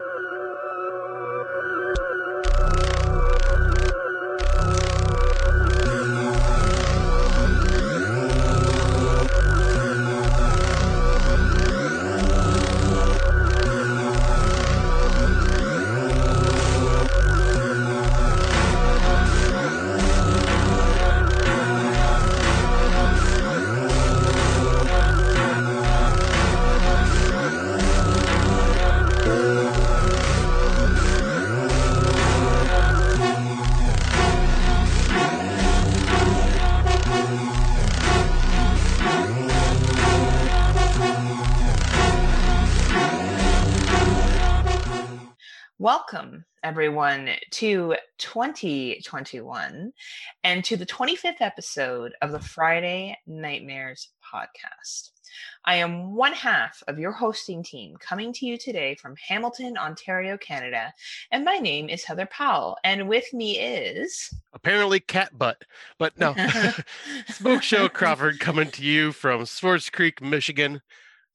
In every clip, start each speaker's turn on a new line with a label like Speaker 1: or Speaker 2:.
Speaker 1: Welcome, everyone, to 2021 and to the 25th episode of the Friday Nightmares podcast. I am one half of your hosting team coming to you today from Hamilton, Ontario, Canada. And my name is Heather Powell. And with me is.
Speaker 2: Apparently, cat butt. But no, Smoke Show Crawford coming to you from Swartz Creek, Michigan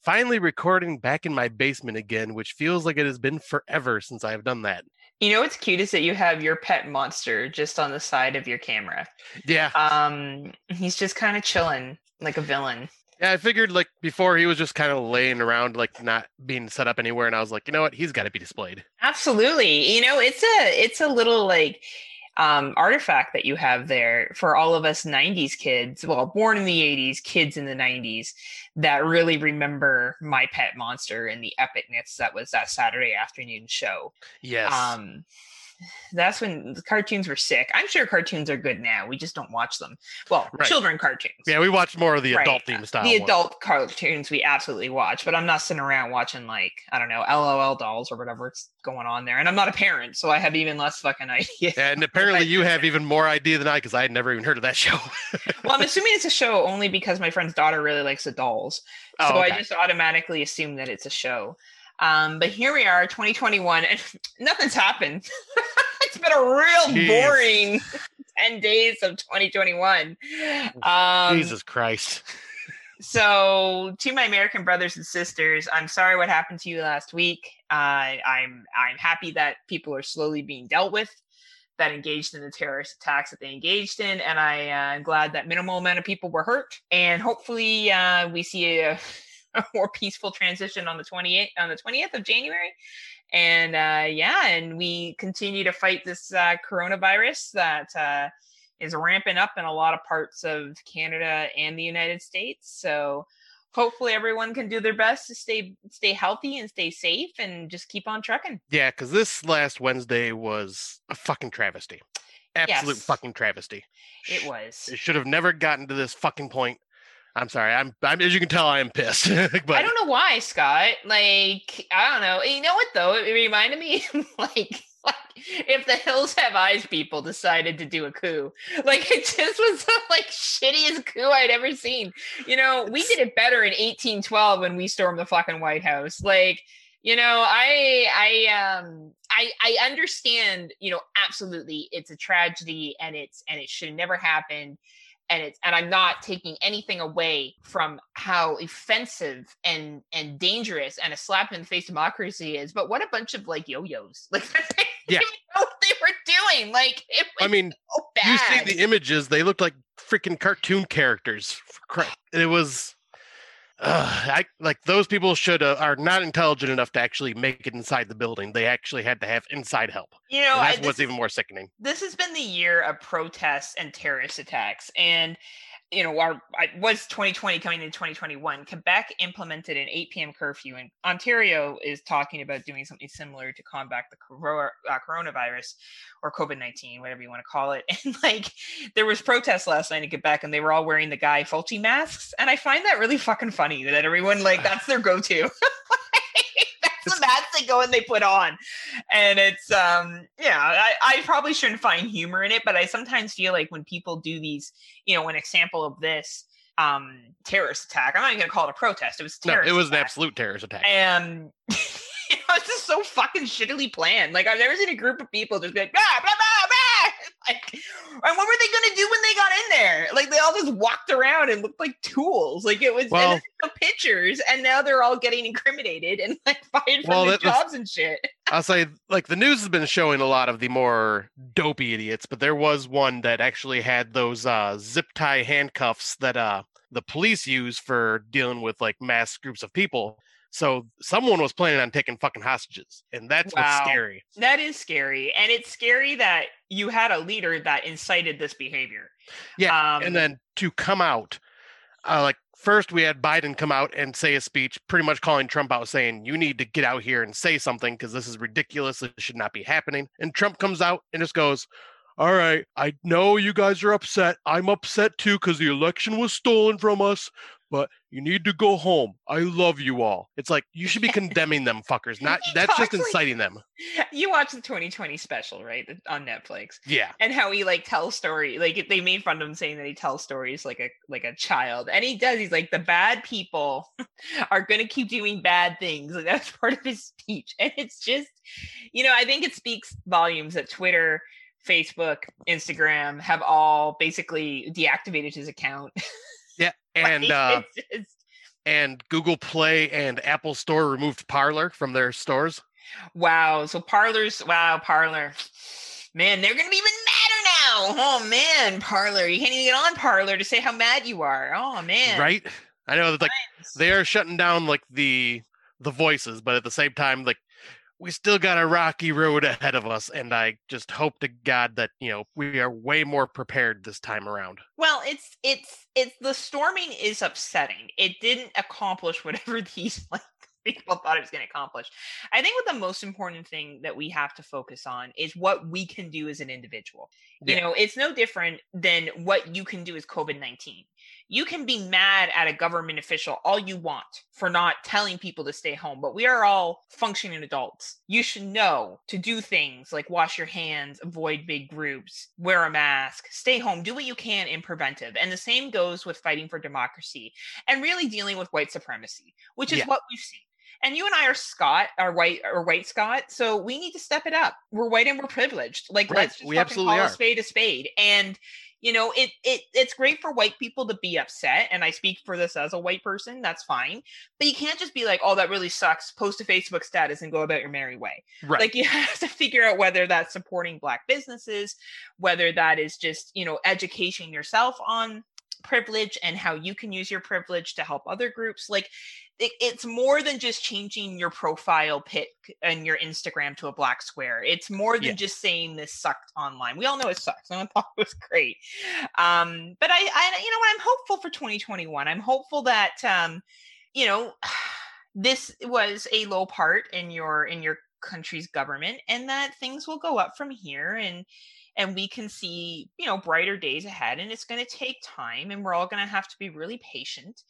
Speaker 2: finally recording back in my basement again, which feels like it has been forever since I've done that.
Speaker 1: You know what's cute is that you have your pet monster just on the side of your camera.
Speaker 2: Yeah.
Speaker 1: Um, he's just kind of chilling like a villain.
Speaker 2: Yeah, I figured like before he was just kind of laying around, like not being set up anywhere, and I was like, you know what, he's got to be displayed.
Speaker 1: Absolutely. You know, it's a it's a little like um, artifact that you have there for all of us 90s kids, well, born in the 80s, kids in the 90s that really remember My Pet Monster and the epicness that was that Saturday afternoon show.
Speaker 2: Yes.
Speaker 1: Um, that's when the cartoons were sick. I'm sure cartoons are good now. We just don't watch them. Well, right. children cartoons.
Speaker 2: Yeah, we watch more of the right. adult theme style.
Speaker 1: The ones. adult cartoons we absolutely watch, but I'm not sitting around watching like I don't know LOL dolls or whatever's going on there. And I'm not a parent, so I have even less fucking idea.
Speaker 2: And apparently, you have even more idea than I because I had never even heard of that show.
Speaker 1: well, I'm assuming it's a show only because my friend's daughter really likes the dolls, oh, so oh, okay. I just automatically assume that it's a show. Um, but here we are, 2021, and nothing's happened. it's been a real Jeez. boring 10 days of 2021.
Speaker 2: Um, Jesus Christ.
Speaker 1: so, to my American brothers and sisters, I'm sorry what happened to you last week. Uh, I'm I'm happy that people are slowly being dealt with that engaged in the terrorist attacks that they engaged in, and I uh, am glad that minimal amount of people were hurt. And hopefully, uh, we see a a more peaceful transition on the 28th on the 20th of January. And uh, yeah, and we continue to fight this uh, coronavirus that uh, is ramping up in a lot of parts of Canada and the United States. So hopefully everyone can do their best to stay stay healthy and stay safe and just keep on trucking.
Speaker 2: Yeah, because this last Wednesday was a fucking travesty. Absolute yes. fucking travesty.
Speaker 1: It was.
Speaker 2: It should have never gotten to this fucking point. I'm sorry. I'm, I'm as you can tell, I am pissed.
Speaker 1: but I don't know why, Scott. Like, I don't know. You know what though? It reminded me like like if the Hills Have Eyes people decided to do a coup. Like it just was the like shittiest coup I'd ever seen. You know, we did it better in 1812 when we stormed the fucking White House. Like, you know, I I um I I understand, you know, absolutely it's a tragedy and it's and it should have never happened and it's and i'm not taking anything away from how offensive and and dangerous and a slap in the face democracy is but what a bunch of like yo-yos. Like
Speaker 2: yeah.
Speaker 1: what they were doing. Like
Speaker 2: i mean
Speaker 1: so
Speaker 2: you see the images they looked like freaking cartoon characters. It was uh, I like those people should uh, are not intelligent enough to actually make it inside the building. They actually had to have inside help.
Speaker 1: You know,
Speaker 2: that's I, what's even more sickening.
Speaker 1: This has been the year of protests and terrorist attacks, and you know, our was 2020 coming into 2021. Quebec implemented an 8 p.m. curfew, and Ontario is talking about doing something similar to combat the uh, coronavirus or COVID 19, whatever you want to call it. And like, there was protests last night in Quebec, and they were all wearing the Guy Fawkes masks, and I find that really fucking funny that everyone like that's their go-to. the mask they go and they put on. And it's um yeah, I, I probably shouldn't find humor in it, but I sometimes feel like when people do these, you know, an example of this um terrorist attack. I'm not even gonna call it a protest. It was
Speaker 2: no, it was
Speaker 1: attack.
Speaker 2: an absolute terrorist attack.
Speaker 1: And you know, it's just so fucking shittily planned. Like I've never seen a group of people just be like, blah, blah, blah, blah. like And what were they going to do when they got in there? Like they all just walked around and looked like tools. Like it was well, the pictures, and now they're all getting incriminated and like fired from well, their jobs and shit.
Speaker 2: I'll say, like the news has been showing a lot of the more dopey idiots, but there was one that actually had those uh, zip tie handcuffs that uh, the police use for dealing with like mass groups of people. So someone was planning on taking fucking hostages, and that's wow. what's scary.
Speaker 1: That is scary, and it's scary that you had a leader that incited this behavior.
Speaker 2: Yeah, um, and then to come out, uh, like first we had Biden come out and say a speech, pretty much calling Trump out, saying you need to get out here and say something because this is ridiculous. This should not be happening. And Trump comes out and just goes, all right, I know you guys are upset. I'm upset too because the election was stolen from us but you need to go home. I love you all. It's like you should be condemning them fuckers. Not that's just inciting them.
Speaker 1: You watch the 2020 special, right, on Netflix?
Speaker 2: Yeah.
Speaker 1: And how he like tells story, like they made fun of him saying that he tells stories like a like a child, and he does. He's like the bad people are gonna keep doing bad things. Like that's part of his speech, and it's just, you know, I think it speaks volumes that Twitter. Facebook, Instagram have all basically deactivated his account.
Speaker 2: Yeah, and uh, and Google Play and Apple Store removed Parler from their stores.
Speaker 1: Wow. So Parler's wow, Parler. Man, they're gonna be even madder now. Oh man, Parler. You can't even get on Parler to say how mad you are. Oh man.
Speaker 2: Right? I know that like they are shutting down like the the voices, but at the same time, like we still got a rocky road ahead of us and i just hope to god that you know we are way more prepared this time around.
Speaker 1: Well it's it's it's the storming is upsetting. It didn't accomplish whatever these like people thought it was going to accomplish. I think what the most important thing that we have to focus on is what we can do as an individual. Yeah. you know it's no different than what you can do as covid-19 you can be mad at a government official all you want for not telling people to stay home, but we are all functioning adults. You should know to do things like wash your hands, avoid big groups, wear a mask, stay home, do what you can in preventive. And the same goes with fighting for democracy and really dealing with white supremacy, which is yeah. what we've seen. And you and I are Scott, are white or white Scott, so we need to step it up. We're white and we're privileged. Like right. let's just we absolutely call are. a spade a spade. And you know it it it's great for white people to be upset and i speak for this as a white person that's fine but you can't just be like oh that really sucks post a facebook status and go about your merry way. Right. Like you have to figure out whether that's supporting black businesses whether that is just you know education yourself on privilege and how you can use your privilege to help other groups like it, it's more than just changing your profile pic and your Instagram to a black square. It's more than yeah. just saying this sucked online. We all know it sucks. I thought it was great. Um, but I, I, you know what? I'm hopeful for 2021. I'm hopeful that, um, you know, this was a low part in your in your country's government, and that things will go up from here. And and we can see you know brighter days ahead and it's going to take time and we're all going to have to be really patient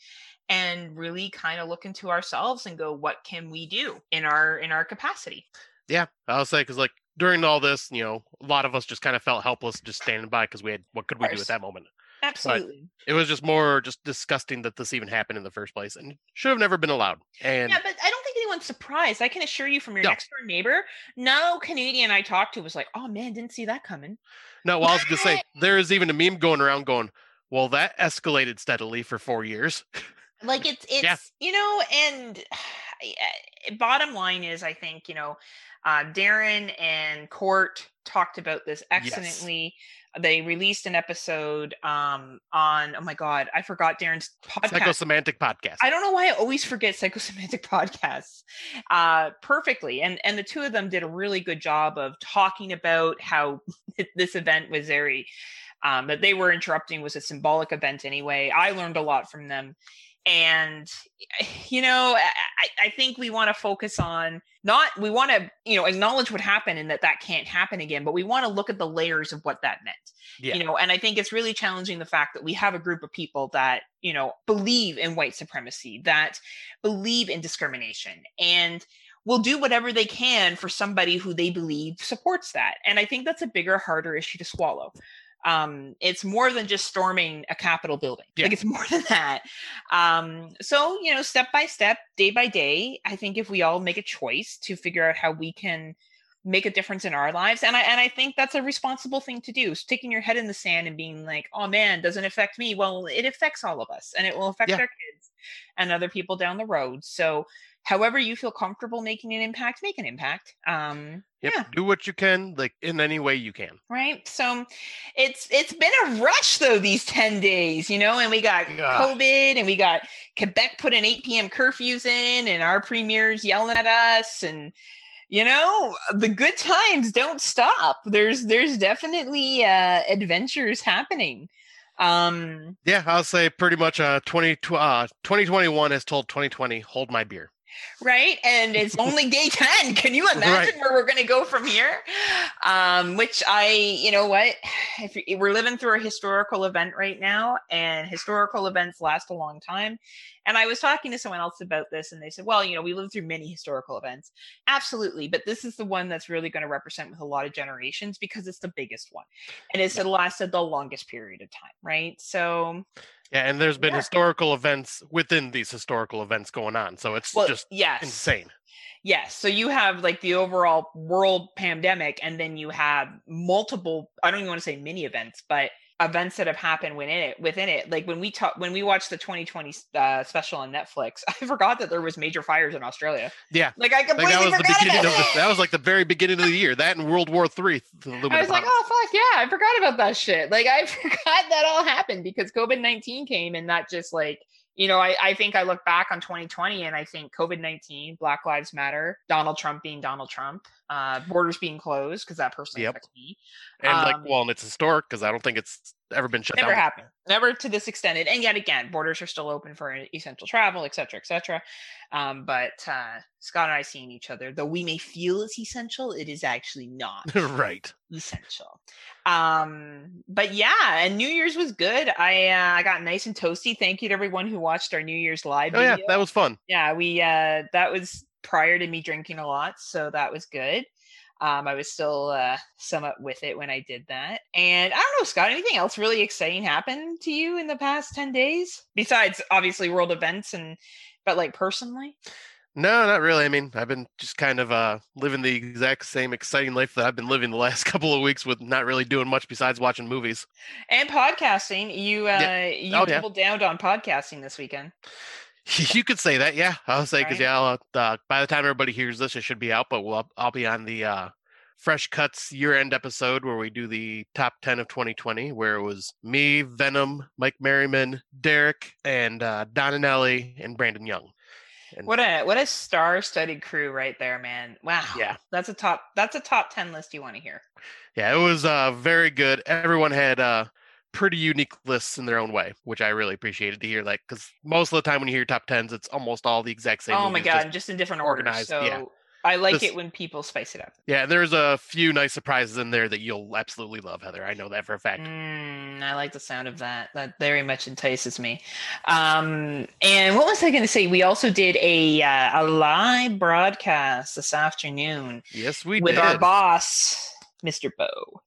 Speaker 1: and really kind of look into ourselves and go what can we do in our in our capacity?
Speaker 2: Yeah i'll say because like during all this you know a lot of us just kind of felt helpless just standing by because we had what could we do at that moment?
Speaker 1: Absolutely.
Speaker 2: but it was just more just disgusting that this even happened in the first place and should have never been allowed and
Speaker 1: yeah but i don't think anyone's surprised. I can assure you from your no. next door neighbor no canadian i talked to was like oh man didn't see that coming.
Speaker 2: No well i was gonna say there is even a meme going around going well that escalated steadily for four years
Speaker 1: like it's it's yeah. you know and bottom line is i think you know uh, darren and court talked about this excellently. Yes. they released an episode um, on oh my god i forgot darren's
Speaker 2: podcast. Psychosemantic podcast.
Speaker 1: I don't know why i always forget psychosemantic podcasts uh, perfectly and and the two of them did a really good job of talking about how this event was very um, that they were interrupting was a symbolic event anyway. I learned a lot from them and you know I, I think we want to focus on not we want to you know acknowledge what happened and that that can't happen again but we want to look at the layers of what that meant yeah. you know and i think it's really challenging the fact that we have a group of people that you know believe in white supremacy that believe in discrimination and will do whatever they can for somebody who they believe supports that and i think that's a bigger harder issue to swallow um, it's more than just storming a capitol building yeah. like it's more than that um, so you know step by step day by day i think if we all make a choice to figure out how we can make a difference in our lives and i and i think that's a responsible thing to do sticking your head in the sand and being like oh man doesn't affect me well it affects all of us and it will affect yeah. our kids and other people down the road so however you feel comfortable making an impact make an impact um
Speaker 2: yep. yeah. do what you can like in any way you can.
Speaker 1: Right? So it's it's been a rush though these 10 days you know and we got yeah. covid and we got quebec put in 8 p.m curfews in and our premiers yelling at us and you know the good times don't stop. There's there's definitely uh adventures happening. Um
Speaker 2: yeah i'll say pretty much uh 20 uh 2021 has told 2020 hold my beer
Speaker 1: right and it's only day 10 can you imagine right. where we're going to go from here um which i you know what if we're living through a historical event right now and historical events last a long time and I was talking to someone else about this, and they said, well, you know, we live through many historical events. Absolutely. But this is the one that's really going to represent with a lot of generations because it's the biggest one. And it's yeah. lasted the longest period of time, right? So
Speaker 2: yeah, and there's been yeah. historical events within these historical events going on. So it's well, just yes. insane.
Speaker 1: Yes. So you have like the overall world pandemic, and then you have multiple, I don't even want to say mini events, but events that have happened within it within it. Like when we talk when we watched the 2020 uh, special on netflix i forgot that there was major fires in australia.
Speaker 2: Yeah.
Speaker 1: Like i completely
Speaker 2: like that was
Speaker 1: forgot
Speaker 2: the beginning of the, that was like the very beginning of the year. That and world war three
Speaker 1: i was like oh fuck yeah i forgot about that shit. Like i forgot that all happened because covid-19 came and that just like you know, I, I think I look back on 2020 and I think COVID 19, Black Lives Matter, Donald Trump being Donald Trump, uh, borders being closed because that personally yep. affects me.
Speaker 2: And um, like, well, and it's historic because I don't think it's ever been shut
Speaker 1: never
Speaker 2: down.
Speaker 1: Never happened. Never to this extent. And yet again, borders are still open for essential travel, et cetera, et cetera. Um, but uh, Scott and I seeing each other, though we may feel it's essential, it is actually not
Speaker 2: right
Speaker 1: essential. Um, but yeah, and New Year's was good. I uh, I got nice and toasty. Thank you to everyone who watched our New Year's live.
Speaker 2: Oh video. yeah, that was fun.
Speaker 1: Yeah, we uh, that was prior to me drinking a lot, so that was good. Um, I was still uh, somewhat with it when I did that. And I don't know, Scott, anything else really exciting happened to you in the past 10 days? Besides obviously world events and but like personally?
Speaker 2: No, not really. I mean, I've been just kind of uh, living the exact same exciting life that I've been living the last couple of weeks with not really doing much besides watching movies.
Speaker 1: And podcasting. You uh yeah. you oh, doubled yeah. down on podcasting this weekend.
Speaker 2: You could say that, yeah. I'll say because right. yeah, uh, by the time everybody hears this, it should be out. But we'll, I'll be on the uh, Fresh Cuts year-end episode where we do the top ten of 2020, where it was me, Venom, Mike Merriman, Derek, and uh, Don and and Brandon Young.
Speaker 1: And what a what a star-studded crew right there, man! Wow,
Speaker 2: yeah,
Speaker 1: that's a top that's a top ten list you want to hear.
Speaker 2: Yeah, it was uh, very good. Everyone had uh, pretty unique lists in their own way, which I really appreciated to hear. Like, because most of the time when you hear top tens, it's almost all the exact same.
Speaker 1: Oh my god, just, just in different organized. Orders, so yeah. I like this, it when people spice it up.
Speaker 2: Yeah, there's a few nice surprises in there that you'll absolutely love, Heather. I know that for a fact.
Speaker 1: Mm, I like the sound of that. That very much entices me. Um, and what was I going to say? We also did a uh, a live broadcast this afternoon.
Speaker 2: Yes, we
Speaker 1: with
Speaker 2: did.
Speaker 1: our boss, Mr. Bo,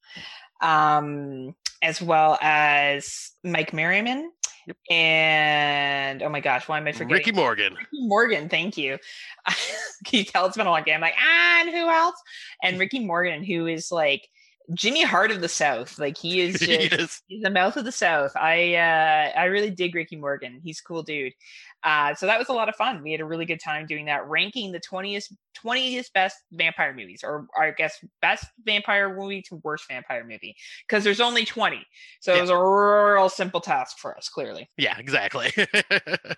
Speaker 1: um, as well as Mike Merriman Yep. And oh my gosh, why am I forgetting?
Speaker 2: Ricky Morgan.
Speaker 1: Ricky Morgan, thank you. Can you tell it's been a long day? I'm like, ah, and who else? And Ricky Morgan, who is like Jimmy Hart of the South. Like he is just he is. he's the mouth of the South. I uh I really dig Ricky Morgan. He's cool dude. Uh so that was a lot of fun. We had a really good time doing that, ranking the 20th 20th best vampire movies, or I guess best vampire movie to worst vampire movie. Because there's only 20. So yeah. it was a real simple task for us, clearly.
Speaker 2: Yeah, exactly. but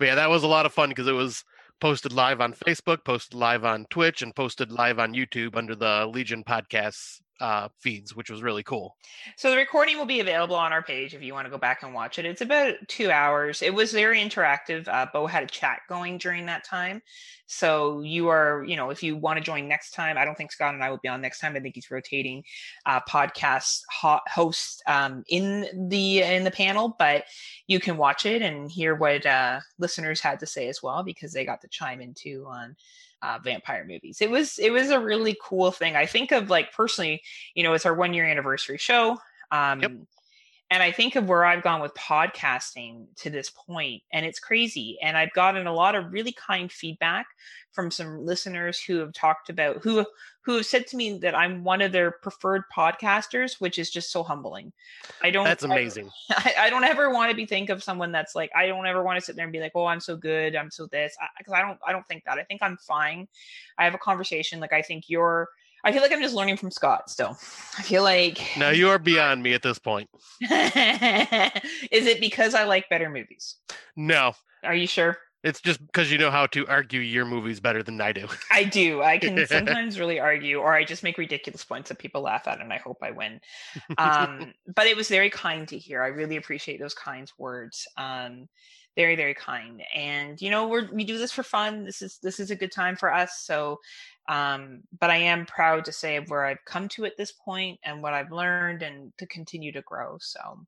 Speaker 2: yeah, that was a lot of fun because it was posted live on Facebook, posted live on Twitch, and posted live on YouTube under the Legion Podcasts uh, feeds, which was really cool.
Speaker 1: So the recording will be available on our page if you want to go back and watch it. It's about two hours. It was very interactive. Uh, Bo had a chat going during that time. So you are, you know, if you want to join next time, I don't think Scott and I will be on next time. I think he's rotating uh, podcast ho- host um, in the in the panel, but you can watch it and hear what uh, listeners had to say as well because they got to chime in too on uh, vampire movies. It was it was a really cool thing. I think of like personally, you know, it's our one year anniversary show. Um, yep. And I think of where I've gone with podcasting to this point, and it's crazy. And I've gotten a lot of really kind feedback from some listeners who have talked about who who have said to me that I'm one of their preferred podcasters, which is just so humbling. I don't.
Speaker 2: That's amazing.
Speaker 1: I, I don't ever want to be think of someone that's like I don't ever want to sit there and be like, oh, I'm so good, I'm so this, because I, I don't. I don't think that. I think I'm fine. I have a conversation. Like I think you're I feel like I'm just learning from Scott still. I feel like
Speaker 2: now you are beyond me at this point.
Speaker 1: Is it because I like better movies?
Speaker 2: No.
Speaker 1: Are you sure?
Speaker 2: It's just because you know how to argue your movies better than I do.
Speaker 1: I do. I can sometimes really argue, or I just make ridiculous points that people laugh at, and I hope I win. Um, but it was very kind to hear. I really appreciate those kind words. Um, very very kind and you know we're we do this for fun this is this is a good time for us so um, but I am proud to say where I've come to at this point and what I've learned and to continue to grow. So,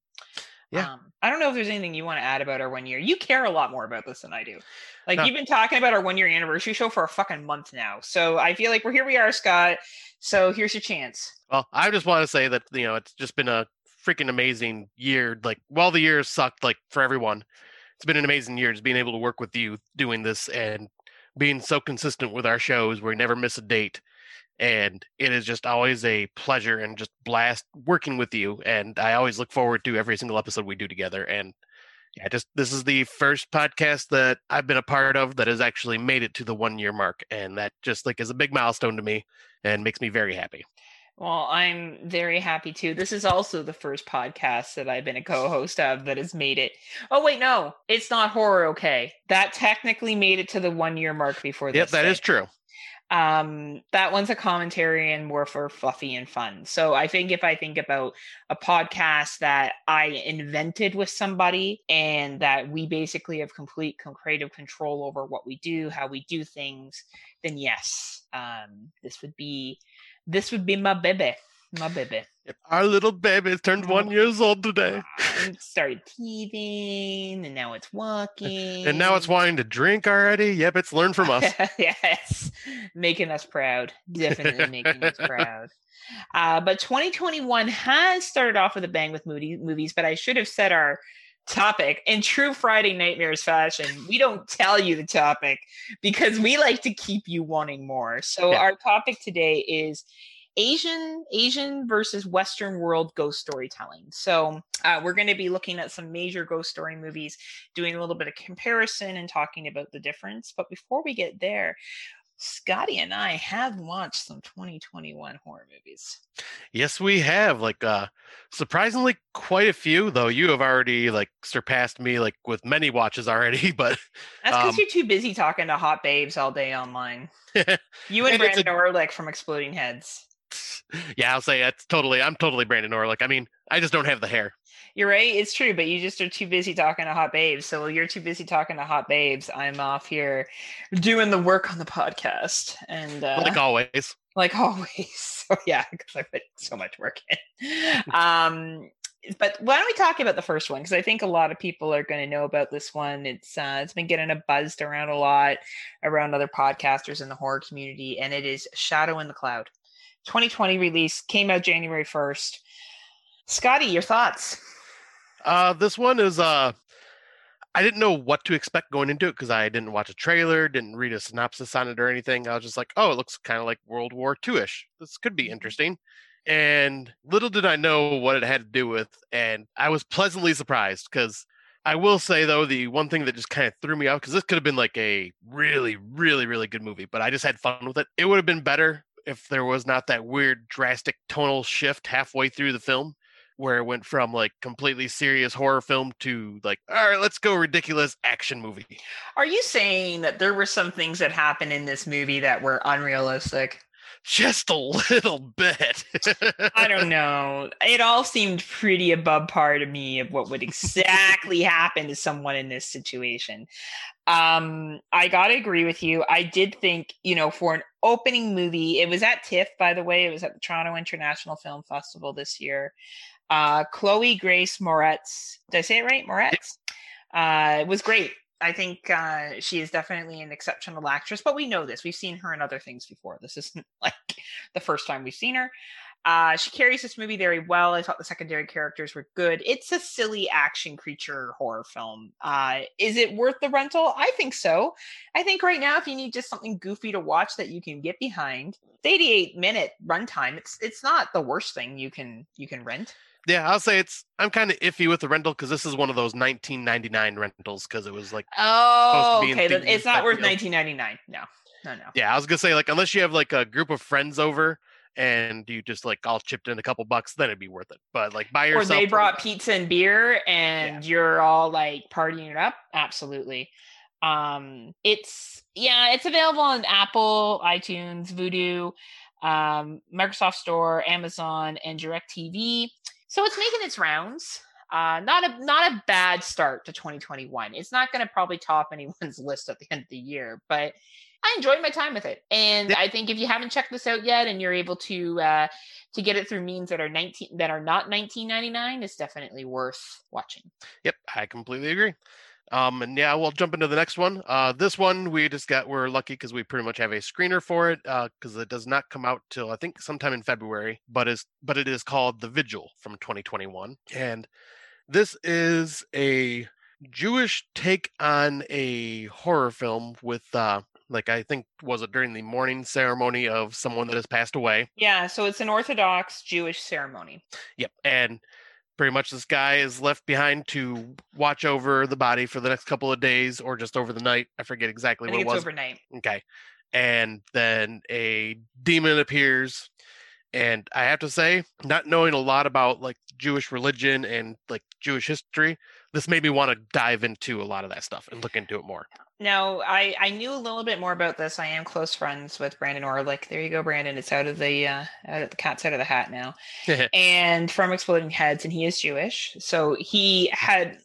Speaker 1: yeah. Um, I don't know if there's anything you want to add about our one year. You care a lot more about this than I do. Like no. you've been talking about our one year anniversary show for a fucking month now. So I feel like we're here we are, Scott. So here's your chance.
Speaker 2: Well, I just want to say that, you know, it's just been a freaking amazing year. Like while the years sucked, like for everyone, it's been an amazing year just being able to work with you doing this and being so consistent with our shows. We never miss a date. And it is just always a pleasure and just blast working with you. And I always look forward to every single episode we do together. And yeah, just this is the first podcast that I've been a part of that has actually made it to the one year mark. And that just like is a big milestone to me and makes me very happy.
Speaker 1: Well, I'm very happy too. This is also the first podcast that I've been a co-host of that has made it. Oh wait, no, it's not horror. Okay, that technically made it to the one year mark before this.
Speaker 2: Yep, that day. is true.
Speaker 1: Um, that one's a commentary and more for fluffy and fun. So I think if I think about a podcast that I invented with somebody and that we basically have complete creative control over what we do, how we do things, then yes, um, this would be this would be my baby. My baby.
Speaker 2: Our little baby turned one years old today.
Speaker 1: It started teething, and now it's walking.
Speaker 2: And now it's wanting to drink already. Yep, it's learned from us.
Speaker 1: yes, making us proud. Definitely making us proud. Uh, but 2021 has started off with a bang with movie, movies, but I should have said our topic in true Friday Nightmares fashion. We don't tell you the topic because we like to keep you wanting more. So yeah. our topic today is Asian Asian versus Western world ghost storytelling. So uh, we're going to be looking at some major ghost story movies, doing a little bit of comparison and talking about the difference. But before we get there, Scotty and I have watched some 2021 horror movies.
Speaker 2: Yes, we have. Like uh surprisingly quite a few, though you have already like surpassed me like with many watches already, but
Speaker 1: That's because um, you're too busy talking to hot babes all day online. you and, and Brandon a, Orlick from Exploding Heads.
Speaker 2: Yeah, I'll say it's totally I'm totally Brandon Orlick. I mean, I just don't have the hair.
Speaker 1: You're right. It's true, but you just are too busy talking to hot babes. So you're too busy talking to hot babes. I'm off here doing the work on the podcast, and uh,
Speaker 2: like always,
Speaker 1: like always. So yeah, because I put so much work in. um, but why don't we talk about the first one? Because I think a lot of people are going to know about this one. It's uh, it's been getting a buzzed around a lot around other podcasters in the horror community, and it is Shadow in the Cloud. 2020 release came out January 1st. Scotty, your thoughts?
Speaker 2: Uh, this one is uh, I didn't know what to expect going into it because I didn't watch a trailer, didn't read a synopsis on it or anything. I was just like, oh, it looks kind of like World War II ish. This could be mm-hmm. interesting. And little did I know what it had to do with. And I was pleasantly surprised because I will say, though, the one thing that just kind of threw me off because this could have been like a really, really, really good movie, but I just had fun with it. It would have been better if there was not that weird, drastic tonal shift halfway through the film where it went from like completely serious horror film to like all right let's go ridiculous action movie.
Speaker 1: Are you saying that there were some things that happened in this movie that were unrealistic?
Speaker 2: Just a little bit.
Speaker 1: I don't know. It all seemed pretty above par to me of what would exactly happen to someone in this situation um i gotta agree with you i did think you know for an opening movie it was at tiff by the way it was at the toronto international film festival this year uh, Chloe Grace Moretz. Did I say it right? Moretz. Uh, it was great. I think uh, she is definitely an exceptional actress, but we know this. We've seen her in other things before. This isn't like the first time we've seen her. Uh, she carries this movie very well. I thought the secondary characters were good. It's a silly action creature horror film. Uh, is it worth the rental? I think so. I think right now, if you need just something goofy to watch that you can get behind, 88 minute runtime. It's it's not the worst thing you can you can rent.
Speaker 2: Yeah, I'll say it's. I'm kind of iffy with the rental because this is one of those 1999 rentals because it was like.
Speaker 1: Oh, okay. It's not worth 1999. No, no, no.
Speaker 2: Yeah, I was gonna say like unless you have like a group of friends over and you just like all chipped in a couple bucks, then it'd be worth it. But like by yourself,
Speaker 1: or they brought pizza and beer, and yeah. you're all like partying it up. Absolutely. Um, it's yeah, it's available on Apple, iTunes, Vudu, um, Microsoft Store, Amazon, and DirecTV. So it's making its rounds. Uh, not a not a bad start to 2021. It's not going to probably top anyone's list at the end of the year, but I enjoyed my time with it. And. I think if you haven't checked this out yet and you're able to uh, to get it through means that are 19 that are not 1999, is definitely worth watching.
Speaker 2: Yep, I completely agree. Um, and yeah, we'll jump into the next one. Uh, this one we just got we're lucky because we pretty much have a screener for it because uh, it does not come out till I think sometime in February, but is but it is called The Vigil from 2021, and this is a Jewish take on a horror film with uh, like I think was it during the mourning ceremony of someone that has passed away.
Speaker 1: Yeah, so it's an Orthodox Jewish ceremony.
Speaker 2: Yep, and pretty much this guy is left behind to watch over the body for the next couple of days or just over the night. I forget exactly
Speaker 1: I
Speaker 2: what
Speaker 1: it
Speaker 2: was.
Speaker 1: overnight.
Speaker 2: Okay, and then a demon appears. And I have to say, not knowing a lot about like Jewish religion and like Jewish history, this made me want to dive into a lot of that stuff and look into it more.
Speaker 1: Now, I I knew a little bit more about this. I am close friends with Brandon Orlick. There you go, Brandon. It's out of the uh, out of the cat's out of the hat now. and from Exploding Heads, and he is Jewish. So he had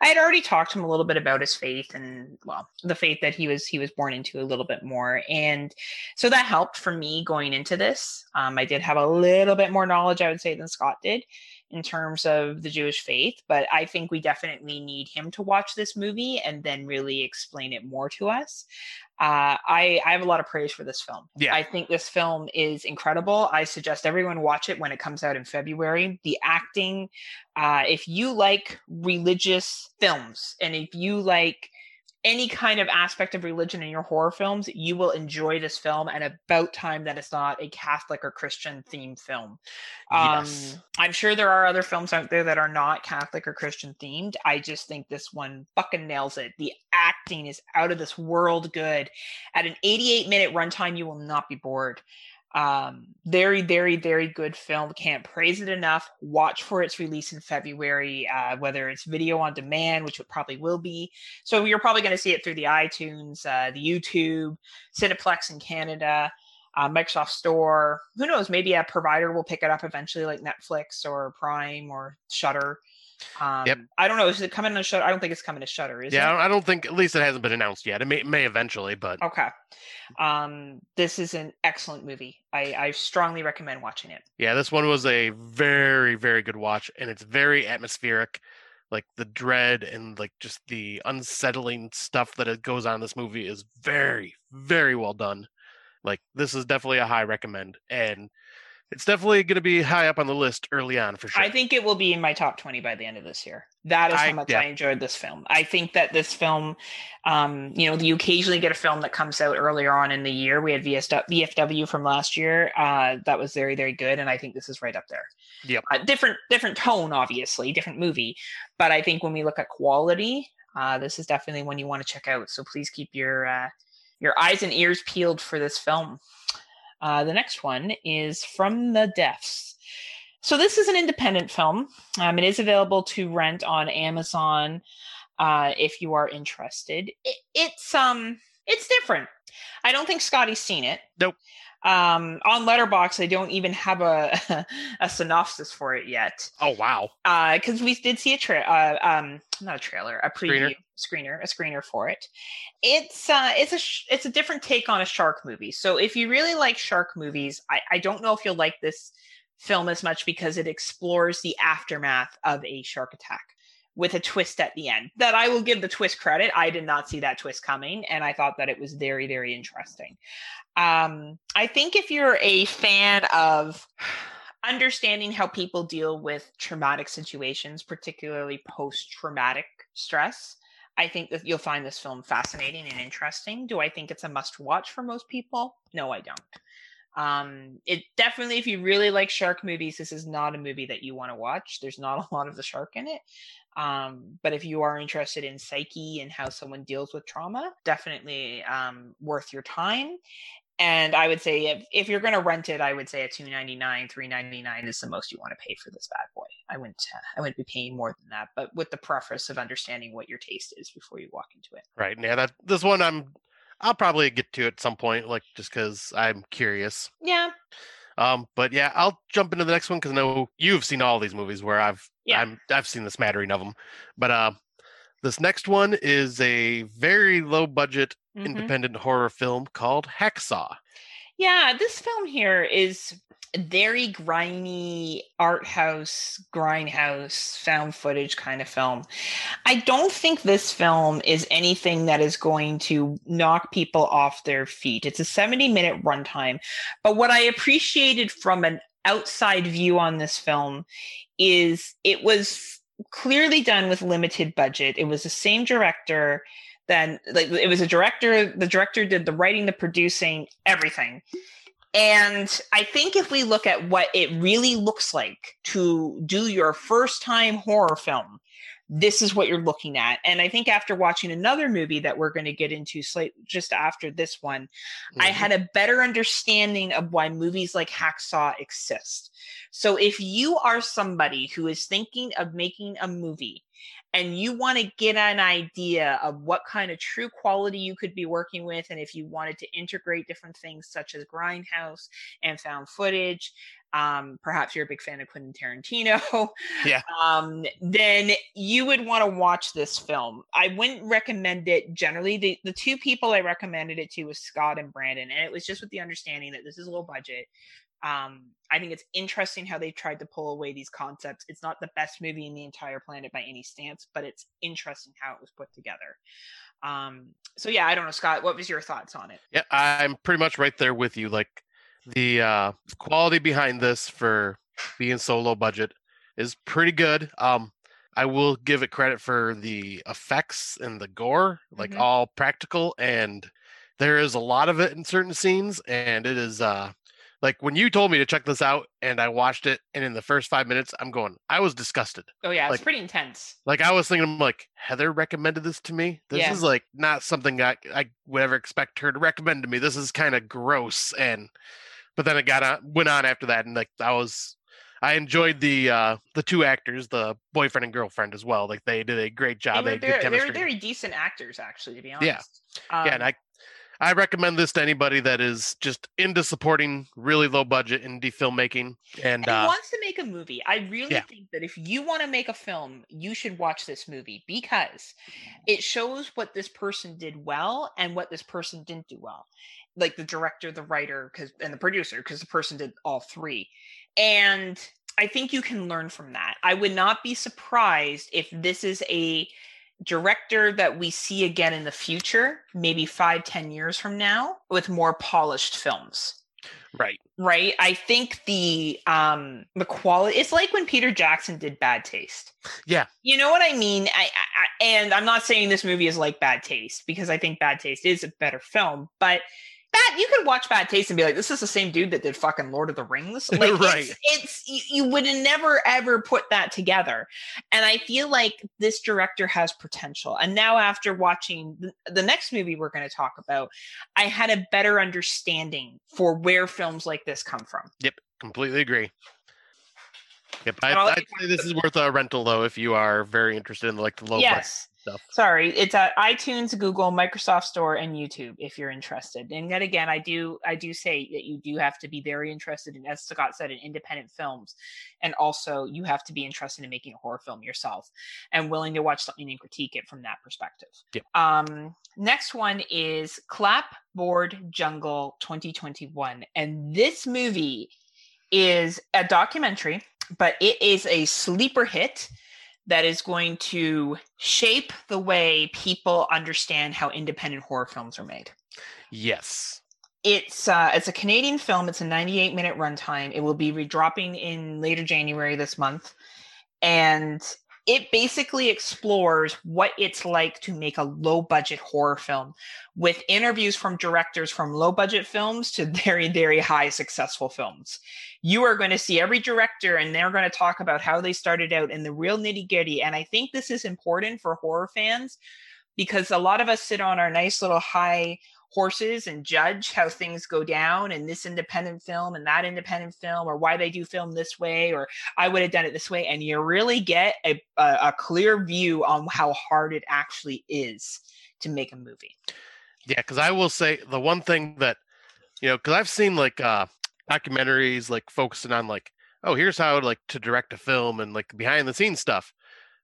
Speaker 1: I had already talked to him a little bit about his faith and well, the faith that he was he was born into a little bit more. And so that helped for me going into this. Um, I did have a little bit more knowledge, I would say, than Scott did in terms of the Jewish faith, but I think we definitely need him to watch this movie and then really explain it more to us. Uh, I, I have a lot of praise for this film.
Speaker 2: Yeah.
Speaker 1: I think this film is incredible. I suggest everyone watch it when it comes out in February. The acting, uh, if you like religious films and if you like any kind of aspect of religion in your horror films, you will enjoy this film. And about time that it's not a Catholic or Christian themed film. Um, yes. I'm sure there are other films out there that are not Catholic or Christian themed. I just think this one fucking nails it. The acting is out of this world good. At an 88 minute runtime, you will not be bored. Um, very, very, very good film. Can't praise it enough. Watch for its release in February, uh, whether it's video on demand, which it probably will be. So you're probably going to see it through the iTunes, uh, the YouTube, Cineplex in Canada, uh, Microsoft Store. Who knows? Maybe a provider will pick it up eventually, like Netflix or Prime or Shudder. Um, yep. I don't know. Is it coming to Shudder? I don't think it's coming to Shudder. Is
Speaker 2: yeah,
Speaker 1: it?
Speaker 2: I don't think. At least it hasn't been announced yet. It may may eventually, but
Speaker 1: okay. Um, this is an excellent movie. I I strongly recommend watching it.
Speaker 2: Yeah, this one was a very very good watch, and it's very atmospheric. Like the dread and like just the unsettling stuff that it goes on in this movie is very very well done. Like this is definitely a high recommend, and it's definitely going to be high up on the list early on for sure.
Speaker 1: I think it will be in my top 20 by the end of this year. That is how I, much yeah. I enjoyed this film. I think that this film, um, you know, you occasionally get a film that comes out earlier on in the year. We had VFW from last year. Uh, that was very, very good. And I think this is right up there.
Speaker 2: Yep.
Speaker 1: Uh, different, different tone, obviously, different movie. But I think when we look at quality, uh, this is definitely one you want to check out. So please keep your, uh, your eyes and ears peeled for this film. Uh, the next one is From the Depths. So this is an independent film. Um, it is available to rent on Amazon uh, if you are interested. It, it's um, it's different. I don't think Scotty's seen it.
Speaker 2: Nope.
Speaker 1: Um, on Letterboxd, I don't even have a a synopsis for it yet.
Speaker 2: Oh wow!
Speaker 1: Because uh, we did see a tra- uh, um, not a trailer, a preview screener, screener a screener for it. It's uh, it's a sh- it's a different take on a shark movie. So if you really like shark movies, I, I don't know if you'll like this film as much because it explores the aftermath of a shark attack with a twist at the end. That I will give the twist credit. I did not see that twist coming, and I thought that it was very, very interesting. Um, I think if you're a fan of understanding how people deal with traumatic situations, particularly post traumatic stress. I think that you'll find this film fascinating and interesting. Do I think it's a must watch for most people? No, I don't. Um, it definitely, if you really like shark movies, this is not a movie that you want to watch. There's not a lot of the shark in it. Um, but if you are interested in psyche and how someone deals with trauma, definitely um, worth your time. And I would say if, if you're going to rent it, I would say a two ninety nine, three ninety nine is the most you want to pay for this bad boy. I wouldn't uh, I wouldn't be paying more than that, but with the preface of understanding what your taste is before you walk into it.
Speaker 2: Right. Yeah. That this one I'm I'll probably get to at some point, like just because I'm curious.
Speaker 1: Yeah.
Speaker 2: Um, but yeah, I'll jump into the next one because I know you've seen all these movies where I've yeah. I'm I've seen the smattering of them. But uh, this next one is a very low budget mm-hmm. independent horror film called Hacksaw.
Speaker 1: Yeah, this film here is very grimy art house grindhouse found footage kind of film i don't think this film is anything that is going to knock people off their feet it's a 70 minute runtime but what i appreciated from an outside view on this film is it was clearly done with limited budget. It was the same director then like it was a director the director did the writing the producing everything. And I think if we look at what it really looks like to do your first time horror film, this is what you're looking at. And I think after watching another movie that we're going to get into slight just after this one, mm-hmm. I had a better understanding of why movies like Hacksaw exist. So if you are somebody who is thinking of making a movie and you want to get an idea of what kind of true quality you could be working with and if you wanted to integrate different things such as grindhouse and found footage um, perhaps you're a big fan of Quentin Tarantino,
Speaker 2: yeah,
Speaker 1: um, then you would want to watch this film. I wouldn't recommend it generally. The, the two people I recommended it to was Scott and Brandon, and it was just with the understanding that this is a low budget. Um, I think it's interesting how they tried to pull away these concepts. It's not the best movie in the entire planet by any stance, but it's interesting how it was put together. Um, so yeah, I don't know, Scott. What was your thoughts on it?
Speaker 2: Yeah, I'm pretty much right there with you. Like the uh, quality behind this for being so low budget is pretty good. Um, I will give it credit for the effects and the gore, like mm-hmm. all practical, and there is a lot of it in certain scenes, and it is uh like when you told me to check this out and I watched it, and in the first five minutes, I'm going, I was disgusted.
Speaker 1: Oh yeah,
Speaker 2: like,
Speaker 1: it's pretty intense.
Speaker 2: Like I was thinking, like Heather recommended this to me. This yeah. is like not something I I would ever expect her to recommend to me. This is kind of gross, and but then it got on, went on after that, and like I was, I enjoyed the uh the two actors, the boyfriend and girlfriend as well. Like they did a great job.
Speaker 1: They, were, they, they were very decent actors, actually, to be honest.
Speaker 2: Yeah, um, yeah, and I I recommend this to anybody that is just into supporting really low budget indie filmmaking and,
Speaker 1: and uh, wants to make a movie. I really yeah. think that if you want to make a film, you should watch this movie because it shows what this person did well and what this person didn't do well. Like the director, the writer, because and the producer, because the person did all three. And I think you can learn from that. I would not be surprised if this is a director that we see again in the future, maybe five, ten years from now, with more polished films.
Speaker 2: Right.
Speaker 1: Right. I think the um the quality it's like when Peter Jackson did Bad Taste.
Speaker 2: Yeah.
Speaker 1: You know what I mean? I, I and I'm not saying this movie is like Bad Taste because I think Bad Taste is a better film, but that you could watch Bad Taste and be like, this is the same dude that did fucking Lord of the Rings. Like, right. It's, it's you, you would never ever put that together. And I feel like this director has potential. And now after watching the, the next movie we're going to talk about, I had a better understanding for where films like this come from.
Speaker 2: Yep, completely agree. Yep, I, would say this is worth a rental though if you are very interested in like the low.
Speaker 1: Yes, stuff. Sorry, it's at iTunes, Google, Microsoft Store, and YouTube if you're interested. And yet again, I do I do say that you do have to be very interested in, as Scott said, in independent films, and also you have to be interested in making a horror film yourself and willing to watch something and critique it from that perspective.
Speaker 2: Yeah.
Speaker 1: Um, next one is Clapboard Jungle 2021, and this movie is a documentary, but it is a sleeper hit that is going to shape the way people understand how independent horror films are made.
Speaker 2: Yes.
Speaker 1: it's uh, it's a Canadian film. It's a 98 minute runtime. It will be redropping in later January this month, and it basically explores what it's like to make a low budget horror film with interviews from directors from low budget films to very very high successful films. You are going to see every director and they're going to talk about how they started out in the real nitty gritty and i think this is important for horror fans because a lot of us sit on our nice little high horses and judge how things go down in this independent film and that independent film or why they do film this way or i would have done it this way. And you really get a, a, a clear view on how hard it actually is to make a movie.
Speaker 2: Yeah because i will say the one thing that you know because i've seen like uh documentaries like focusing on like oh here's how like to direct a film and like behind the scenes stuff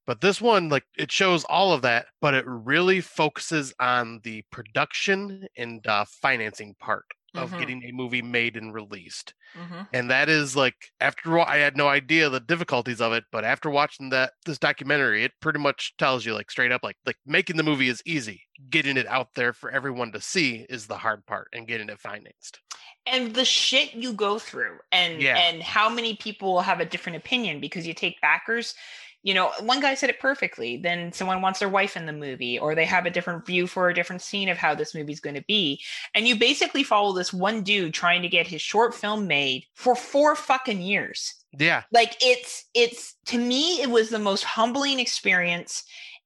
Speaker 2: but this one, like it shows all of that, but it really focuses on the production and uh, financing part of
Speaker 1: Mhm.
Speaker 2: getting a movie made and released.
Speaker 1: mm-hmm.
Speaker 2: And that is like after I had no idea the difficulties of it, but after watching that this documentary, it pretty much tells you like straight up like like making the movie is easy. Getting it out there for everyone to see is the hard part and getting it financed.
Speaker 1: and the shit you go through and
Speaker 2: Yeah.
Speaker 1: and how many people have a different opinion because you take backers you know one guy said it perfectly then someone wants their wife in the movie or they have a different view for a different scene of how this movie's going to be. And you basically follow this one dude trying to get his short film made for four fucking years.
Speaker 2: Yeah.
Speaker 1: like it's it's to me it was the most humbling experience.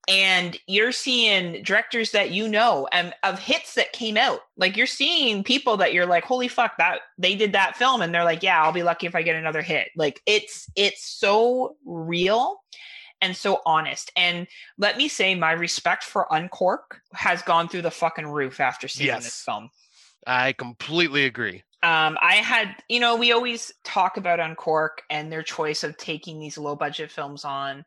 Speaker 1: And you're seeing directors that you know and of hits that came out. Like you're seeing people that you're like holy fuck that they did that film. And they're like yeah i'll be lucky if i get another hit. Like it's it's so real and so honest and let me say my respect for uncork has gone through the fucking roof after seeing this film
Speaker 2: I completely agree.
Speaker 1: um, I had, you know, we always talk about Uncork and their choice of taking these low budget films on.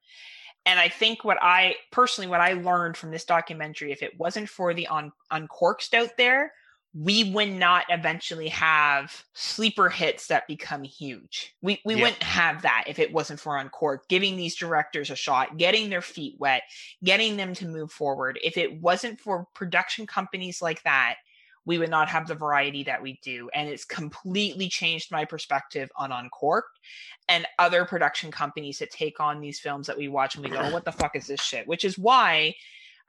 Speaker 1: And I think what I personally, what I learned from this documentary, if it wasn't for the un- Uncorks out there, we would not eventually have sleeper hits that become huge. We we
Speaker 2: Yeah.
Speaker 1: wouldn't have that if it wasn't for Uncork giving these directors a shot, getting their feet wet, getting them to move forward. If it wasn't for production companies like that, we would not have the variety that we do. And it's completely changed my perspective on Uncorked and other production companies that take on these films that we watch and we go, what the fuck is this shit? Which is why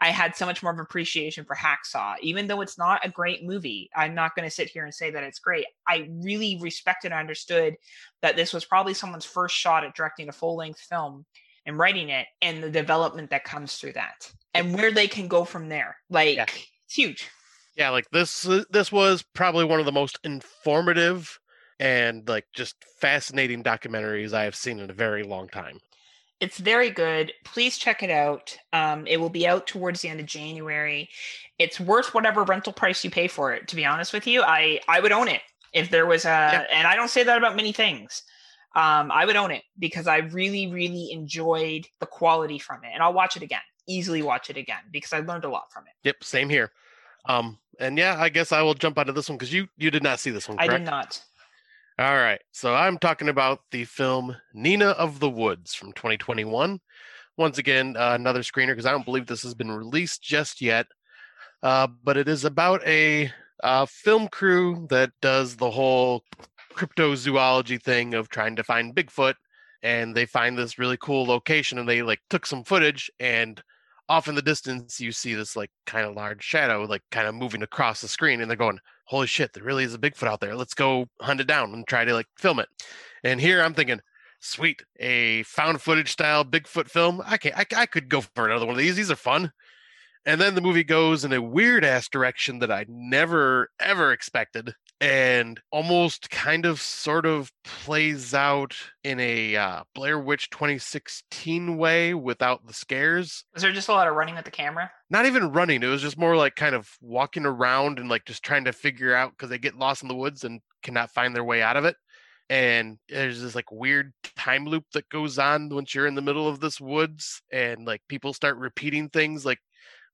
Speaker 1: I had so much more of appreciation for Hacksaw. Even though it's not a great movie, I'm not going to sit here and say that it's great. I really respected and understood that this was probably someone's first shot at directing a full length film and writing it and the development that comes through that and where they can go from there. Like,
Speaker 2: Yeah.
Speaker 1: it's huge.
Speaker 2: Yeah, like this this was probably one of the most informative and like just fascinating documentaries I have seen in a very long time.
Speaker 1: It's very good. Please check it out. Um, it will be out towards the end of January. It's worth whatever rental price you pay for it. To be honest with you, I I would own it if there was a.
Speaker 2: Yeah.
Speaker 1: And I don't say that about many things. Um, I would own it because I really really enjoyed the quality from it, and I'll watch it again. Easily watch it again because I learned a lot from it.
Speaker 2: Yep, same here. Um, and yeah, I guess I will jump onto this one because you you did not see this one,
Speaker 1: I did not.
Speaker 2: All right, so I'm talking about the film Nina of the Woods from 2021. Once again, uh, another screener because I don't believe this has been released just yet. Uh, but it is about a uh, film crew that does the whole cryptozoology thing of trying to find Bigfoot, and they find this really cool location, and they like took some footage, and off in the distance you see this like kind of large shadow, like kind of moving across the screen, and they're going, "Holy shit, there really is a Bigfoot out there! Let's go hunt it down and try to like film it." And here I'm thinking, sweet, a found footage style Bigfoot film. I can I, I could go for another one of these. These are fun. And then the movie goes in a weird ass direction that I never ever expected and almost kind of sort of plays out in a uh, Blair Witch 2016 way without the scares.
Speaker 1: Was there just a lot of running with the camera?
Speaker 2: Not even running, it was just more like kind of walking around and like just trying to figure out because they get lost in the woods and cannot find their way out of it. And there's this like weird time loop that goes on once you're in the middle of this woods, and like people start repeating things like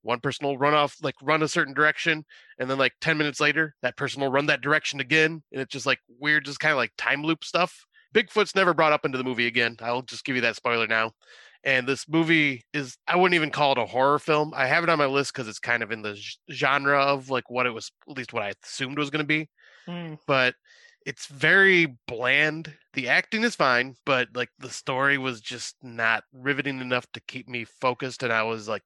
Speaker 2: one person will run off like run a certain direction and then like 10 minutes later that person will run that direction again and it's just like weird just kind of like time loop stuff bigfoot's never brought up into the movie again i'll just give you that spoiler now and this movie is i wouldn't even call it a horror film i have it on my list because it's kind of in the genre of like what it was at least what i assumed was going to be
Speaker 1: Mm.
Speaker 2: but it's very bland. The acting is fine, but like the story was just not riveting enough to keep me focused, and I was like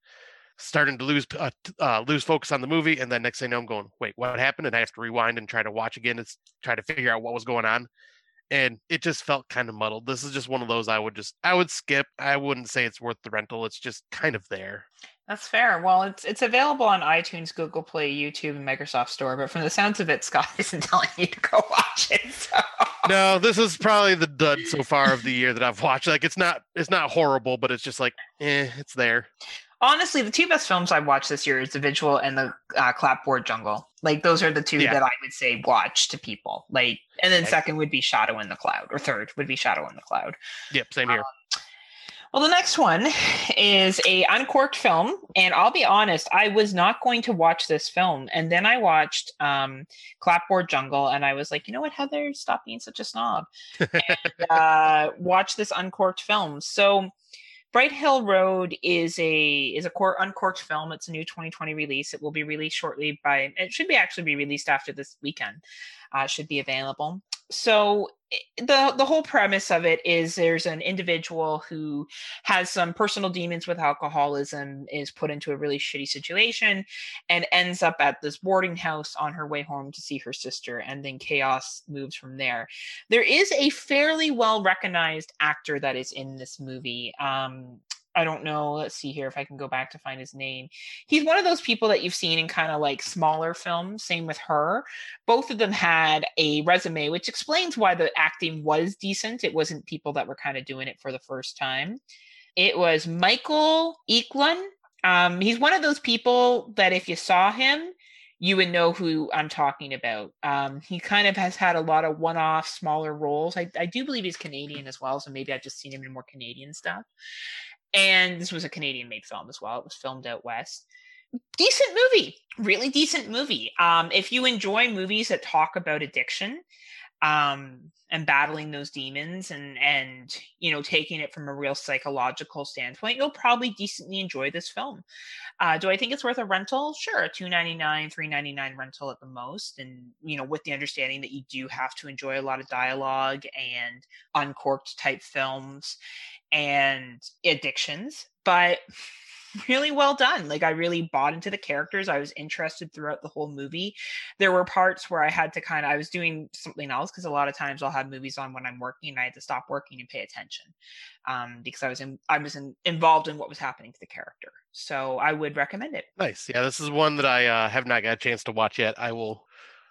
Speaker 2: starting to lose uh, uh, lose focus on the movie. And then next thing I know, I'm going, wait, what happened? And I have to rewind and try to watch again and try to figure out what was going on. And it just felt kind of muddled. This is just one of those I would just I would skip. I wouldn't say it's worth the rental. It's just kind of there.
Speaker 1: That's fair. Well, it's it's available on iTunes, Google Play, YouTube, and Microsoft Store. But from the sounds of it, Scott isn't telling you to go watch it. So.
Speaker 2: No, this is probably the dud so far of the year that I've watched. Like it's not it's not horrible, but it's just like eh, it's there.
Speaker 1: Honestly, the two best films I've watched this year is The Vigil and the uh, Clapboard Jungle. Like those are the two
Speaker 2: Yeah.
Speaker 1: that I would say watch to people. Like, and then second would be Shadow in the Cloud, or third would be Shadow in the Cloud.
Speaker 2: Yep, same here.
Speaker 1: Well, the next one is a uncorked film, and I'll be honest, I was not going to watch this film, and then I watched um, Clapboard Jungle, and I was like, you know what, Heather, stop being such a snob, and uh, watch this uncorked film. So, Bright Hill Road is a is a cor- uncorked film. It's a new 2020 release. It will be released shortly by. It should be actually be released after this weekend. Uh, should be available. So the the whole premise of it is there's an individual who has some personal demons with alcoholism is put into a really shitty situation and ends up at this boarding house on her way home to see her sister and then chaos moves from there. There is a fairly well recognized actor that is in this movie um I don't know. Let's see here if I can go back to find his name. He's one of those people that you've seen in kind of like smaller films. Same with her. Both of them had a resume, which explains why the acting was decent. It wasn't people that were kind of doing it for the first time. It was Michael Eklund. Um, he's one of those people that if you saw him, you would know who I'm talking about. Um, he kind of has had a lot of one-off smaller roles. I, I do believe he's Canadian as well, so maybe I've just seen him in more Canadian stuff. And this was a Canadian-made film as well. It was filmed out west. Decent movie, really decent movie. Um, if you enjoy movies that talk about addiction, um, and battling those demons and and you know taking it from a real psychological standpoint, you'll probably decently enjoy this film. Uh, do I think it's worth a rental? Sure, two ninety nine, three ninety nine rental at the most, and you know with the understanding that you do have to enjoy a lot of dialogue and uncorked type films and addictions, but really well done. Like I really bought into the characters. I was interested throughout the whole movie. There were parts where I had to kind of I was doing something else because a lot of times I'll have movies on when I'm working and I had to stop working and pay attention um, because I was in I was in, involved in what was happening to the character. So I would recommend it.
Speaker 2: Nice. Yeah, this is one that I uh, have not got a chance to watch yet. I will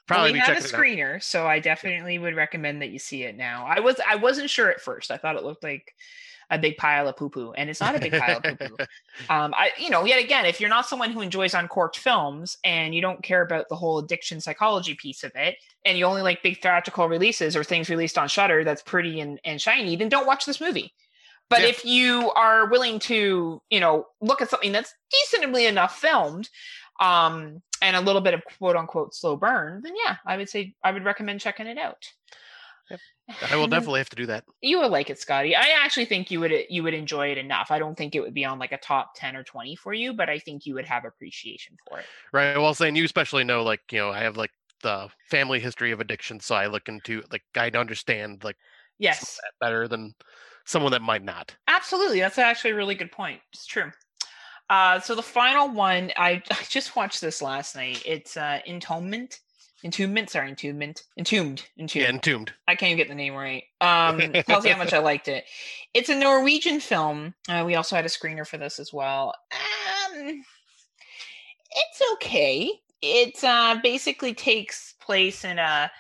Speaker 2: probably
Speaker 1: well, we
Speaker 2: be
Speaker 1: have a
Speaker 2: checking it out.
Speaker 1: screener, so I definitely would recommend that you see it now. I was I wasn't sure at first. I thought it looked like a big pile of poo poo, and it's not a big pile of poo poo. Um, I, you know, yet again, if you're not someone who enjoys uncorked films and you don't care about the whole addiction psychology piece of it, and you only like big theatrical releases or things released on Shudder that's pretty and, and shiny, then don't watch this movie. But
Speaker 2: Yeah.
Speaker 1: if you are willing to, you know, look at something that's decently enough filmed, um, and a little bit of quote unquote slow burn, then yeah, I would say I would recommend checking it out.
Speaker 2: I will definitely have to do that.
Speaker 1: you would like it, Scotty. I actually think you would you would enjoy it enough. I don't think it would be on like a top ten or twenty for you, but I think you would have appreciation for it.
Speaker 2: Right. Well, saying you especially know, like you know, I have like the family history of addiction, so I look into like I understand like
Speaker 1: Yes,
Speaker 2: better than someone that might not.
Speaker 1: absolutely. That's actually a really good point. It's true. Uh, so the final one, I, I just watched this last night. It's uh, Entombment. Entombment, sorry, Entombment. Entombed. Entombed.
Speaker 2: Yeah, entombed.
Speaker 1: I can't even get the name right. Um, tells you how much I liked it. It's a Norwegian film. Uh, we also had a screener for this as well. Um, it's okay. It uh, basically takes place in a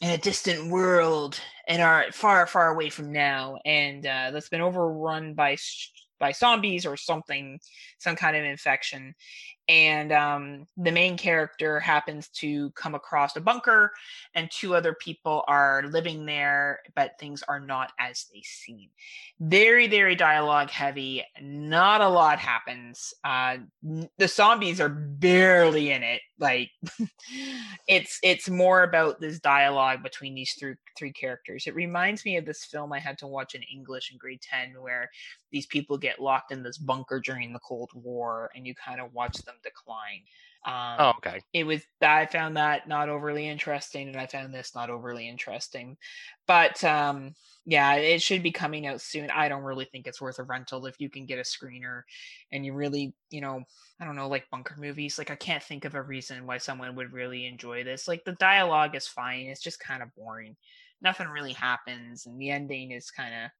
Speaker 1: in a distant world and are far, far away from now, and uh, that's been overrun by s- by zombies or something, some kind of infection. And um, the main character happens to come across a bunker and two other people are living there, but things are not as they seem. Very, very dialogue heavy. Not a lot happens. Uh, the zombies are barely in it. Like it's it's more about this dialogue between these three three characters. It reminds me of this film I had to watch in English in grade ten, where these people get locked in this bunker during the Cold War, and you kind of watch them decline. Um,
Speaker 2: Oh, okay.
Speaker 1: it was I found that not overly interesting, and I found this not overly interesting. But um, yeah, it should be coming out soon. I don't really think it's worth a rental if you can get a screener, and you really, you know, I don't know, like bunker movies. Like I can't think of a reason why someone would really enjoy this. Like the dialogue is fine; it's just kind of boring. Nothing really happens, and the ending is kind of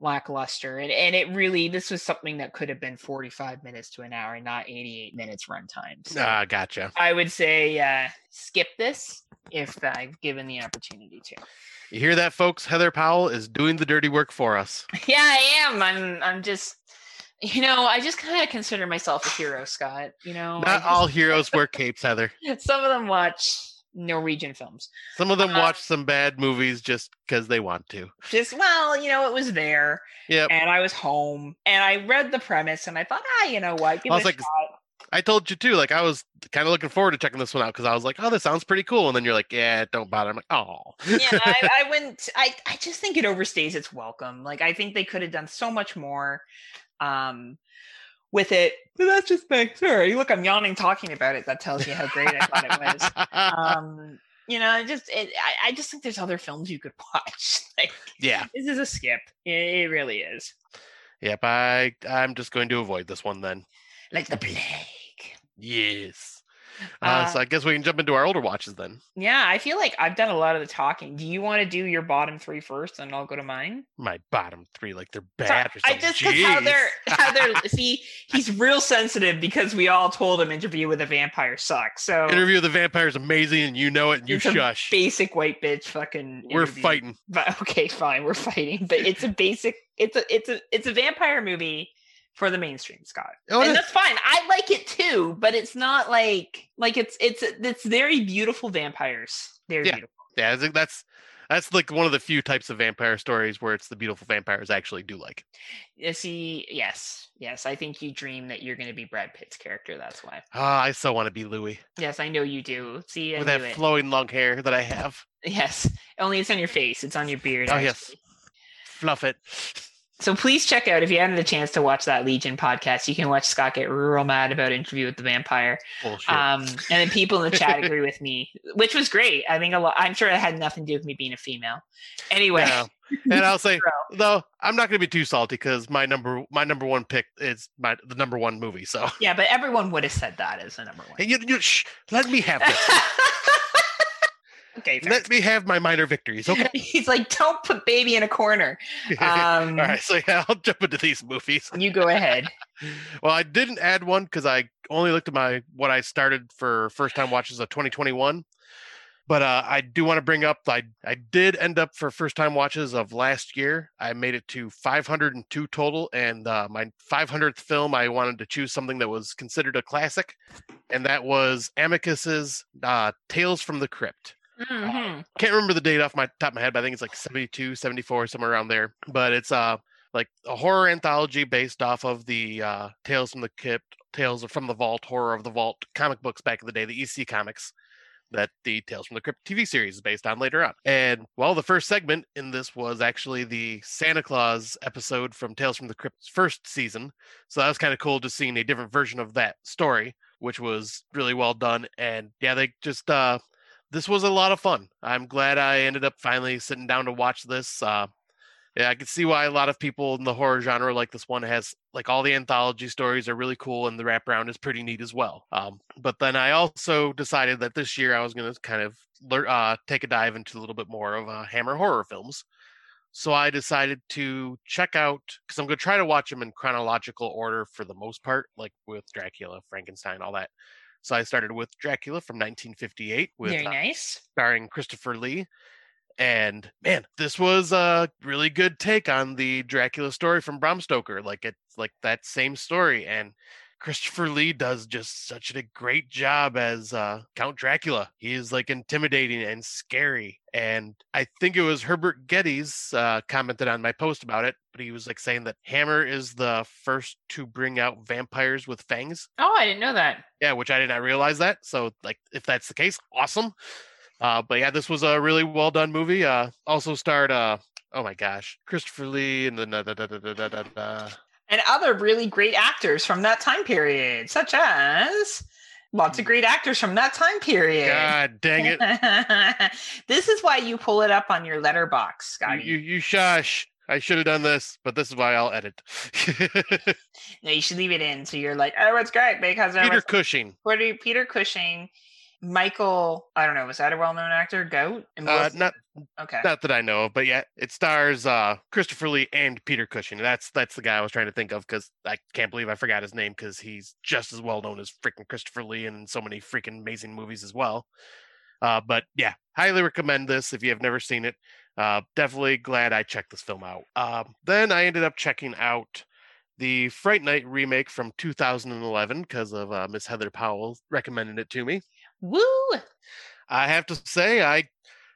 Speaker 1: lackluster and, and it really this was something that could have been 45 minutes to an hour and not 88 minutes runtime so
Speaker 2: Ah, gotcha.
Speaker 1: i would say uh skip this if i've given the opportunity to
Speaker 2: You hear that, folks? Heather Powell is doing the dirty work for us.
Speaker 1: yeah i am i'm i'm just you know i just kind of consider myself a hero scott you know
Speaker 2: Not all heroes wear capes, Heather.
Speaker 1: some of them watch norwegian films
Speaker 2: Some of them
Speaker 1: Uh,
Speaker 2: watch some bad movies just because they want to.
Speaker 1: just well you know it was there
Speaker 2: Yeah.
Speaker 1: and i was home and i read the premise and i thought ah you know what give
Speaker 2: I was like,
Speaker 1: shot
Speaker 2: I told you too. Like I was kind of looking forward to checking this one out because I was like, "Oh, this sounds pretty cool." And then you're like, "Yeah, don't bother." I'm like, "Oh."
Speaker 1: yeah, I, I wouldn't. I I just think it overstays its welcome. Like I think they could have done so much more, um, with it. But that's just my sorry. Look, I'm yawning talking about it. That tells you how great I thought it was. Um, you know, just it, I I just think there's other films you could watch. Like
Speaker 2: yeah.
Speaker 1: this is a skip. It, it really is.
Speaker 2: Yep. I I'm just going to avoid this one then.
Speaker 1: Like the plague.
Speaker 2: Yes. Uh, so
Speaker 1: Uh,
Speaker 2: I guess we can jump into our older watches then.
Speaker 1: Yeah, I feel like I've done a lot of the talking. Do you want to do your bottom three first, and I'll go to mine?
Speaker 2: My bottom three, like they're bad or
Speaker 1: I just because how they're how they're see he's real sensitive because we all told him interview with a vampire sucks. So
Speaker 2: Interview with a Vampire is amazing, and you know it, and you shush.
Speaker 1: basic white bitch fucking.
Speaker 2: We're fighting.
Speaker 1: But okay, fine, we're fighting. But it's a basic. It's a it's a it's a vampire movie for the mainstream, Scott,
Speaker 2: Oh,
Speaker 1: and that's fine. I like it too, but it's not like like it's it's it's very beautiful vampires. They're
Speaker 2: Yeah.
Speaker 1: beautiful.
Speaker 2: Yeah, I that's that's like one of the few types of vampire stories where it's the beautiful vampires I actually do like.
Speaker 1: Yeah, see, yes, yes. I think you dream that you're going to be Brad Pitt's character. That's why.
Speaker 2: Ah, I so want to be Louis
Speaker 1: Yes, I know you do. See, I
Speaker 2: with that
Speaker 1: it.
Speaker 2: flowing long hair that I have.
Speaker 1: Yes, only it's on your face. It's on your beard.
Speaker 2: Oh, yes. Fluff it.
Speaker 1: So please check out if you hadn't a chance to watch that Legion podcast. You can watch Scott get real mad about Interview with the Vampire.
Speaker 2: Bullshit.
Speaker 1: Um, and then people in the chat agree with me, which was great. I think a lot. I'm sure it had nothing to do with me being a female. Anyway,
Speaker 2: Yeah. and I'll say though I'm not going to be too salty because my number my number one pick is my the number one movie. So
Speaker 1: yeah, but everyone would have said that as the number one.
Speaker 2: Hey, you, you shh, let me have this.
Speaker 1: okay, fair.
Speaker 2: let me have my minor victories. Okay.
Speaker 1: he's like, don't put baby in a corner.
Speaker 2: All
Speaker 1: Um,
Speaker 2: right. So yeah, I'll jump into these movies.
Speaker 1: you go ahead.
Speaker 2: Well, I didn't add one because I only looked at my what I started for first time watches of 2021. But uh, I do want to bring up I I did end up for first time watches of last year. I made it to 502 total, and uh, my 500th film I wanted to choose something that was considered a classic, and that was Amicus's uh, Tales from the Crypt
Speaker 1: Mhm.
Speaker 2: can't remember the date off my top of my head, but I think it's like 72, 74, somewhere around there. But it's uh like a horror anthology based off of the uh Tales from the Crypt, Tales from the Vault, Horror of the Vault comic books back in the day, the EC comics that the Tales from the Crypt TV series is based on later on. And well, the first segment in this was actually the Santa Claus episode from Tales from the Crypt's first season. So that was kind of cool just seeing a different version of that story, which was really well done. And yeah, they just uh this was a lot of fun. I'm glad I ended up finally sitting down to watch this. Uh, yeah, I can see why a lot of people in the horror genre like this one has like all the anthology stories are really cool and the wraparound is pretty neat as well. Um, but then I also decided that this year I was going to kind of lear- uh, take a dive into a little bit more of uh, Hammer horror films. So I decided to check out because I'm going to try to watch them in chronological order for the most part, like with Dracula, Frankenstein, all that. So I started with Dracula from 1958 with
Speaker 1: Very
Speaker 2: uh,
Speaker 1: nice.
Speaker 2: starring Christopher Lee. And man, this was a really good take on the Dracula story from Bram Stoker. Like it's like that same story. And Christopher Lee does just such a great job as uh, Count Dracula. He is like intimidating and scary. And I think it was Herbert Geddes uh, commented on my post about it, but he was like saying that Hammer is the first to bring out vampires with fangs.
Speaker 1: Oh, I didn't know that.
Speaker 2: Yeah, which I did not realize that. So, like, if that's the case, awesome. Uh, but yeah, this was a really well done movie. Uh, also starred, uh, oh my gosh, Christopher Lee and da, da, da, da, da, da, da.
Speaker 1: And other really great actors from that time period, such as lots of hmm. great actors from that time period.
Speaker 2: God dang it!
Speaker 1: this is why you pull it up on your Letterboxd, Scotty.
Speaker 2: You, you, you shush. I should have done this, but this is why I'll edit.
Speaker 1: no, you should leave it in. So you're like, oh, it's great because
Speaker 2: Peter Cushing.
Speaker 1: What do you Peter Cushing Michael, I don't know, was that a well-known actor? Goat?
Speaker 2: Uh, not
Speaker 1: okay.
Speaker 2: Not that I know of, but yeah, it stars uh, Christopher Lee and Peter Cushing. That's that's the guy I was trying to think of because I can't believe I forgot his name because he's just as well known as freaking Christopher Lee and in so many freaking amazing movies as well. Uh, but yeah, highly recommend this if you have never seen it. Uh, definitely glad I checked this film out. Um, then I ended up checking out the Fright Night remake from 2011 because of uh, Miss Heather Powell recommended it to me.
Speaker 1: Woo!
Speaker 2: I have to say, I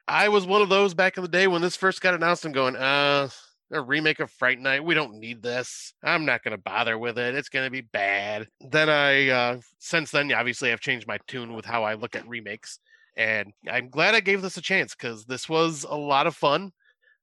Speaker 2: I was one of those back in the day when this first got announced. I'm going, uh, a remake of Fright Night. We don't need this. I'm not going to bother with it. It's going to be bad. Then I, uh, since then, obviously, I've changed my tune with how I look at remakes, and I'm glad I gave this a chance because this was a lot of fun.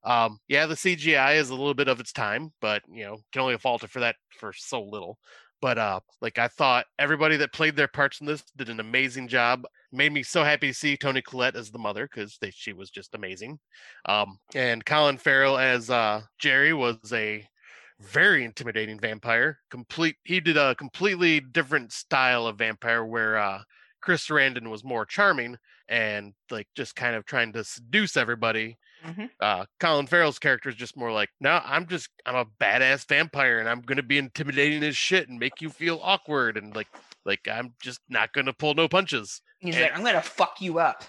Speaker 2: Um, yeah, the CGI is a little bit of its time, but you know, can only fault it for that for so little. But uh, like I thought, everybody that played their parts in this did an amazing job. Made me so happy to see Toni Collette as the mother because she was just amazing. Um, and Colin Farrell as uh, Jerry was a very intimidating vampire. Complete. He did a completely different style of vampire where uh, Chris Sarandon was more charming and like just kind of trying to seduce everybody Mm-hmm. Uh, Colin Farrell's character is just more like, no, I'm just I'm a badass vampire and I'm gonna be intimidating as shit and make you feel awkward and like like I'm just not gonna pull no punches.
Speaker 1: He's
Speaker 2: and,
Speaker 1: like, I'm gonna fuck you up.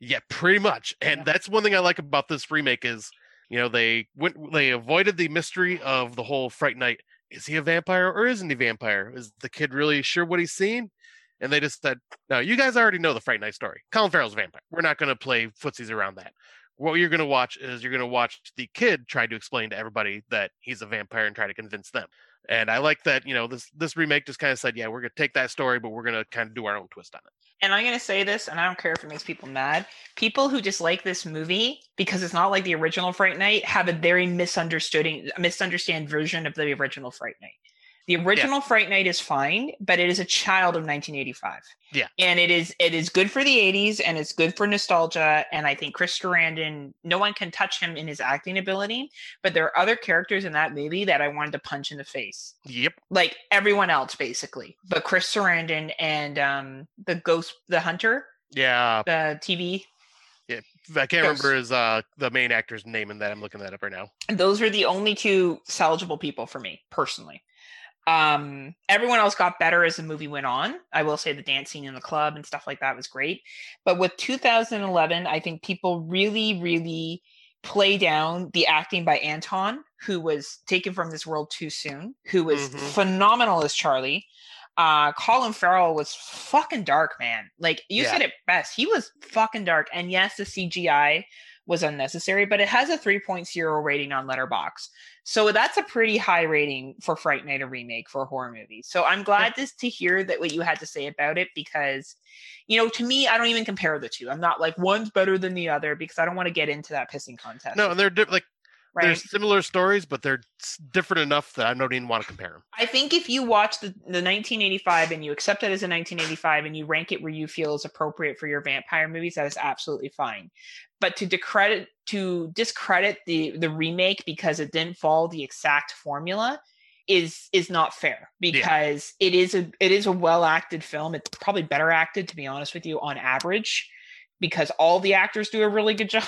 Speaker 2: Yeah, pretty much. And yeah. that's one thing I like about this remake is, you know, they went they avoided the mystery of the whole Fright Night. Is he a vampire or isn't he a vampire? Is the kid really sure what he's seen? And they just said, no, you guys already know the Fright Night story. Colin Farrell's a vampire. We're not going to play footsies around that what you're going to watch is you're going to watch the kid try to explain to everybody that he's a vampire and try to convince them. And I like that, you know, this this remake just kind of said, yeah, we're going to take that story, but we're going to kind of do our own twist on it.
Speaker 1: And I'm going to say this, and I don't care if it makes people mad. People who dislike this movie because it's not like the original Fright Night have a very misunderstanding, misunderstand version of the original Fright Night. The original yeah. Fright Night is fine, but it is a child of 1985.
Speaker 2: Yeah,
Speaker 1: and it is it is good for the 80s and it's good for nostalgia. And I think Chris Sarandon, no one can touch him in his acting ability, but there are other characters in that movie that I wanted to punch in the face.
Speaker 2: Yep,
Speaker 1: like everyone else basically, but Chris Sarandon and um the ghost, the hunter.
Speaker 2: Yeah,
Speaker 1: the TV
Speaker 2: yeah, I can't remember his uh the main actor's name in that. I'm looking that up right now.
Speaker 1: Those are the only two salvageable people for me personally. Um, everyone else got better as the movie went on. I will say the dance scene in the club and stuff like that was great. But with 2011, I think people really, really play down the acting by Anton, who was taken from this world too soon, who was mm-hmm. phenomenal as Charlie. Uh, Colin Farrell was fucking dark, man. Like you yeah. said it best. He was fucking dark. And yes, the CGI was unnecessary, but it has a 3.0 rating on Letterboxd. So that's a pretty high rating for Fright Night a remake for a horror movie. So I'm glad to, to hear that what you had to say about it because, you know, to me, I don't even compare the two. I'm not like one's better than the other because I don't want to get into that pissing contest.
Speaker 2: No, and they're di- like right? they're similar stories, but they're different enough that I don't even want to compare them.
Speaker 1: I think if you watch the, the 1985 and you accept it as a 1985 and you rank it where you feel is appropriate for your vampire movies, that is absolutely fine but to discredit to discredit the the remake because it didn't follow the exact formula is is not fair because yeah. it is a it is a well acted film it's probably better acted to be honest with you on average because all the actors do a really good job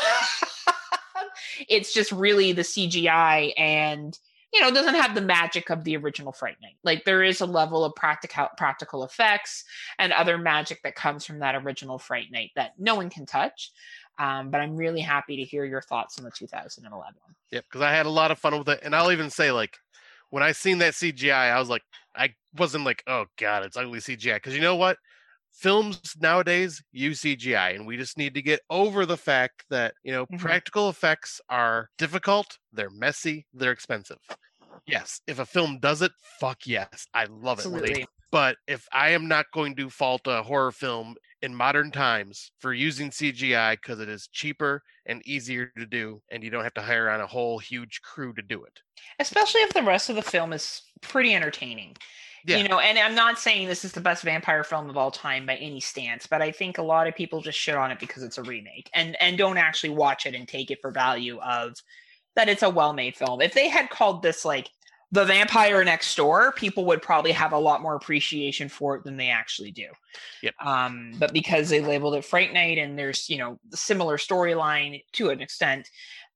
Speaker 1: it's just really the cgi and you know doesn't have the magic of the original fright night like there is a level of practical practical effects and other magic that comes from that original fright night that no one can touch um, but I'm really happy to hear your thoughts on the 2011 one.
Speaker 2: Yep, because I had a lot of fun with it, and I'll even say like when I seen that CGI, I was like, I wasn't like, oh god, it's ugly CGI, because you know what? Films nowadays use CGI, and we just need to get over the fact that you know mm-hmm. practical effects are difficult, they're messy, they're expensive. Yes, if a film does it, fuck yes, I love Absolutely. it. But if I am not going to fault a horror film in modern times for using CGI because it is cheaper and easier to do, and you don't have to hire on a whole huge crew to do it.
Speaker 1: Especially if the rest of the film is pretty entertaining. Yeah. You know, and I'm not saying this is the best vampire film of all time by any stance, but I think a lot of people just shit on it because it's a remake and and don't actually watch it and take it for value of that it's a well-made film. If they had called this like the vampire next door, people would probably have a lot more appreciation for it than they actually do.
Speaker 2: Yep.
Speaker 1: Um, but because they labeled it Fright Night and there's, you know, similar storyline to an extent,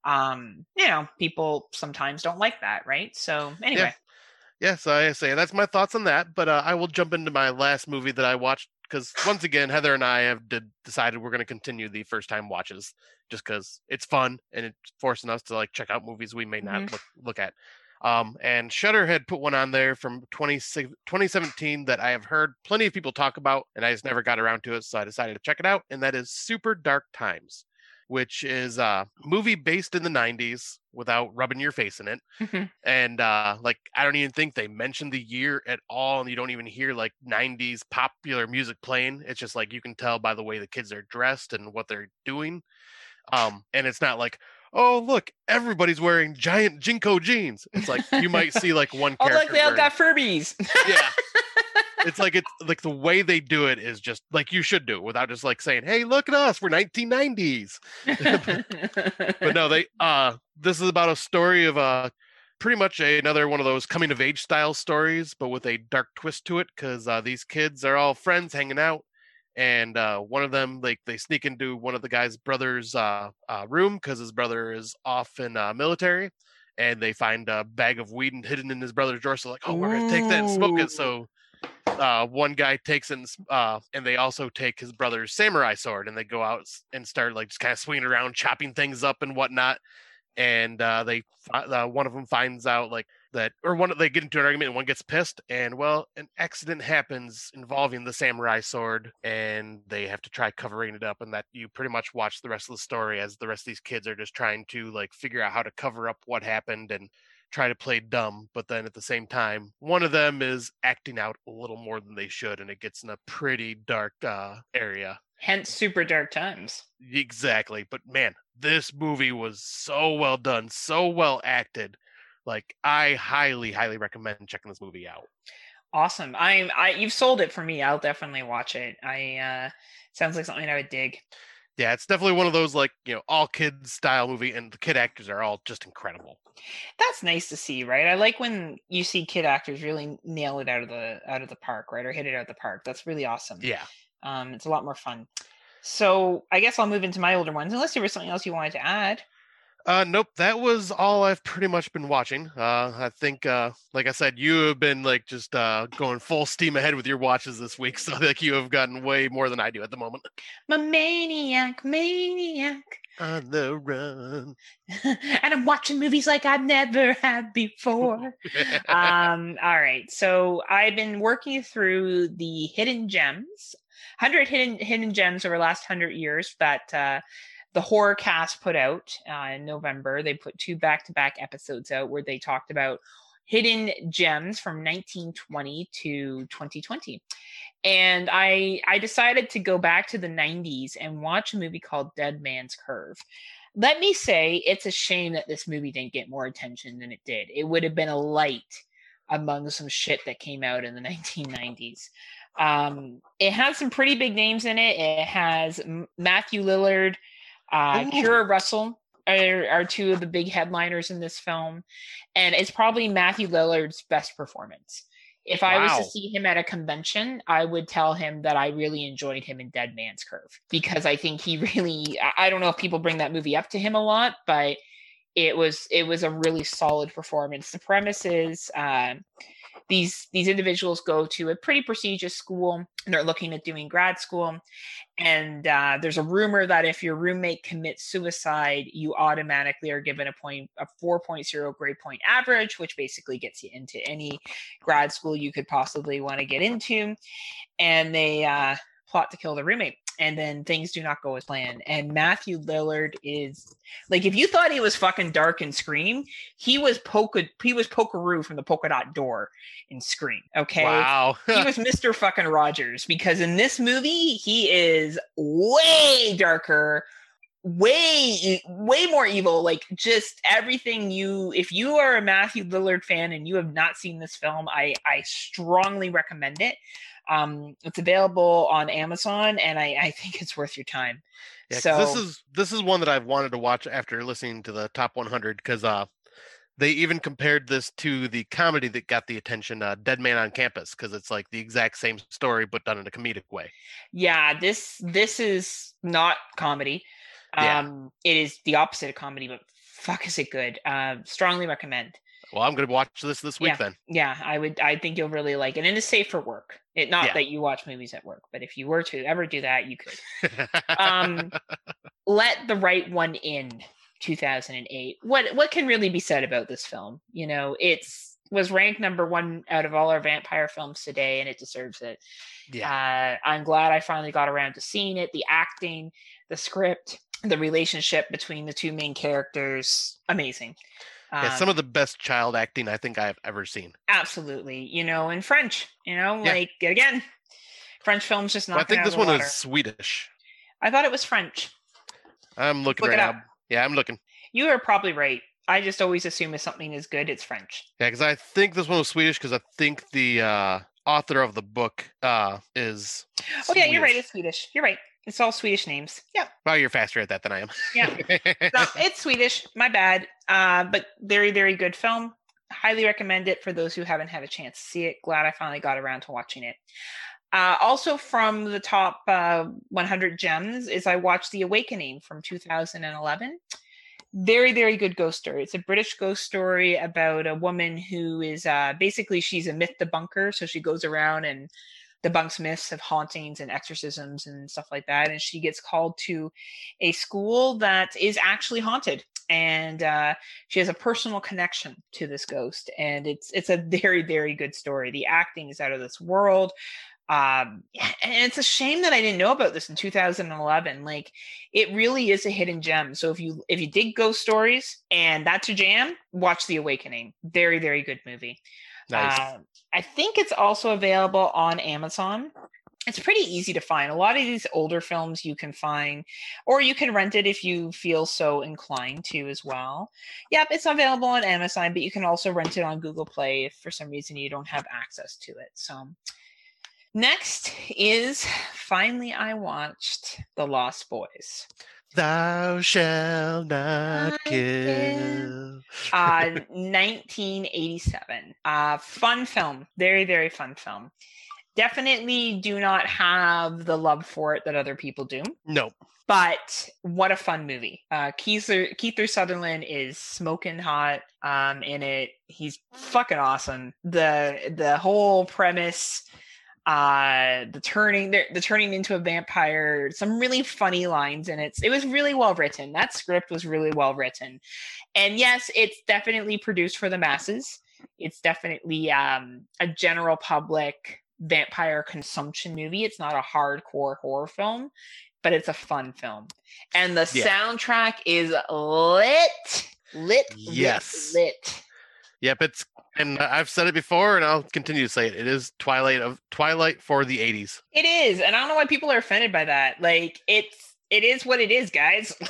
Speaker 1: um, you know, people sometimes don't like that, right? So anyway.
Speaker 2: Yeah. Yeah, so I say that's my thoughts on that. But uh, I will jump into my last movie that I watched because once again, Heather and I have did, decided we're going to continue the first time watches just because it's fun and it's forcing us to like check out movies we may not mm-hmm. look, look at. Um, and Shudder had put one on there from 20, 2017 that I have heard plenty of people talk about, and I just never got around to it, so I decided to check it out, and that is Super Dark Times, which is a movie based in the 90s without rubbing your face in it. Mm-hmm. And uh, like, I don't even think they mentioned the year at all, and you don't even hear like 90s popular music playing. It's just like you can tell by the way the kids are dressed and what they're doing. Um, and it's not like, oh look, everybody's wearing giant JNCO jeans. It's like you might see like one. character.
Speaker 1: oh, look, they all got Furbies.
Speaker 2: yeah, it's like it's like the way they do it is just like you should do it without just like saying, "Hey, look at us, we're 1990s." but no, they uh, this is about a story of a. Uh, pretty much a, another one of those coming of age style stories, but with a dark twist to it because uh, these kids are all friends hanging out and uh, one of them like they sneak into one of the guy's brother's uh, uh, room because his brother is off in uh, military and they find a bag of weed and hidden in his brother's drawer so like oh we're gonna take that and smoke it so uh, one guy takes and, uh, and they also take his brother's samurai sword and they go out and start like just kind of swinging around chopping things up and whatnot and uh, they uh, one of them finds out like that or one they get into an argument and one gets pissed and well an accident happens involving the samurai sword and they have to try covering it up and that you pretty much watch the rest of the story as the rest of these kids are just trying to like figure out how to cover up what happened and try to play dumb but then at the same time one of them is acting out a little more than they should and it gets in a pretty dark uh area
Speaker 1: hence super dark times
Speaker 2: exactly but man this movie was so well done so well acted like I highly, highly recommend checking this movie out.
Speaker 1: Awesome. I'm I you've sold it for me. I'll definitely watch it. I uh sounds like something I would dig.
Speaker 2: Yeah, it's definitely one of those like, you know, all kids style movie and the kid actors are all just incredible.
Speaker 1: That's nice to see, right? I like when you see kid actors really nail it out of the out of the park, right? Or hit it out of the park. That's really awesome.
Speaker 2: Yeah.
Speaker 1: Um it's a lot more fun. So I guess I'll move into my older ones, unless there was something else you wanted to add.
Speaker 2: Uh, nope, that was all I've pretty much been watching. Uh, I think, uh, like I said, you have been like just uh, going full steam ahead with your watches this week, so like you have gotten way more than I do at the moment.
Speaker 1: My maniac, maniac
Speaker 2: on the run,
Speaker 1: and I'm watching movies like I've never had before. um, all right, so I've been working through the hidden gems, hundred hidden hidden gems over the last hundred years that uh, the horror cast put out uh, in November. They put two back to back episodes out where they talked about hidden gems from 1920 to 2020. And I I decided to go back to the 90s and watch a movie called Dead Man's Curve. Let me say it's a shame that this movie didn't get more attention than it did. It would have been a light among some shit that came out in the 1990s. Um, it has some pretty big names in it. It has Matthew Lillard, uh, Keri Russell are, are two of the big headliners in this film, and it's probably Matthew Lillard's best performance. If I was to see him at a convention, I would tell him that I really enjoyed him in Dead Man's Curve because I think he really I don't know if people bring that movie up to him a lot, but it was it was a really solid performance. The premise is uh, these these individuals go to a pretty prestigious school and they're looking at doing grad school. And uh, there's a rumor that if your roommate commits suicide you automatically are given a point a 4.0 grade point average which basically gets you into any grad school you could possibly want to get into. And they uh, plot to kill the roommate and then things do not go as planned. And Matthew Lillard is like, if you thought he was fucking dark and Scream, he was polka, he was Polkaroo from the polka dot door in Scream. Okay,
Speaker 2: Wow.
Speaker 1: he was Mr. fucking Rogers because in this movie he is way darker, way way more evil. Like just everything you. If you are a Matthew Lillard fan and you have not seen this film, I I strongly recommend it. Um, it's available on Amazon, and I I think it's worth your time.
Speaker 2: Yeah,
Speaker 1: so
Speaker 2: this is this is one that I've wanted to watch after listening to the top 100 because uh, they even compared this to the comedy that got the attention, uh, Dead Man on Campus, because it's like the exact same story but done in a comedic way.
Speaker 1: yeah, this this is not comedy.
Speaker 2: Yeah.
Speaker 1: Um, it is the opposite of comedy, but fuck, is it good? Uh, strongly recommend.
Speaker 2: Well, I'm gonna watch this this week then.
Speaker 1: Yeah, I would. I think you'll really like it, and it's safe for work. It not
Speaker 2: Yeah.
Speaker 1: that you watch movies at work, but if you were to ever do that, you could. Um, Let the right one in. 2008. What what can really be said about this film? You know, it's was ranked number one out of all our vampire films today, and it deserves it.
Speaker 2: yeah,
Speaker 1: Uh, I'm glad I finally got around to seeing it. The acting, the script, the relationship between the two main characters, amazing.
Speaker 2: Yeah, some
Speaker 1: Um,
Speaker 2: of the best child acting I think I've ever seen.
Speaker 1: absolutely you know in french you know
Speaker 2: Yeah.
Speaker 1: like again french films just not
Speaker 2: Well, I think this one
Speaker 1: water.
Speaker 2: is Swedish.
Speaker 1: i thought it was french
Speaker 2: I'm looking
Speaker 1: look
Speaker 2: right
Speaker 1: it up
Speaker 2: now. Yeah, I'm looking.
Speaker 1: you are probably right i just always assume if something is good it's french
Speaker 2: Yeah, because I think this one was Swedish because I think the uh, author of the book uh, is.
Speaker 1: oh yeah you're right it's swedish you're right it's all swedish names. Yeah.
Speaker 2: Wow, you're faster at that than I am.
Speaker 1: Yeah. no, it's swedish. My bad. Uh, but very very good film. Highly recommend it for those who haven't had a chance to see it. Glad i finally got around to watching it. Uh, also from the top uh, 100 gems is i watched the awakening from 2011 very very good ghost story. It's a british ghost story about a woman who is uh, basically she's a myth debunker. So she goes around and debunks myths of hauntings and exorcisms and stuff like that and she gets called to a school that is actually haunted and uh, she has a personal connection to this ghost and it's it's a very very good story. The acting is out of this world um and it's a shame that i didn't know about this in 2011 like it really is a hidden gem. So if you if you dig ghost stories and that's your jam watch the awakening. Very very good movie
Speaker 2: nice.
Speaker 1: uh, I think it's also available on Amazon. It's pretty easy to find. A lot of these older films you can find, or you can rent it if you feel so inclined to as well. Yep, it's available on Amazon, but you can also rent it on Google Play if for some reason you don't have access to it. So, next is finally I watched The Lost Boys.
Speaker 2: Thou shalt not kill.
Speaker 1: uh 1987 uh fun film. Very very fun film. Definitely do not have the love for it that other people do.
Speaker 2: No.
Speaker 1: but what a fun movie. Uh keith keith sutherland is smoking hot um in it. He's fucking awesome. The the whole premise uh the turning the, the turning into a vampire some really funny lines in it it was really well written that script was really well written and yes it's definitely produced for the masses it's definitely um a general public vampire consumption movie it's not a hardcore horror film but it's a fun film and the
Speaker 2: Yeah.
Speaker 1: soundtrack is lit lit
Speaker 2: Yes.
Speaker 1: lit, lit.
Speaker 2: Yep, it's and I've said it before, and I'll continue to say it. It is Twilight of Twilight for the '80s.
Speaker 1: It is, and I don't know why people are offended by that. Like it's it is what it is, guys.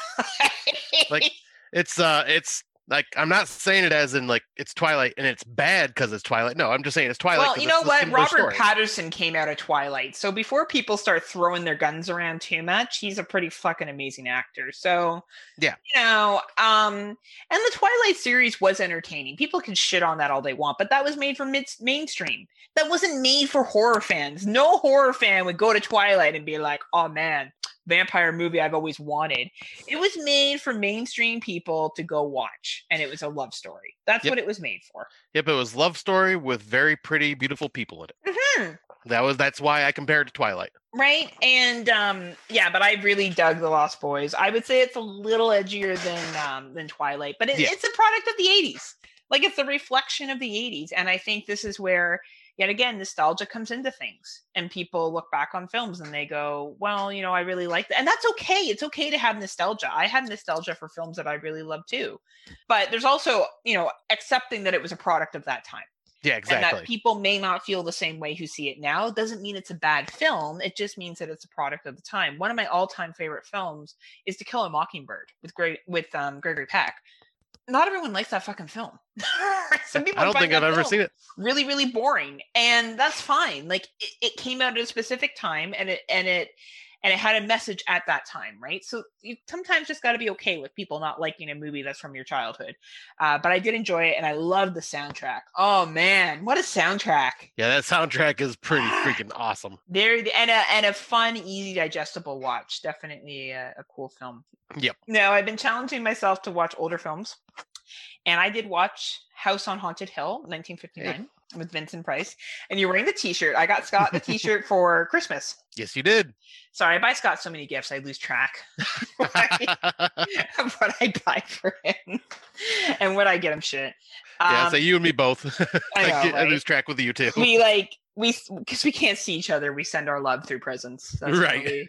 Speaker 2: Like, It's uh, it's like I'm not saying it as in like it's Twilight and it's bad because it's Twilight. No, I'm just saying it's Twilight.
Speaker 1: Well, you know what? Robert
Speaker 2: story.
Speaker 1: Pattinson came out of Twilight, so before people start throwing their guns around too much, he's a pretty fucking amazing actor. So
Speaker 2: Yeah.
Speaker 1: you know, um, and the Twilight series was entertaining. People can shit on that all they want, but that was made for mid- mainstream. That wasn't made for horror fans. No horror fan would go to Twilight and be like, "Oh man." Vampire movie I've always wanted. It was made for mainstream people to go watch, and it was a love story. That's
Speaker 2: Yep.
Speaker 1: what it was made for.
Speaker 2: Yep, it was love story with very pretty, beautiful people in it.
Speaker 1: Mhm.
Speaker 2: That was that's why I compared to Twilight.
Speaker 1: right and um yeah but i really dug the lost boys i would say it's a little edgier than um than twilight but it,
Speaker 2: Yeah.
Speaker 1: it's a product of the 80s like it's a reflection of the 80s and i think this is where yet again nostalgia comes into things and people look back on films and they go well you know i really like that and that's okay. It's okay to have nostalgia. I have nostalgia for films that i really love too. But there's also you know accepting that it was a product of that time.
Speaker 2: Yeah, exactly and
Speaker 1: that people may not feel the same way who see it now doesn't mean it's a bad film. It just means that it's a product of the time. One of my all-time favorite films is to kill a mockingbird with great with um, gregory peck not everyone likes that fucking film some people
Speaker 2: I don't think I've ever seen it.
Speaker 1: really really boring and that's fine like it, it came out at a specific time and it and it and it had a message at that time right? So you sometimes just got to be okay with people not liking a movie that's from your childhood. Uh, but i did enjoy it and i loved the soundtrack. Oh man what a soundtrack.
Speaker 2: Yeah, that soundtrack is pretty freaking awesome.
Speaker 1: there and a and a fun easy digestible watch. Definitely a, a cool film.
Speaker 2: Yep.
Speaker 1: now i've been challenging myself to watch older films and i did watch house on haunted hill 1959 with vincent price and you're wearing the t-shirt. I got scott the t-shirt for christmas.
Speaker 2: Yes, you did.
Speaker 1: sorry i buy scott so many gifts i lose track of what i buy for him and what i get him shit
Speaker 2: yeah,
Speaker 1: Um,
Speaker 2: so you and me both.
Speaker 1: I know,
Speaker 2: get- I lose track with you too.
Speaker 1: we like we because we can't see each other we send our love through presents That's
Speaker 2: Right.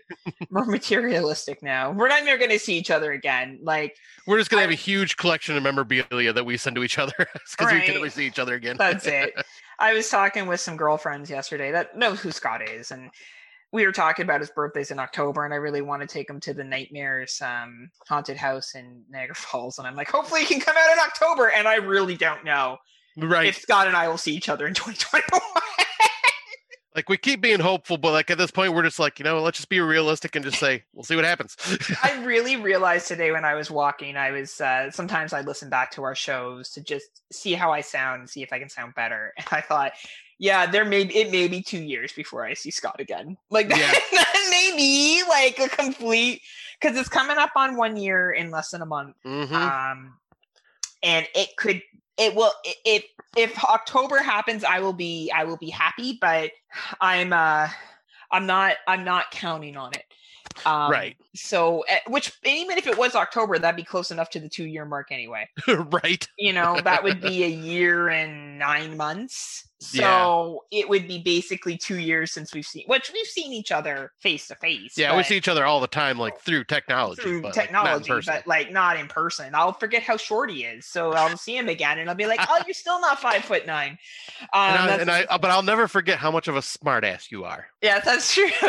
Speaker 1: we're materialistic now we're not even going to see each other again like
Speaker 2: We're just gonna have a huge collection of memorabilia that we send to each other because we can
Speaker 1: Right.
Speaker 2: only see each other again.
Speaker 1: that's it i was talking with some girlfriends yesterday that know who scott is and we were talking about his birthdays in october and i really want to take him to the nightmares um haunted house in niagara falls and i'm like hopefully he can come out in october and i really don't know
Speaker 2: right.
Speaker 1: if scott and i will see each other in 2021
Speaker 2: like we keep being hopeful, but like at this point, we're just like, you know, let's just be realistic and just say, we'll see what happens.
Speaker 1: I really realized today when I was walking, I was uh, sometimes I listen back to our shows to just see how I sound and see if I can sound better. And I thought, yeah, there may it may be two years before I see Scott again. Like that,
Speaker 2: Yeah.
Speaker 1: that may be like a complete because it's coming up on one year in less than a month.
Speaker 2: Mhm.
Speaker 1: Um, and it could it will if if October happens, I will be I will be happy, but I'm uh I'm not I'm not counting on it. Um,
Speaker 2: Right.
Speaker 1: So, eh, which even if it was October, that'd be close enough to the two year mark anyway.
Speaker 2: right.
Speaker 1: You know, that would be a year and nine months. So
Speaker 2: Yeah.
Speaker 1: it would be basically two years since we've seen, which we've seen each other face to face.
Speaker 2: Yeah, we see each other all the time, like through technology,
Speaker 1: through
Speaker 2: but like,
Speaker 1: technology,
Speaker 2: person.
Speaker 1: but like not in person. I'll forget how short he is, so I'll see him again, and I'll be like, "Oh, you're still not five foot nine. Um,
Speaker 2: and I, and I, uh, but I'll never forget how much of a smartass you are.
Speaker 1: yeah, that's true.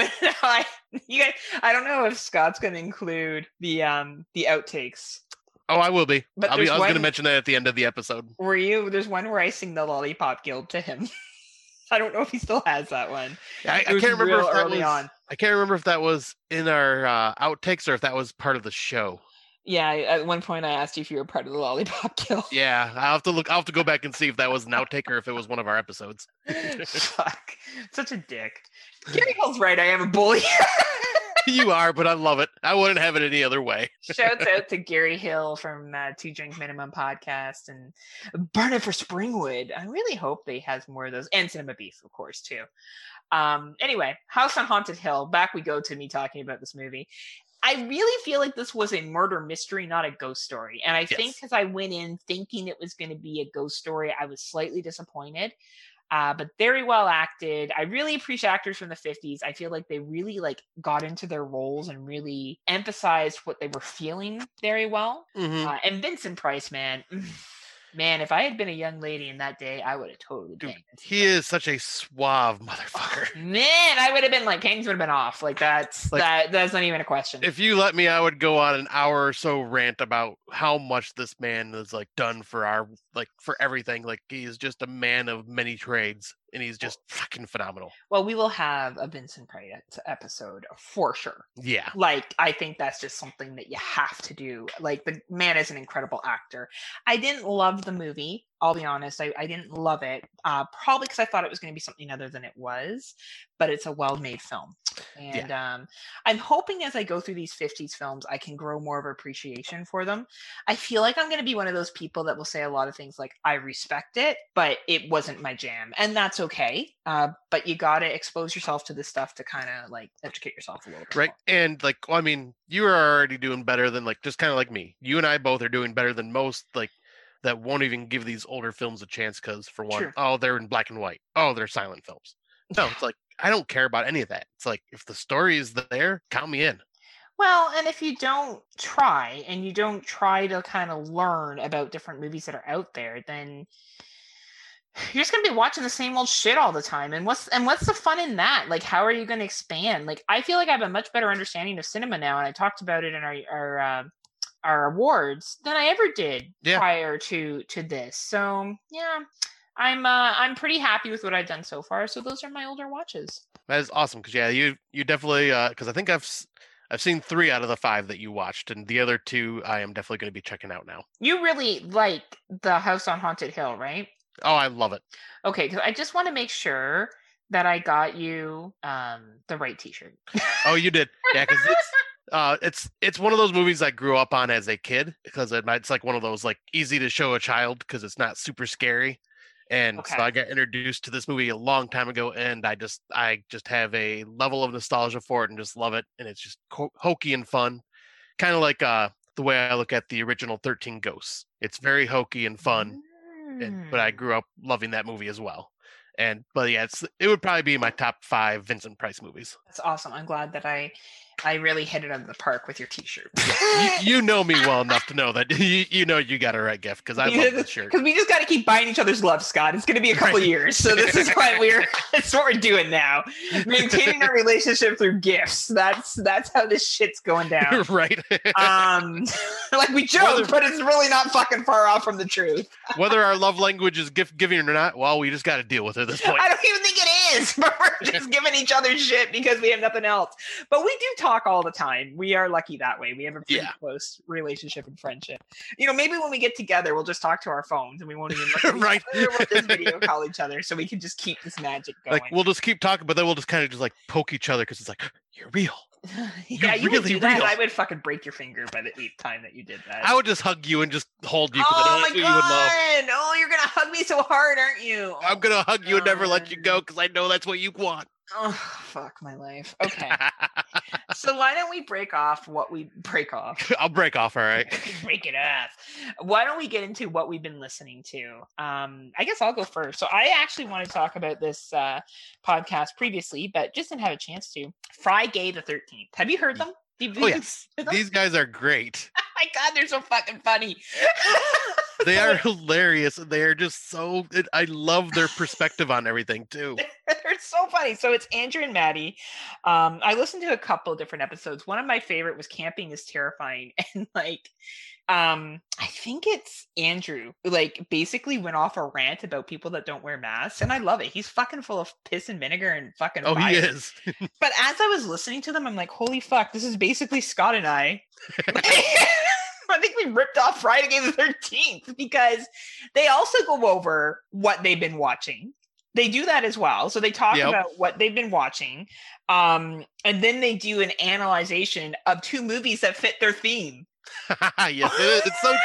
Speaker 1: I, you guys, I don't know if Scott's going to include the um the outtakes.
Speaker 2: Oh, I will be.
Speaker 1: But
Speaker 2: I'll be. I was going to mention that at the end of the episode.
Speaker 1: Were you? There's one where I sing the Lollipop Guild to him. I don't know if he still has that one.
Speaker 2: I, I can't remember if that was.
Speaker 1: on.
Speaker 2: I can't remember if that was in our uh, outtakes or if that was part of the show.
Speaker 1: Yeah, at one point I asked you if you were part of the Lollipop Guild.
Speaker 2: Yeah, I'll have to look. I'll have to go back and see if that was an outtake or if it was one of our episodes.
Speaker 1: Fuck, such a dick. Gary Hill's right. I am a bully.
Speaker 2: you are, but I love it. I wouldn't have it any other way.
Speaker 1: Shouts out to Gary Hill from uh, Two Drink Minimum podcast and Burn It for Springwood. I really hope they has more of those and Cinema Beef, of course, too. Um, anyway, House on Haunted Hill. Back we go to me talking about this movie. I really feel like this was a murder mystery, not a ghost story. And I think
Speaker 2: Yes.
Speaker 1: because I went in thinking it was going to be a ghost story, I was slightly disappointed. Uh, but very well acted. I really appreciate actors from the 50s. I feel like they really like got into their roles and really emphasized what they were feeling very well.
Speaker 2: Mhm.
Speaker 1: Uh, and Vincent Price, man, man, if I had been a young lady in that day, I would have totally
Speaker 2: Dude, He is such a suave oh, motherfucker.
Speaker 1: Man, I would have been like Kings would have been off. Like that's
Speaker 2: Like,
Speaker 1: that. That's not even a question.
Speaker 2: If you let me, I would go on an hour or so rant about how much this man has like done for our like for everything. Like he is just a man of many trades, and he's just fucking phenomenal.
Speaker 1: well, we will have a Vincent Price episode for sure.
Speaker 2: Yeah,
Speaker 1: like i think that's just something that you have to do. Like the man is an incredible actor. I didn't love the movie i'll be honest. I, I didn't love it uh, probably because i thought it was going to be something other than it was but it's a well-made film and um, i'm hoping as i go through these 50s films i can grow more of appreciation for them i feel like i'm going to be one of those people that will say a lot of things like i respect it but it wasn't my jam and that's okay uh, but you got to expose yourself to this stuff to kind of like educate yourself a little bit
Speaker 2: right.
Speaker 1: more.
Speaker 2: And like, well, I mean, you are already doing better than like just kind of like me. You and I both are doing better than most like that won't even give these older films a chance because, for one,
Speaker 1: True.
Speaker 2: oh, they're in black and white. Oh, they're silent films. No, it's like I don't care about any of that. It's like if the story is there, count me in.
Speaker 1: Well, and if you don't try and you don't try to kind of learn about different movies that are out there, then you're just gonna be watching the same old shit all the time. And what's and what's the fun in that? Like, how are you gonna expand? Like, I feel like I have a much better understanding of cinema now, and I talked about it in our our uh, our awards than I ever did
Speaker 2: Yeah.
Speaker 1: prior to to this. So yeah, I'm uh, I'm pretty happy with what I've done so far. So those are my older watches.
Speaker 2: That is awesome because yeah, you you definitely because I think I've I've seen three out of the five that you watched, and the other two I am definitely going to be checking out now.
Speaker 1: You really like the House on Haunted Hill, right?
Speaker 2: Oh, I love it.
Speaker 1: Okay, because I just want to make sure that I got you um the right T-shirt.
Speaker 2: Oh, you did, yeah, because it's uh, it's it's one of those movies I grew up on as a kid because it, it's like one of those like easy to show a child because it's not super scary, and
Speaker 1: Okay.
Speaker 2: so I got introduced to this movie a long time ago, and I just I just have a level of nostalgia for it and just love it, and it's just ho- hokey and fun, kind of like uh the way I look at the original Thirteen Ghosts. It's very hokey and fun. and, but I
Speaker 1: Mm.
Speaker 2: grew up loving that movie as well. And but yeah, it's it would probably be my top five Vincent Price movies.
Speaker 1: That's awesome. I'm glad that I I really hit it out of the park with your T-shirt.
Speaker 2: You, you know me well enough to know that you, you know you got a right gift because I love the shirt.
Speaker 1: Because we just got to keep buying each other's love, Scott. It's going to be a couple
Speaker 2: Right.
Speaker 1: years, so this is what we're. That's what we're doing now. Maintaining our relationship through gifts. That's that's how this shit's going down.
Speaker 2: right.
Speaker 1: Um, like we joke,
Speaker 2: Whether-
Speaker 1: but it's really not fucking far off from the truth.
Speaker 2: Whether our love language is gift giving or not, well, we just got to deal with it at this point.
Speaker 1: I don't even think it is, but we're just giving each other shit because we have nothing else. But we do talk all the time. We are lucky that way. We have a pretty
Speaker 2: Yeah.
Speaker 1: close relationship and friendship. You know, maybe when we get together, we'll just talk to our phones and we won't even look at each
Speaker 2: Right.
Speaker 1: other. We'll just video call each other so we can just keep this magic going.
Speaker 2: Like we'll just keep talking, but then we'll just kind of just like poke each other because it's like you're real.
Speaker 1: yeah, you would
Speaker 2: really
Speaker 1: do that. I would fucking break your finger by the eighth time that you did that.
Speaker 2: I would just hug you and just hold you
Speaker 1: oh my
Speaker 2: what you would love.
Speaker 1: god! Oh, you're gonna hug me so hard, aren't you?
Speaker 2: I'm gonna hug you and never let you oh,
Speaker 1: go
Speaker 2: because I know that's what you want.
Speaker 1: Oh, fuck my life. Okay. So why don't we break off what we break off?
Speaker 2: I'll break off, all right.
Speaker 1: break it off. Why don't we get into what we've been listening to? Um, I guess I'll go first. So I actually want to talk about this uh, podcast previously, but just didn't have a chance to. Fry Gay the Thirteenth. Have you heard them? You-
Speaker 2: Oh
Speaker 1: have you
Speaker 2: yes,
Speaker 1: them?
Speaker 2: these guys are great.
Speaker 1: Oh my god, they're so fucking funny.
Speaker 2: They are hilarious. and They are just so. It, I love their perspective on everything too.
Speaker 1: They're so funny. So it's Andrew and Maddie. Um, I listened to a couple of different episodes. One of my favorite was Camping is Terrifying. And like, um, I think it's Andrew, like basically went off a rant about people that don't wear masks. And I love it. He's fucking full of piss and vinegar and fucking
Speaker 2: Oh, he
Speaker 1: fire.
Speaker 2: is.
Speaker 1: But as I was listening to them, I'm like, holy fuck, this is basically Scott and I. I think we ripped off Friday the 13th because they also go over what they've been watching. They do that as well. So they talk
Speaker 2: Yep.
Speaker 1: about what they've been watching. Um, and then they do an analyzation of two movies that fit their theme.
Speaker 2: yes, it is. It's so.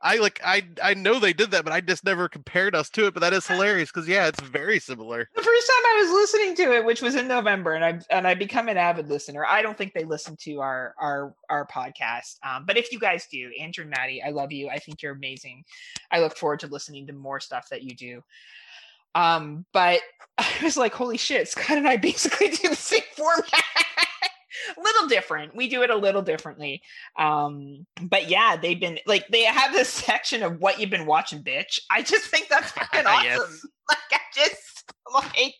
Speaker 2: I like. I I know they did that, but I just never compared us to it. But that is hilarious because yeah, it's very similar.
Speaker 1: The first time I was listening to it, which was in November, and I and I become an avid listener. I don't think they listen to our our our podcast, um, but if you guys do, Andrew and Maddie, I love you. I think you're amazing. I look forward to listening to more stuff that you do. Um, but I was like, holy shit, Scott and I basically do the same format. A little different. We do it a little differently. Um, but yeah, they've been like they have this section of what you've been watching, bitch. I just think that's fucking awesome.
Speaker 2: Yes.
Speaker 1: Like I just like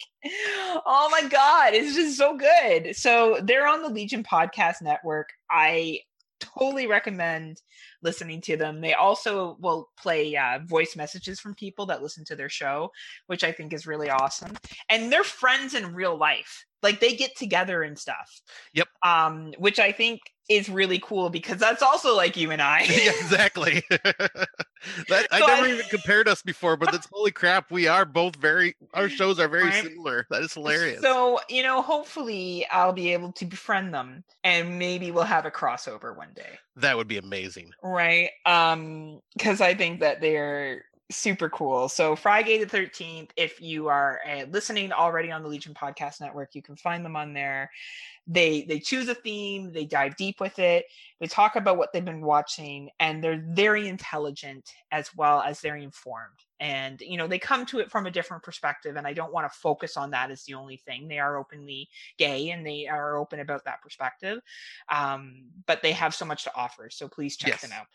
Speaker 1: oh my god, it's just so good. So they're on the Legion Podcast Network. I totally recommend listening to them. They also will play uh, voice messages from people that listen to their show, which I think is really awesome. And they're friends in real life. Like they get together and stuff.
Speaker 2: Yep.
Speaker 1: Um, which I think is really cool because that's also like you and I.
Speaker 2: yeah, exactly. that I
Speaker 1: So
Speaker 2: never
Speaker 1: I-
Speaker 2: even compared us before, but that's holy crap. We are both very. Our shows are very
Speaker 1: Right.
Speaker 2: similar. That is hilarious.
Speaker 1: So, you know, hopefully I'll be able to befriend them and maybe we'll have a crossover one day.
Speaker 2: that would be amazing.
Speaker 1: Right. Um, because I think that they're super cool. So Friday the 13th, if you are uh, listening already on the Legion Podcast Network, you can find them on there. They they choose a theme, they dive deep with it, they talk about what they've been watching, and they're very intelligent as well as very informed. And you know, they come to it from a different perspective, and I don't want to focus on that as the only thing. They are openly gay and they are open about that perspective. Um, but they have so much to offer. So please check
Speaker 2: Yes.
Speaker 1: them out.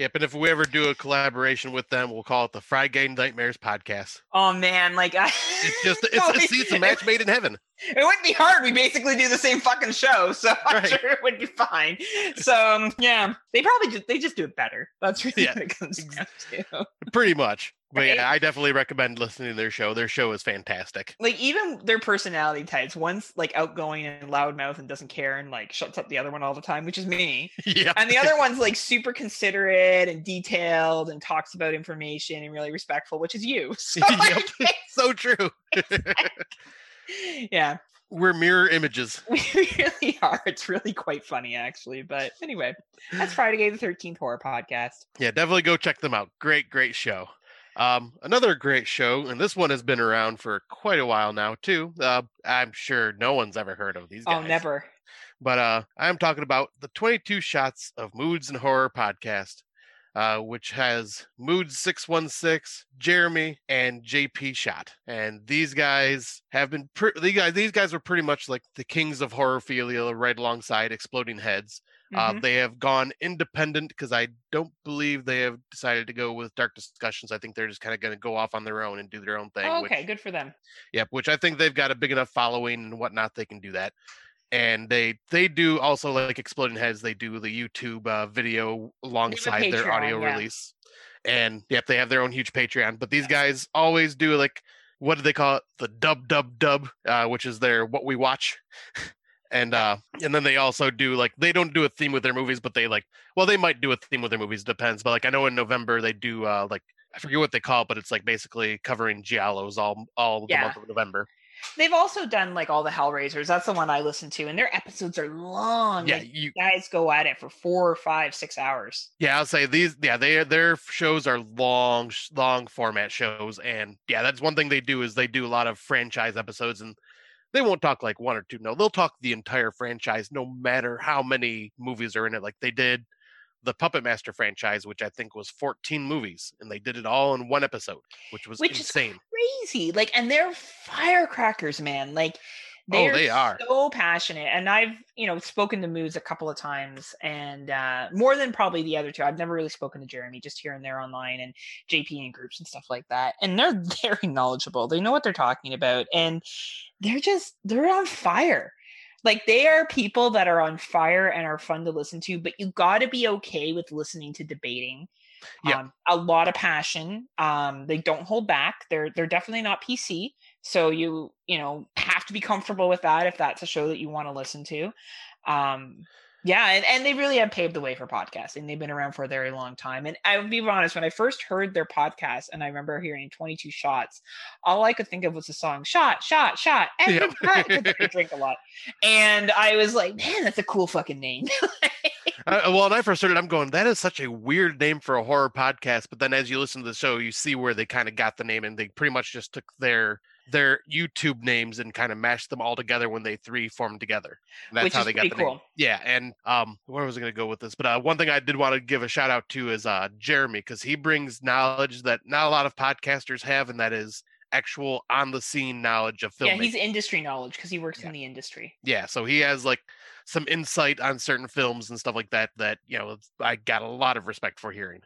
Speaker 2: Yep, and if we ever do a collaboration with them, we'll call it the Friday Nightmares podcast.
Speaker 1: Oh man, like I
Speaker 2: It's just it's,
Speaker 1: No,
Speaker 2: it's, it's a match made in heaven.
Speaker 1: it wouldn't be hard. We basically do the same fucking show, so I'm
Speaker 2: Right.
Speaker 1: sure it would be fine. So um, yeah, they probably just they just do it better. That's really
Speaker 2: Yeah.
Speaker 1: what it comes down to.
Speaker 2: Pretty much. But
Speaker 1: Right?
Speaker 2: yeah, I definitely recommend listening to their show. Their show is fantastic.
Speaker 1: Like even their personality types. One's like outgoing and loudmouth and doesn't care and like shuts up the other one all the time, which is me.
Speaker 2: yeah.
Speaker 1: And the other one's like super considerate and detailed and talks about information and really respectful, which is you. So
Speaker 2: yep. so true.
Speaker 1: yeah,
Speaker 2: We're mirror images.
Speaker 1: we really are. It's really quite funny, actually. But anyway, that's Friday the Thirteenth Horror Podcast.
Speaker 2: Yeah, definitely go check them out. Great, great show. Um, another great show, and this one has been around for quite a while now too. Uh, I'm sure no one's ever heard of these guys.
Speaker 1: Oh, never.
Speaker 2: But uh, I'm talking about the 22 Shots of Moods and Horror podcast, uh, which has Moods 616, Jeremy, and JP Shot. And these guys have been pre- these guys. These guys were pretty much like the kings of horrorphilia, right alongside Exploding Heads. Uh,
Speaker 1: Mhm.
Speaker 2: they have gone independent because I don't believe they have decided to go with Dark Discussions. I think they're just kind of going to go off on their own and do their own thing.
Speaker 1: Oh,
Speaker 2: which-
Speaker 1: okay, good for them.
Speaker 2: Yep, which I think they've got a big enough following and whatnot. They can do that, and they they do also like exploding heads. They do the YouTube uh, video alongside their audio
Speaker 1: yeah.
Speaker 2: release, and yep, they have their own huge Patreon. But these guys always do like what do they call it? The dub dub dub, uh, which is their what we watch. And uh and then they also do like they don't do a theme with their movies, but they like well they might do a theme with their movies, depends. But like I know in November they do uh like I forget what they call it, but it's like basically covering giallos all all the month of November.
Speaker 1: They've also done like all the Hellraisers. That's the one I listen to, and their episodes are long.
Speaker 2: Yeah,
Speaker 1: like,
Speaker 2: you
Speaker 1: guys go at it for four or five six hours.
Speaker 2: yeah, I'll say these yeah, they their shows are long long format shows and yeah, that's one thing they do is they do a lot of franchise episodes and they won't talk like one or two. No, they'll talk the entire franchise no matter how many movies are in it like they did the Puppet Master franchise, which I think was 14 movies, and they did it all in one episode, which was
Speaker 1: Which is
Speaker 2: insane.
Speaker 1: Crazy. Like, and they're firecrackers, man. Like, they're
Speaker 2: Oh, they are.
Speaker 1: so passionate. And I've, you know, spoken to Moods a couple of times and uh, more than probably the other two. I've never really spoken to Jeremy, just here and there online and JP in groups and stuff like that. And they're very knowledgeable. They know what they're talking about. And they're just, they're on fire. Like they are people that are on fire and are fun to listen to, but you got to be okay with listening to debating.
Speaker 2: Yeah.
Speaker 1: Um, a lot of passion. Um, they don't hold back. They're they're definitely not PC. So you you know have to be comfortable with that if that's a show that you want to listen to. Um, yeah, and, and they really have paved the way for podcasting. They've been around for a very long time. And I'll be honest, when I first heard their podcast and I remember hearing 22 shots, all I could think of was the song Shot, Shot, Shot. Every
Speaker 2: Yep.
Speaker 1: shot," 'cause I drink a lot. And I was like, man, that's a cool fucking name.
Speaker 2: Uh, well, when I first started, I'm going, that is such a weird name for a horror podcast. But then as you listen to the show, you see where they kind of got the name and they pretty much just took their their YouTube names and kind of mashed them all together when they three formed together. And that's
Speaker 1: Which
Speaker 2: how they got the
Speaker 1: pretty
Speaker 2: name. Yeah, and um, where was I going to go with this? But uh, one thing I did want to give a shout out to is uh Jeremy because he brings knowledge that not a lot of podcasters have, and that is actual on the scene knowledge of
Speaker 1: film.
Speaker 2: yeah,
Speaker 1: he's industry knowledge because he works
Speaker 2: Yeah.
Speaker 1: in the industry.
Speaker 2: yeah so he has like some insight on certain films and stuff like that that you know i got a lot of respect for hearing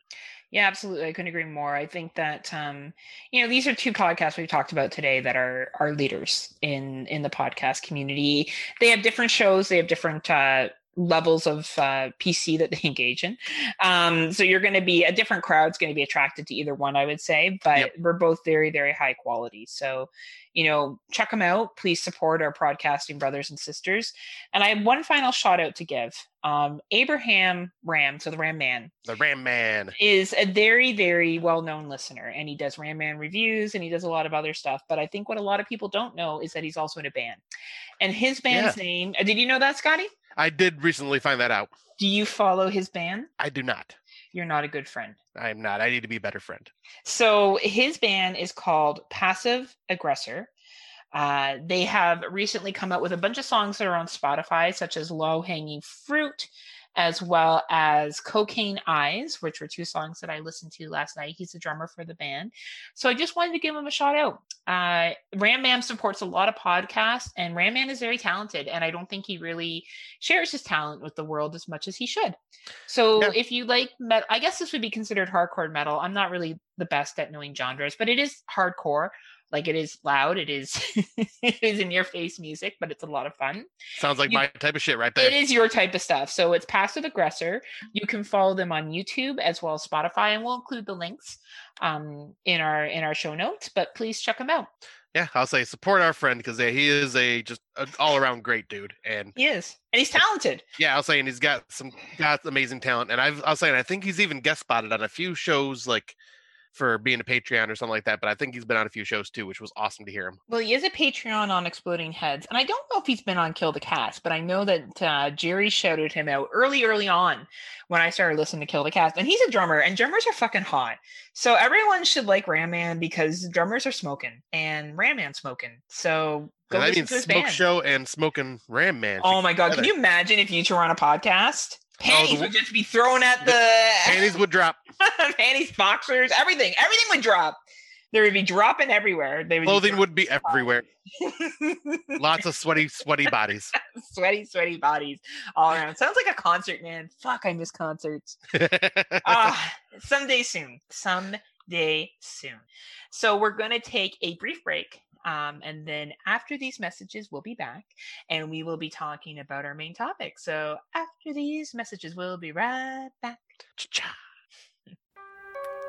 Speaker 1: Yeah, absolutely. I couldn't agree more. I think that um, you know these are two podcasts we've talked about today that are are leaders in in the podcast community. They have different shows. They have different uh, levels of uh, PC that they engage in. Um, so you're going to be a different crowd's going to be attracted to either one, I would say. But
Speaker 2: Yep.
Speaker 1: we're both very very high quality. So you know check them out. Please support our podcasting brothers and sisters. And I have one final shout out to give. Um, Abraham Ram, so the Ram Man
Speaker 2: the ram man
Speaker 1: is a very very well known listener and he does ram man reviews and he does a lot of other stuff but i think what a lot of people don't know is that he's also in a band and his band's name uh, did you know that scotty
Speaker 2: i did recently find that out
Speaker 1: do you follow his band
Speaker 2: i do not
Speaker 1: you're not a good friend.
Speaker 2: I'm not. I need to be a better friend.
Speaker 1: So his band is called Passive Aggressor. Uh, they have recently come out with a bunch of songs that are on Spotify, such as Low Hanging Fruit, as well as Cocaine Eyes, which were two songs that I listened to last night. He's the drummer for the band. So I just wanted to give him a shout out. Uh, Ram Man supports a lot of podcasts, and Ram Man is very talented. And I don't think he really shares his talent with the world as much as he should. So if you like metal, I guess this would be considered hardcore metal. I'm not really the best at knowing genres, but it is hardcore. Like it is loud, it is it is in your face music, but it's a lot of fun.
Speaker 2: Sounds like you, my type of shit right there.
Speaker 1: It is your type of stuff. So it's passive aggressor. You can follow them on YouTube as well as Spotify, and we'll include the links um, in our in our show notes. But please check them out.
Speaker 2: Yeah, I'll say support our friend because yeah, he is a just an all around great dude, and
Speaker 1: he is, and he's talented.
Speaker 2: Yeah, I'll say, and he's got some got amazing talent, and I've I'll say, and I think he's even guest spotted on a few shows like for being a Patreon or something like that. But I think he's been on a few shows too, which was awesome to hear him.
Speaker 1: Well, he is a Patreon on Exploding Heads, and I don't know if he's been on Kill the Cast, but I know that uh, Jerry shouted him out early, early on when I started listening to Kill the Cast, and he's a drummer, and drummers are fucking hot. So everyone should like Ram Man because drummers are smoking and Ram Man smoking. So
Speaker 2: go and listen to his Smoke band. Show and smoking Ram Man.
Speaker 1: Oh my god! Can you imagine if you two were on a podcast? Panties oh, the, would just be thrown at the
Speaker 2: panties would drop.
Speaker 1: panties, boxers, everything, everything would drop. There would be dropping everywhere. They
Speaker 2: would Clothing would be everywhere. Lots of sweaty, sweaty bodies.
Speaker 1: sweaty, sweaty bodies all around. Sounds like a concert, man. Fuck, I miss concerts. Ah, uh, someday soon. Someday soon. So we're gonna take a brief break um, and then after these messages, we'll be back and we will be talking about our main topic. So after these messages, we'll be right back. Cha-cha.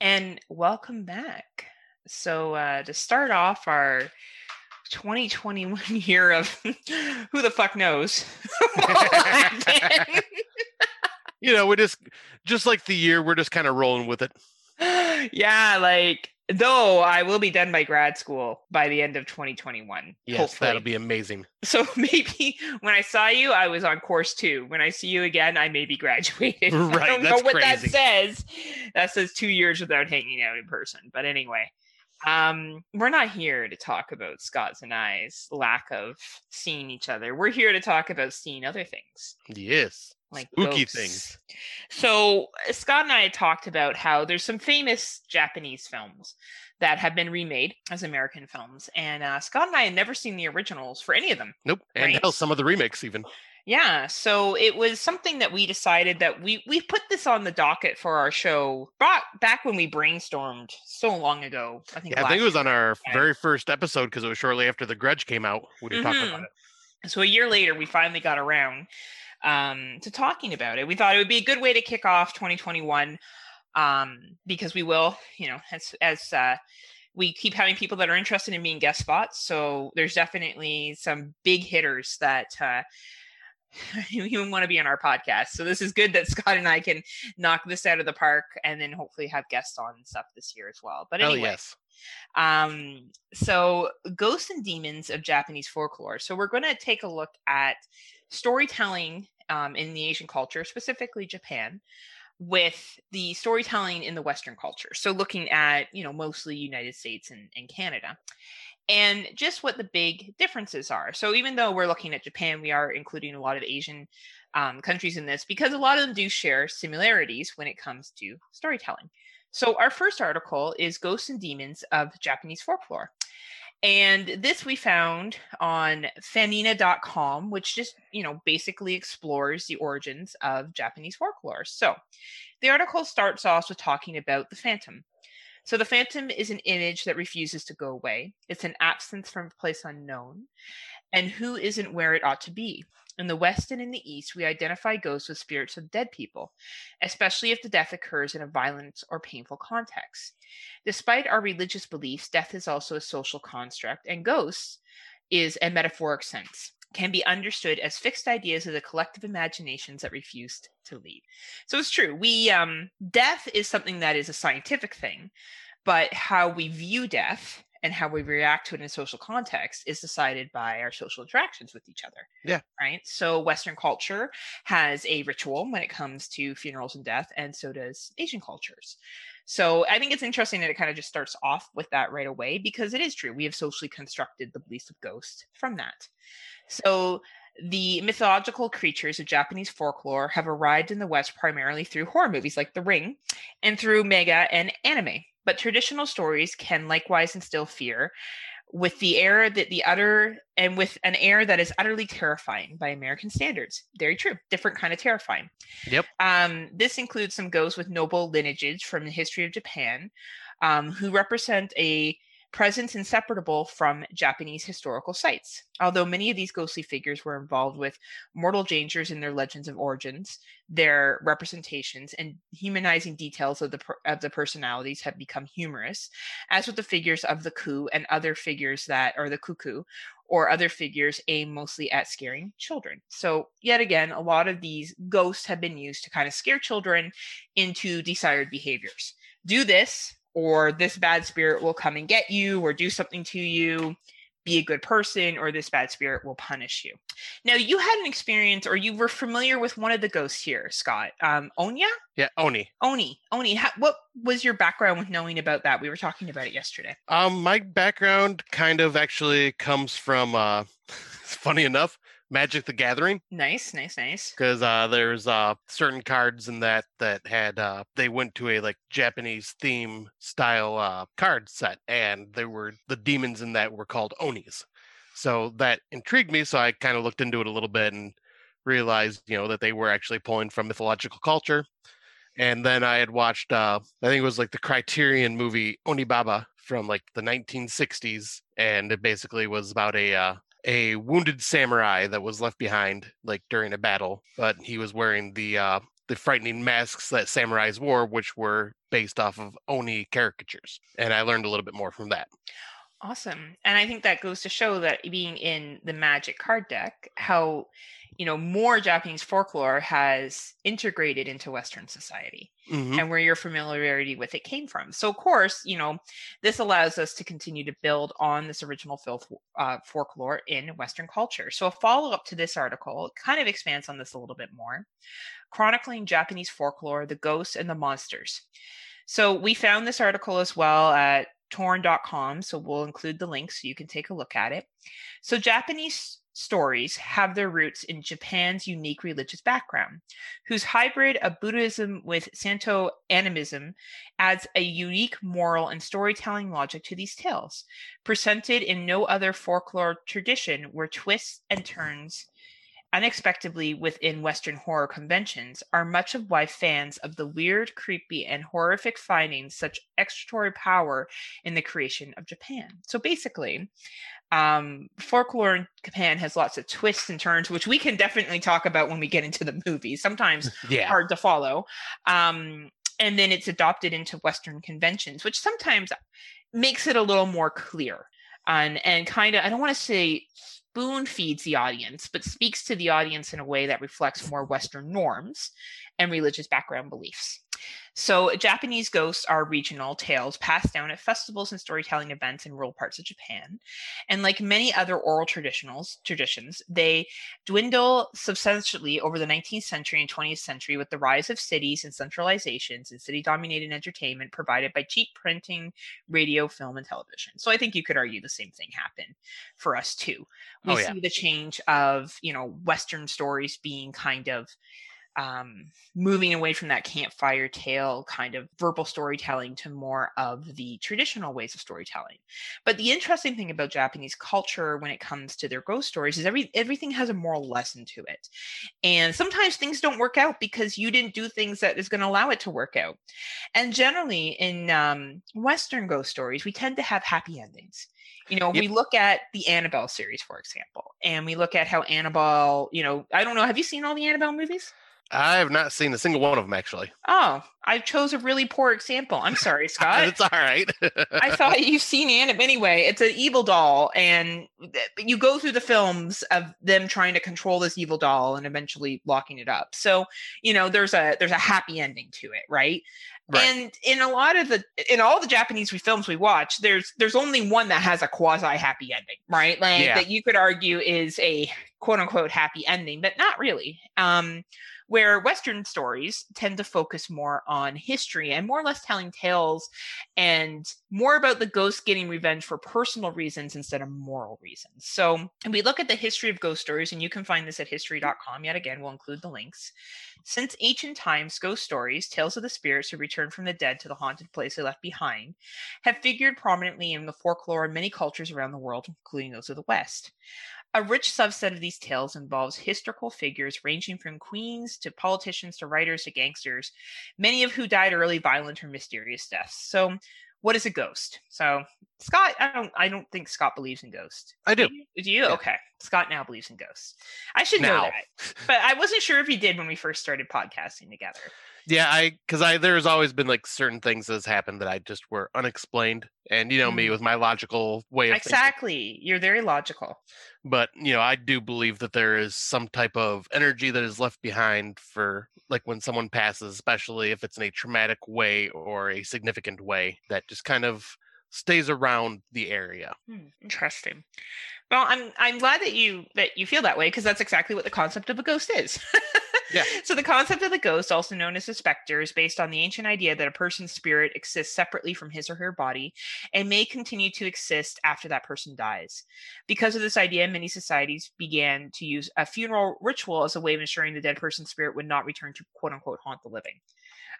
Speaker 1: And welcome back. So, uh, to start off our 2021 year of who the fuck knows.
Speaker 2: you know, we're just just like the year, we're just kind of rolling with it.
Speaker 1: Yeah, like Though I will be done by grad school by the end of 2021.
Speaker 2: Yes, hopefully. that'll be amazing.
Speaker 1: So maybe when I saw you, I was on course two. When I see you again, I may be graduated. Right, I don't know what crazy. that says. That says two years without hanging out in person. But anyway, um, we're not here to talk about Scott's and I's lack of seeing each other. We're here to talk about seeing other things.
Speaker 2: Yes
Speaker 1: like
Speaker 2: spooky ghosts. things.
Speaker 1: So Scott and I had talked about how there's some famous Japanese films that have been remade as American films, and uh, Scott and I had never seen the originals for any of them.
Speaker 2: Nope, and right? hell, some of the remakes even.
Speaker 1: Yeah, so it was something that we decided that we we put this on the docket for our show back back when we brainstormed so long ago. I think.
Speaker 2: Yeah, I think it was on our time. very first episode because it was shortly after the Grudge came out. We were mm-hmm. talking about it.
Speaker 1: So a year later, we finally got around um, to talking about it. We thought it would be a good way to kick off 2021 um, because we will, you know, as as uh, we keep having people that are interested in being guest spots. So there's definitely some big hitters that uh, even want to be on our podcast. So this is good that Scott and I can knock this out of the park and then hopefully have guests on and stuff this year as well. But anyway. Oh, yes. Um, so ghosts and demons of Japanese folklore. So we're going to take a look at storytelling um, in the Asian culture, specifically Japan, with the storytelling in the Western culture. So looking at, you know, mostly United States and, and Canada. And just what the big differences are. So even though we're looking at Japan, we are including a lot of Asian um, countries in this because a lot of them do share similarities when it comes to storytelling. So, our first article is Ghosts and Demons of Japanese Folklore. And this we found on fanina.com, which just, you know, basically explores the origins of Japanese folklore. So the article starts off with talking about the phantom. So the phantom is an image that refuses to go away. It's an absence from a place unknown, and who isn't where it ought to be. In the West and in the East, we identify ghosts with spirits of dead people, especially if the death occurs in a violent or painful context. Despite our religious beliefs, death is also a social construct, and ghosts is a metaphoric sense can be understood as fixed ideas of the collective imaginations that refused to leave. So it's true. We um death is something that is a scientific thing, but how we view death and how we react to it in a social context is decided by our social interactions with each other.
Speaker 2: Yeah.
Speaker 1: Right. So Western culture has a ritual when it comes to funerals and death, and so does Asian cultures. So I think it's interesting that it kind of just starts off with that right away because it is true. We have socially constructed the beliefs of ghosts from that. So the mythological creatures of Japanese folklore have arrived in the West primarily through horror movies like The Ring and through manga and anime. But traditional stories can likewise instill fear with the air that the utter and with an air that is utterly terrifying by American standards. Very true. Different kind of terrifying.
Speaker 2: Yep.
Speaker 1: Um, this includes some ghosts with noble lineages from the history of Japan, um, who represent a presence inseparable from Japanese historical sites. Although many of these ghostly figures were involved with mortal dangers in their legends of origins, their representations and humanizing details of the of the personalities have become humorous, as with the figures of the ku and other figures that are the cuckoo or other figures aim mostly at scaring children. So, yet again, a lot of these ghosts have been used to kind of scare children into desired behaviors. Do this, or this bad spirit will come and get you or do something to you. Be a good person or this bad spirit will punish you. Now you had an experience or you were familiar with one of the ghosts here scott. Um onya?
Speaker 2: Yeah, Oni.
Speaker 1: oni oni. How, what was your background with knowing about that? We were talking about it yesterday.
Speaker 2: Um, my background kind of actually comes from uh funny enough, Magic the Gathering.
Speaker 1: nice nice nice
Speaker 2: because uh, there's uh, certain cards in that that had uh, they went to a like Japanese theme style uh, card set, and there were the demons in that were called onis. So that intrigued me. So I kind of looked into it a little bit and realized, you know, that they were actually pulling from mythological culture. And then I had watched, uh, I think it was like the Criterion movie Onibaba from like the 1960s, and it basically was about a uh, a wounded samurai that was left behind like during a battle, but he was wearing the uh, the frightening masks that samurais wore, which were based off of Oni caricatures. And I learned a little bit more from that.
Speaker 1: Awesome. And I think that goes to show that being in the magic card deck, how, you know, more Japanese folklore has integrated into Western society
Speaker 2: Mhm.
Speaker 1: and where your familiarity with it came from. So, of course, you know, this allows us to continue to build on this original filth, uh, folklore in Western culture. So, a follow up to this article kind of expands on this a little bit more, chronicling Japanese folklore, the ghosts, and the monsters. So, we found this article as well at tor.com. So, we'll include the link so you can take a look at it. So, Japanese stories have their roots in Japan's unique religious background, whose hybrid of Buddhism with Shinto animism adds a unique moral and storytelling logic to these tales, presented in no other folklore tradition where twists and turns unexpectedly within Western horror conventions are much of why fans of the weird, creepy, and horrific findings such extraordinary power in the creation of Japan. So basically, um, folklore in Japan has lots of twists and turns, which we can definitely talk about when we get into the movies. Sometimes
Speaker 2: Yeah.
Speaker 1: hard to follow. Um, and then it's adopted into Western conventions, which sometimes makes it a little more clear and and kind of I don't want to say spoon feeds the audience, but speaks to the audience in a way that reflects more Western norms and religious background beliefs. So, Japanese ghosts are regional tales passed down at festivals and storytelling events in rural parts of Japan. And like many other oral traditionals, traditions, they dwindle substantially over the 19th century and 20th century with the rise of cities and centralizations and city dominated entertainment provided by cheap printing, radio, film, and television. So, I think you could argue the same thing happened for us too. We
Speaker 2: Oh, yeah.
Speaker 1: see the change of, you know, Western stories being kind of um, moving away from that campfire tale kind of verbal storytelling to more of the traditional ways of storytelling. But the interesting thing about Japanese culture when it comes to their ghost stories is every everything has a moral lesson to it. And sometimes things don't work out because you didn't do things that is going to allow it to work out. And generally in um, Western ghost stories, we tend to have happy endings. You know, yep. we look at the Annabelle series, for example, and we look at how Annabelle, you know, I don't know, have you seen all the Annabelle movies?
Speaker 2: I have not seen a single one of them actually.
Speaker 1: Oh, I chose a really poor example. I'm sorry, Scott.
Speaker 2: it's all right.
Speaker 1: I thought you've seen Annabelle anyway. It's an evil doll, and you go through the films of them trying to control this evil doll and eventually locking it up. So you know, there's a there's a happy ending to it, right? Right. And in a lot of the in all the Japanese films we watch, there's there's only one that has a quasi happy ending, right? Like yeah. that you could argue is a quote unquote happy ending, but not really. Um, where Western stories tend to focus more on history and more or less telling tales and more about the ghost getting revenge for personal reasons instead of moral reasons. So we look at the history of ghost stories, and you can find this at history.com. Yet again, we'll include the links. Since ancient times, ghost stories, tales of the spirits who return from the dead to the haunted place they left behind, have figured prominently in the folklore of many cultures around the world, including those of the West. A rich subset of these tales involves historical figures ranging from queens to politicians to writers to gangsters, many of who died early, violent, or mysterious deaths. So, what is a ghost? So, Scott, I don't, I don't think Scott believes in ghosts.
Speaker 2: I do.
Speaker 1: Do you? Do you? Yeah. Okay, Scott now believes in ghosts. I should now. know that, but I wasn't sure if he did when we first started podcasting together.
Speaker 2: Yeah, I because I there's always been like certain things that has happened that I just were unexplained, and you know mm. me with my logical way of
Speaker 1: exactly.
Speaker 2: Thinking.
Speaker 1: You're very logical.
Speaker 2: But you know, I do believe that there is some type of energy that is left behind for like when someone passes, especially if it's in a traumatic way or a significant way, that just kind of stays around the area.
Speaker 1: Hmm, interesting. Well, I'm I'm glad that you that you feel that way because that's exactly what the concept of a ghost is.
Speaker 2: Yeah.
Speaker 1: So the concept of the ghost, also known as a specter, is based on the ancient idea that a person's spirit exists separately from his or her body and may continue to exist after that person dies. Because of this idea, many societies began to use a funeral ritual as a way of ensuring the dead person's spirit would not return to quote unquote haunt the living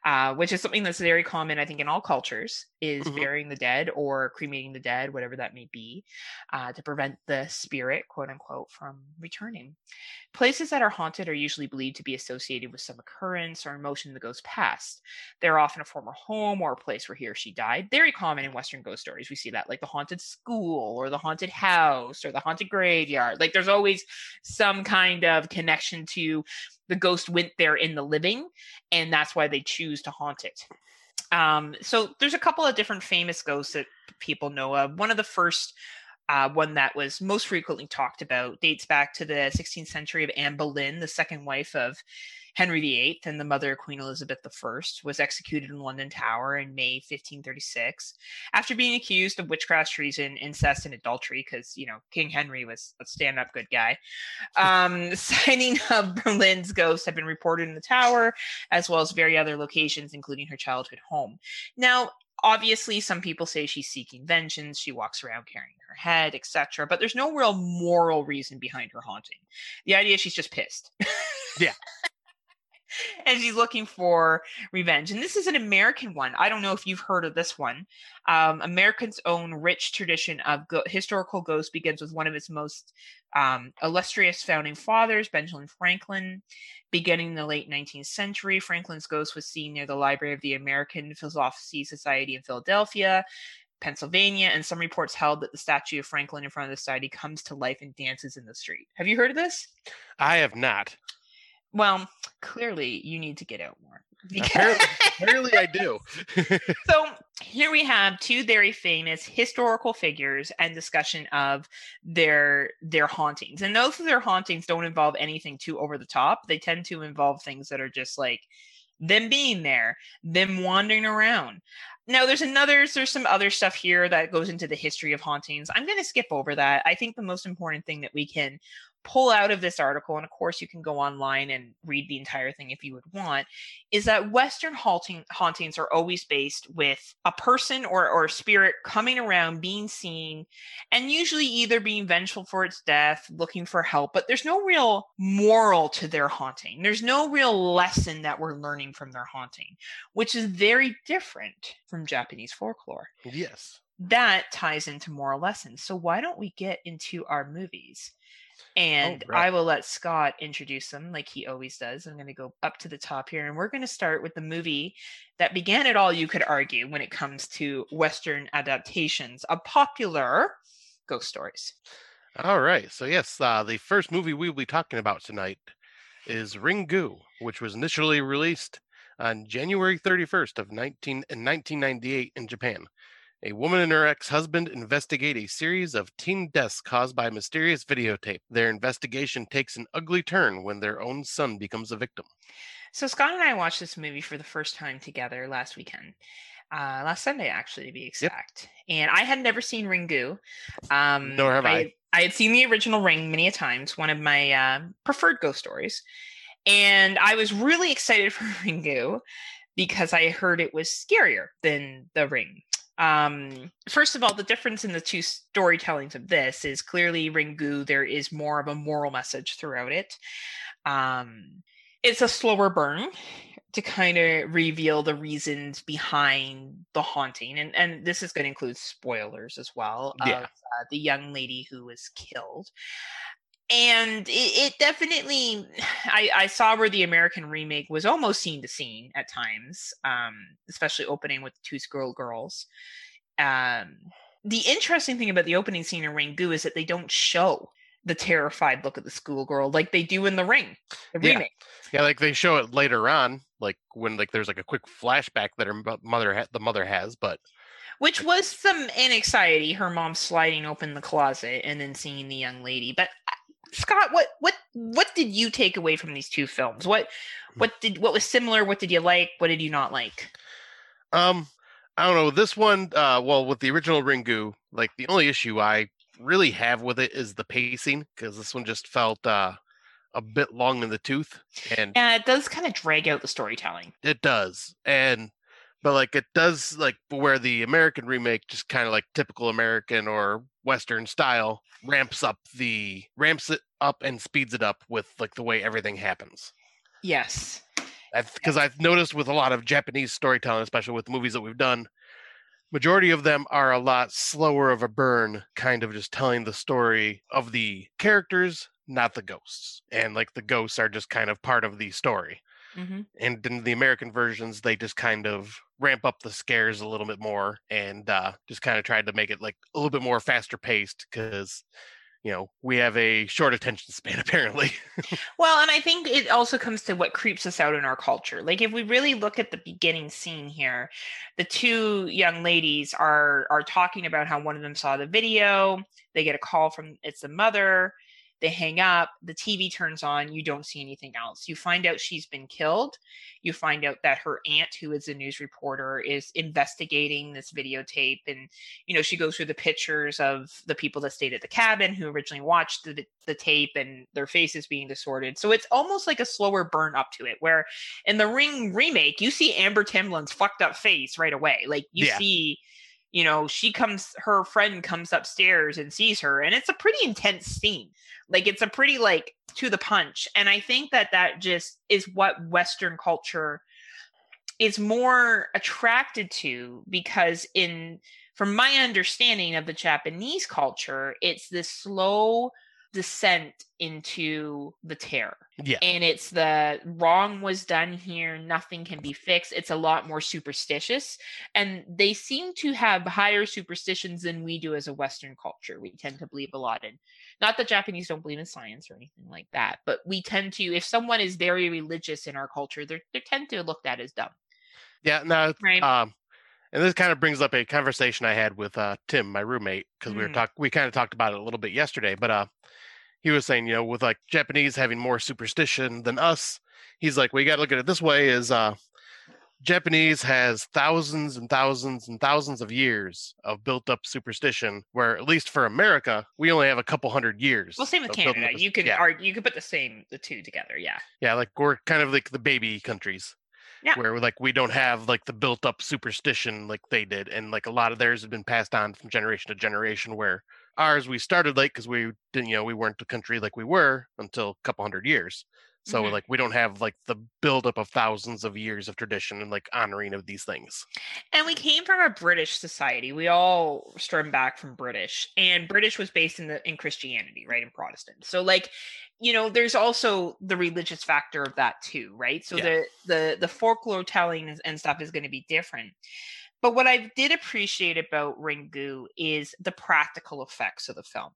Speaker 1: uh, which is something that's very common, I think, in all cultures, is mm-hmm. burying the dead or cremating the dead, whatever that may be, uh, to prevent the spirit, quote unquote, from returning. Places that are haunted are usually believed to be associated with some occurrence or emotion that goes past. They're often a former home or a place where he or she died. Very common in Western ghost stories. We see that, like the haunted school or the haunted house or the haunted graveyard. Like there's always some kind of connection to the ghost went there in the living, and that's why they choose to haunt it. Um, so there's a couple of different famous ghosts that people know of. One of the first uh, one that was most frequently talked about dates back to the 16th century of Anne Boleyn, the second wife of Henry VIII and the mother of Queen Elizabeth I was executed in London Tower in May 1536 after being accused of witchcraft, treason, incest, and adultery. Because you know King Henry was a stand-up good guy. Um, sighting of Boleyn's ghost have been reported in the tower, as well as various other locations, including her childhood home. Now, obviously some people say she's seeking vengeance she walks around carrying her head etc but there's no real moral reason behind her haunting the idea is she's just pissed
Speaker 2: yeah
Speaker 1: and she's looking for revenge. And this is an American one. I don't know if you've heard of this one. Um, America's own rich tradition of go- historical ghosts begins with one of its most um, illustrious founding fathers, Benjamin Franklin. Beginning in the late 19th century, Franklin's ghost was seen near the Library of the American Philosophy Society in Philadelphia. Pennsylvania, and some reports held that the statue of Franklin in front of the society comes to life and dances in the street. Have you heard of this?
Speaker 2: I have not.
Speaker 1: Well, clearly you need to get out more.
Speaker 2: Apparently, apparently I do.
Speaker 1: so here we have two very famous historical figures and discussion of their their hauntings. And those of their hauntings don't involve anything too over the top. They tend to involve things that are just like them being there, them wandering around. now there's another there's some other stuff here that goes into the history of hauntings. I'm going to skip over that. I think the most important thing that we can pull out of this article, and of course you can go online and read the entire thing if you would want, is that Western haunting, hauntings are always based with a person or, or a spirit coming around, being seen, and usually either being vengeful for its death, looking for help, but there's no real moral to their haunting. There's no real lesson that we're learning from their haunting, which is very different from Japanese folklore.
Speaker 2: Yes.
Speaker 1: That ties into moral lessons. So why don't we get into our movies? And
Speaker 2: right.
Speaker 1: I will let Scott introduce them like he always does. I'm going to go up to the top here and we're going to start with the movie that began it all, you could argue, when it comes to Western adaptations of popular ghost stories.
Speaker 2: All right. So, yes, uh, the first movie we will be talking about tonight is Ringu, which was initially released on January 31st of 19, 1998 in Japan. A woman and her ex husband investigate a series of teen deaths caused by a mysterious videotape. Their investigation takes an ugly turn when their own son becomes a victim.
Speaker 1: So, Scott and I watched this movie for the first time together last weekend. Uh, last Sunday, actually, to be exact. Yep. And I had never seen Ringu.
Speaker 2: Um, Nor have I. I.
Speaker 1: I had seen the original Ring many a times, one of my uh, preferred ghost stories. And I was really excited for Ringu because I heard it was scarier than The Ring. Um, first of all, the difference in the two storytellings of this is clearly Ringu, there is more of a moral message throughout it. Um, it's a slower burn to kind of reveal the reasons behind the haunting and and this is going to include spoilers as well
Speaker 2: yeah. of
Speaker 1: uh, the young lady who was killed and it, it definitely I, I, saw where the american remake was almost scene to scene at times um, especially opening with the two girl girls um, the interesting thing about the opening scene in ringu is that they don't show the terrified look of the schoolgirl like they do in the ring the
Speaker 2: yeah.
Speaker 1: remake
Speaker 2: yeah like they show it later on like when like there's like a quick flashback that her mother ha- the mother has but
Speaker 1: which was some anxiety her mom sliding open the closet and then seeing the young lady but Scott, what what what did you take away from these two films? What what did what was similar? What did you like? What did you not like?
Speaker 2: Um, I don't know. This one, uh, well, with the original Ringu, like the only issue I really have with it is the pacing because this one just felt uh a bit long in the tooth, and
Speaker 1: yeah, it does kind of drag out the storytelling.
Speaker 2: It does, and but like it does like where the American remake just kind of like typical American or Western style ramps up the ramps it up and speeds it up with like the way everything happens.
Speaker 1: Yes.
Speaker 2: Because I've noticed with a lot of Japanese storytelling, especially with movies that we've done, majority of them are a lot slower of a burn, kind of just telling the story of the characters, not the ghosts. And like the ghosts are just kind of part of the story.
Speaker 1: Mm-hmm.
Speaker 2: And in the American versions, they just kind of ramp up the scares a little bit more and uh, just kind of tried to make it like a little bit more faster paced because you know we have a short attention span apparently.
Speaker 1: Well and i think it also comes to what creeps us out in our culture. Like if we really look at the beginning scene here the two young ladies are are talking about how one of them saw the video they get a call from it's the mother they hang up, the TV turns on, you don't see anything else. You find out she's been killed. You find out that her aunt, who is a news reporter, is investigating this videotape. And, you know, she goes through the pictures of the people that stayed at the cabin who originally watched the, the tape and their faces being distorted. So it's almost like a slower burn up to it, where in the Ring remake, you see Amber Tamblyn's fucked up face right away. Like you
Speaker 2: yeah.
Speaker 1: see you know, she comes, her friend comes upstairs and sees her, and it's a pretty intense scene. Like, it's a pretty, like, to the punch. And I think that that just is what Western culture is more attracted to because, in, from my understanding of the Japanese culture, it's this slow, descent into the terror.
Speaker 2: Yeah.
Speaker 1: And it's the wrong was done here, nothing can be fixed. It's a lot more superstitious. And they seem to have higher superstitions than we do as a Western culture. We tend to believe a lot in, not that Japanese don't believe in science or anything like that, but we tend to, if someone is very religious in our culture, they're, they tend to looked at as dumb.
Speaker 2: Yeah. Now,
Speaker 1: right.
Speaker 2: um, and this kind of brings up a conversation I had with uh, Tim, my roommate, because mm. we were mm. talk we kind of talked about it a little bit yesterday. But uh, he was saying, you know, with like Japanese having more superstition than us, he's like, we got to look at it this way: is uh, Japanese has thousands and thousands and thousands of years of built up superstition, where at least for America, we only have a couple hundred years.
Speaker 1: Well, same with Canada. You could
Speaker 2: yeah,
Speaker 1: argue, you could put the same the two together. Yeah.
Speaker 2: yeah, like we're kind of like the baby countries.
Speaker 1: Yeah.
Speaker 2: Where like we don't have like the built up superstition like they did, and like a lot of theirs have been passed on from generation to generation. Where ours we started late because we didn't, you know, we weren't the country like we were until a couple hundred years. So
Speaker 1: Mhm.
Speaker 2: like we don't have like the buildup of thousands of years of tradition and like honoring of these things.
Speaker 1: And we came from a British society. We all stem back from British, and British was based in the in Christianity, right, in Protestant. So, like, you know, there's also the religious factor of that too, right? So
Speaker 2: Yeah.
Speaker 1: the the the folklore telling and stuff is going to be different. But what I did appreciate about Ringu is the practical effects of the film.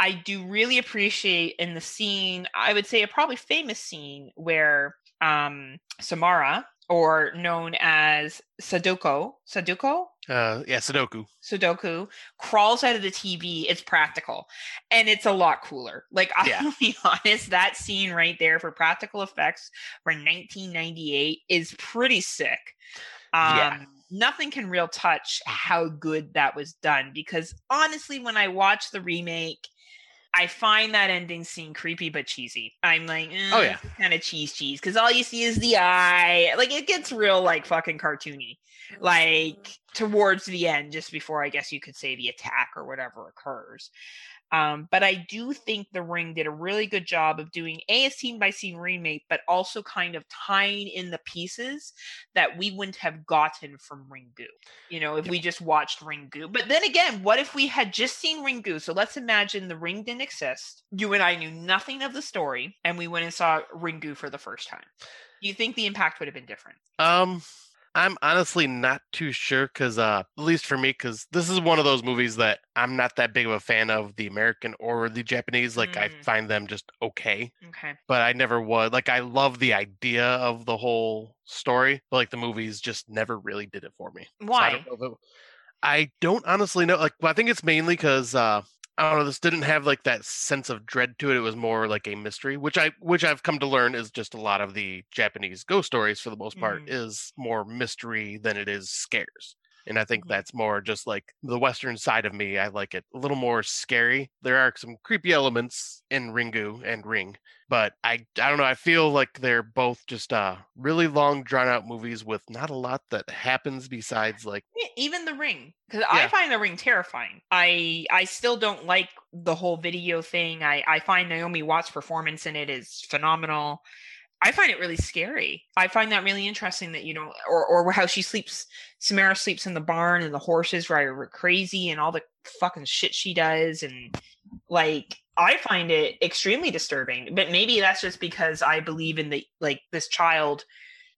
Speaker 1: I do really appreciate in the scene, I would say a probably famous scene where um Samara, or known as Sadako, Sadako,
Speaker 2: Uh, yeah, Sudoku.
Speaker 1: Sudoku crawls out of the TV. It's practical, and it's a lot cooler. Like I'm
Speaker 2: Yeah.
Speaker 1: be honest, that scene right there for practical effects for 1998 is pretty sick. Um,
Speaker 2: Yeah.
Speaker 1: Nothing can real touch how good that was done because honestly, when I watch the remake, I find that ending scene creepy but cheesy. I'm like, eh,
Speaker 2: Oh, yeah.
Speaker 1: kind of cheese cheese because all you see is the eye. Like it gets real like fucking cartoony like towards the end, just before I guess you could say the attack or whatever occurs. Um, but I do think The Ring did a really good job of doing a, a scene by scene remake, but also kind of tying in the pieces that we wouldn't have gotten from Ringu. You know, if we just watched Ringu. But then again, what if we had just seen Ringu? So let's imagine the ring didn't exist. You and I knew nothing of the story, and we went and saw Ringu for the first time. Do you think the impact would have been different?
Speaker 2: Um, I'm honestly not too sure because, uh, at least for me, because this is one of those movies that I'm not that big of a fan of the American or the Japanese. Like, I
Speaker 1: Mm.
Speaker 2: find them just okay,
Speaker 1: Okay.
Speaker 2: but I never was. Like, I love the idea of the whole story, but like the movies just never really did it for me. So I
Speaker 1: Why?
Speaker 2: don't it- I don't honestly know. Like, well, I think it's mainly because uh, I don't know. This didn't have like that sense of dread to it. It was more like a mystery, which I which I've come to learn is just a lot of the Japanese ghost stories for the most part
Speaker 1: Mhm.
Speaker 2: is more mystery than it is scares. And I think
Speaker 1: Mhm.
Speaker 2: that's more just like the Western side of me. I like it a little more scary. There are some creepy elements in Ringu and Ring, but I I don't know. I feel like they're both just uh really long, drawn out movies with not a lot that happens besides like
Speaker 1: Yeah, even the ring because i find the ring terrifying i i still don't like the whole video thing i i find naomi watts performance in it is phenomenal i find it really scary. I find that really interesting that you know or or how she sleeps samara sleeps in the barn and the horses ride her crazy and all the fucking shit she does. And like i find it extremely disturbing but maybe that's just because i believe in the like this child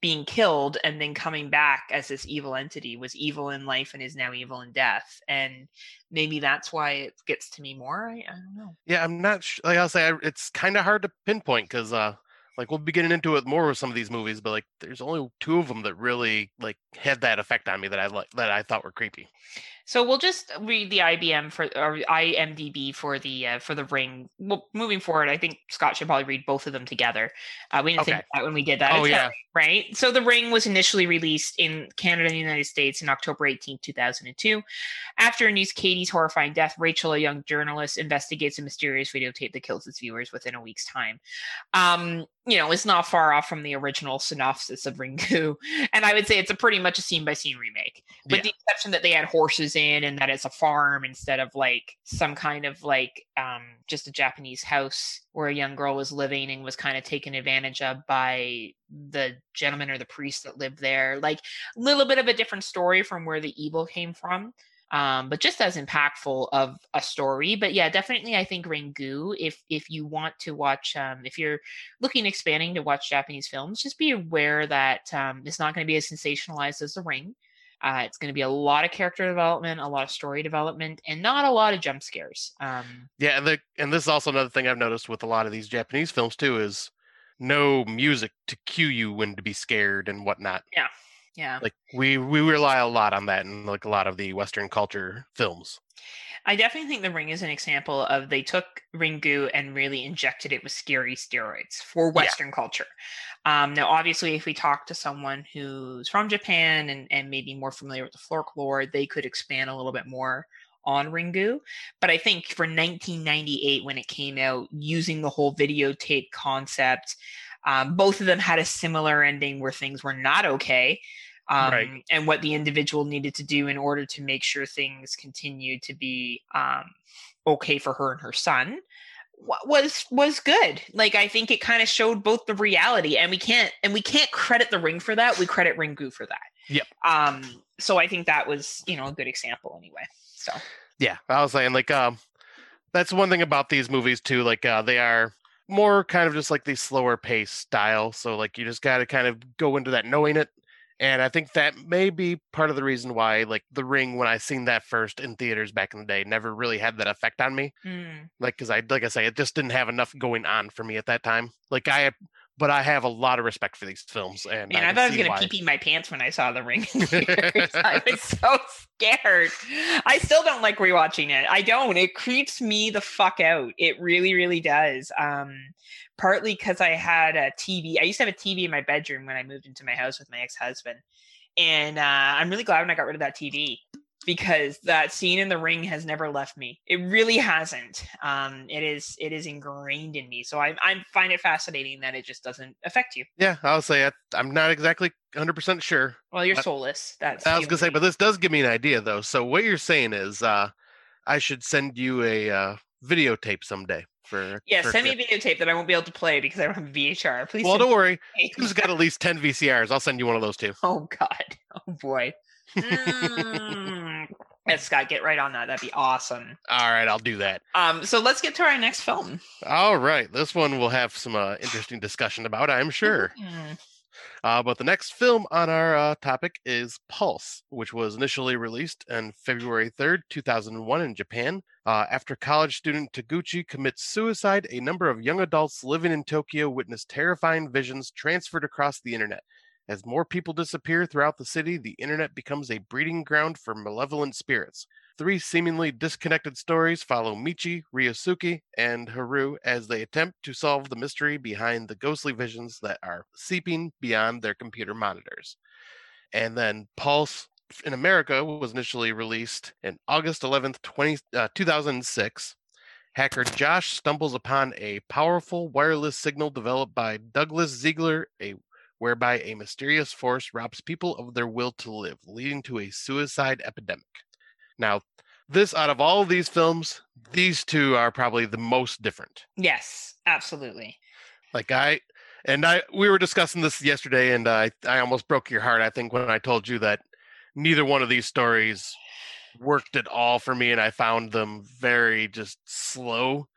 Speaker 1: being killed and then coming back as this evil entity was evil in life and is now evil in death. And maybe that's why it gets to me more. I, I don't know.
Speaker 2: Yeah, I'm not sh- like I'll say I, it's kind of hard to pinpoint because uh like we'll be getting into it more with some of these movies, but like there's only two of them that really like had that effect on me that I like that I thought were creepy.
Speaker 1: So we'll just read the IBM for or IMDb for the uh, for the ring. Well, moving forward, I think Scott should probably read both of them together. Uh, we didn't think that when we did that.
Speaker 2: Oh, yeah.
Speaker 1: right. So the ring was initially released in Canada and the United States in October 18, 2002. After news Katie's horrifying death, Rachel, a young journalist, investigates a mysterious videotape that kills its viewers within a week's time. Um, you know, it's not far off from the original synopsis of Ringu, and I would say it's a pretty much a scene by scene remake with
Speaker 2: Yeah.
Speaker 1: the exception that they had horses in and that it's a farm instead of like some kind of like um just a Japanese house where a young girl was living and was kind of taken advantage of by the gentleman or the priest that lived there. Like a little bit of a different story from where the evil came from. Um, but just as impactful of a story. But yeah, definitely I think Ringu, if if you want to watch um if you're looking expanding to watch Japanese films, just be aware that um it's not going to be as sensationalized as the ring. Uh, it's going to be a lot of character development, a lot of story development, and not a lot of jump scares. Um,
Speaker 2: Yeah, and the and this is also another thing I've noticed with a lot of these Japanese films too is no music to cue you when to be scared and whatnot.
Speaker 1: yeah, yeah.
Speaker 2: Like we we rely a lot on that in like a lot of the Western culture films.
Speaker 1: I definitely think The Ring is an example of they took Ringu and really injected it with scary steroids for
Speaker 2: Yeah.
Speaker 1: Western culture. Um, now, obviously, if we talk to someone who's from Japan and, and maybe more familiar with the folklore, they could expand a little bit more on Ringu. But I think for 1998, when it came out, using the whole videotape concept, um, both of them had a similar ending where things were not okay um,
Speaker 2: Right.
Speaker 1: and what the individual needed to do in order to make sure things continued to be um, okay for her and her son was was good like i think it kind of showed both the reality and we can't and we can't credit the ring for that we credit ringu for that
Speaker 2: Yep.
Speaker 1: um so i think that was you know a good example anyway so
Speaker 2: Yeah, I was saying like um that's one thing about these movies too. Like uh they are more kind of just like the slower pace style. So like you just gotta kind of go into that knowing it. And I think that may be part of the reason why like the ring when I seen that first in theaters back in the day never really had that effect on me.
Speaker 1: mm,
Speaker 2: Like because I like I say, it just didn't have enough going on for me at that time. Like I but I have a lot of respect for these films and
Speaker 1: man i,
Speaker 2: can
Speaker 1: thought i was gonna
Speaker 2: why.
Speaker 1: pee pee my pants when i saw the ring i was so scared i still don't like rewatching it i don't it creeps me the fuck out it really really does um partly because I had a TV. I used to have a TV in my bedroom when I moved into my house with my ex husband. And uh, I'm really glad when I got rid of that TV because that scene in the ring has never left me. It really hasn't. Um, it is it is ingrained in me. So I I find it fascinating that it just doesn't affect you.
Speaker 2: Yeah, I'll say I, I'm not exactly 100% sure.
Speaker 1: Well, you're
Speaker 2: But-
Speaker 1: soulless. That's
Speaker 2: I was gonna say, but this does give me an idea though. So what you're saying is, uh, I should send you a uh, videotape someday for.
Speaker 1: yeah,
Speaker 2: for
Speaker 1: send me a videotape that I won't be able to play because I don't have a VHR. Please.
Speaker 2: Well, don't worry. Who's got at least ten VCRs? I'll send you one of those too.
Speaker 1: Oh God. Oh boy. Mm. Yes, Scott, get right on that. That'd be awesome.
Speaker 2: All right, I'll do that.
Speaker 1: Um, so let's get to our next film.
Speaker 2: All right, this one we'll have some uh, interesting discussion about, I'm sure.
Speaker 1: Mm.
Speaker 2: Uh, but the next film on our uh, topic is Pulse, which was initially released on February 3rd, 2001 in Japan. Uh, after college student Taguchi commits suicide, a number of young adults living in Tokyo witness terrifying visions transferred across the internet. As more people disappear throughout the city, the internet becomes a breeding ground for malevolent spirits. Three seemingly disconnected stories follow Michi, Ryosuke, and Haru as they attempt to solve the mystery behind the ghostly visions that are seeping beyond their computer monitors. And then Pulse in America was initially released in August 11th, 20, uh, 2006. Hacker Josh stumbles upon a powerful wireless signal developed by Douglas Ziegler, a whereby a mysterious force robs people of their will to live, leading to a suicide epidemic. Now, this out of all of these films, these two are probably the most different.
Speaker 1: Yes, absolutely.
Speaker 2: Like I and I we were discussing this yesterday and I I almost broke your heart I think when I told you that neither one of these stories worked at all for me and I found them very just slow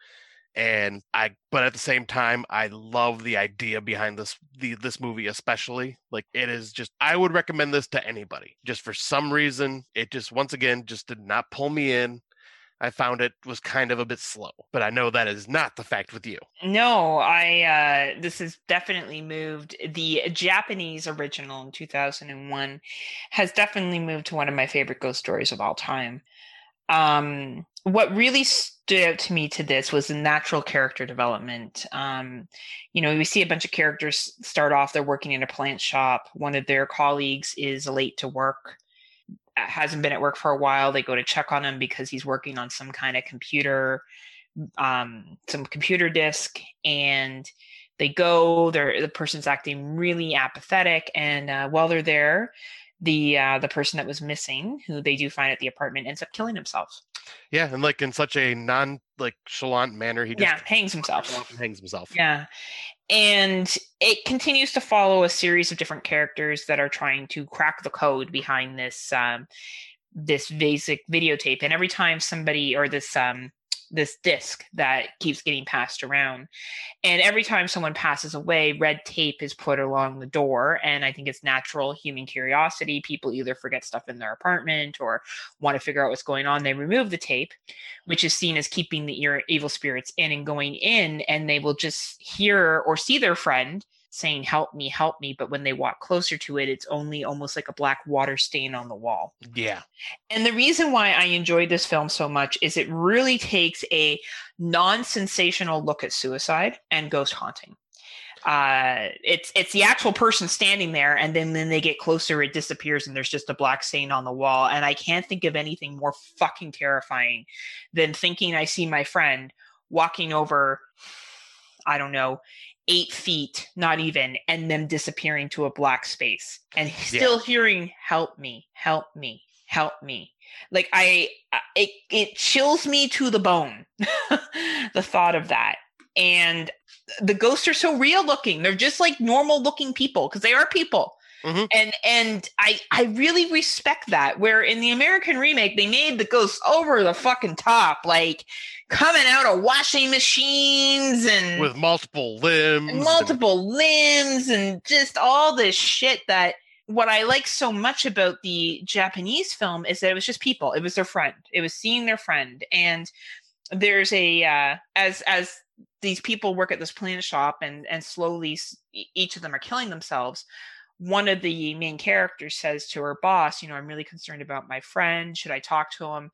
Speaker 2: and I but at the same time I love the idea behind this the this movie especially like it is just I would recommend this to anybody just for some reason it just once again just did not pull me in I found it was kind of a bit slow but I know that is not the fact with you
Speaker 1: No, I uh this has definitely moved the Japanese original in 2001 has definitely moved to one of my favorite ghost stories of all time. Um what really stood out to me to this was the natural character development. Um you know, we see a bunch of characters start off they're working in a plant shop. One of their colleagues is late to work uh, hasn't been at work for a while. They go to check on him because he's working on some kind of computer um, some computer disk and they go the person's acting really apathetic and uh, while they're there the uh, the person that was missing who they do find at the apartment ends up killing himself
Speaker 2: Yeah, and like in such a non like chalant manner, he just
Speaker 1: yeah hangs himself
Speaker 2: hangs himself.
Speaker 1: yeah and it continues to follow a series of different characters that are trying to crack the code behind this um, this basic videotape and every time somebody or this um this disc that keeps getting passed around. And every time someone passes away red tape is put along the door. And i think it's natural human curiosity. People either forget stuff in their apartment or want to figure out what's going on they remove the tape which is seen as keeping the evil spirits in and going in. And they will just hear or see their friend saying help me help me but when they walk closer to it it's only almost like a black water stain on the wall
Speaker 2: Yeah.
Speaker 1: and the reason why i enjoyed this film so much is it really takes a non-sensational look at suicide and ghost haunting uh it's it's the actual person standing there and then when they get closer it disappears and there's just a black stain on the wall and i can't think of anything more fucking terrifying than thinking i see my friend walking over i don't know eight feet not even and them disappearing to a black space and still hearing help me help me help me. Like i I- it it chills me to the bone the thought of that. And the ghosts are so real looking. They're just like normal looking people because they are people
Speaker 2: Mhm.
Speaker 1: and and i i really respect that where in the american remake they made the ghosts over the fucking top like coming out of washing machines and
Speaker 2: With multiple limbs.
Speaker 1: and
Speaker 2: and-
Speaker 1: multiple limbs and just all this shit that what I like so much about the Japanese film is that it was just people. It was their friend. It was seeing their friend. And there's a uh, as as these people work at this plant shop and and slowly each of them are killing themselves. One of the main characters says to her boss, "You know, I'm really concerned about my friend. Should I talk to him?"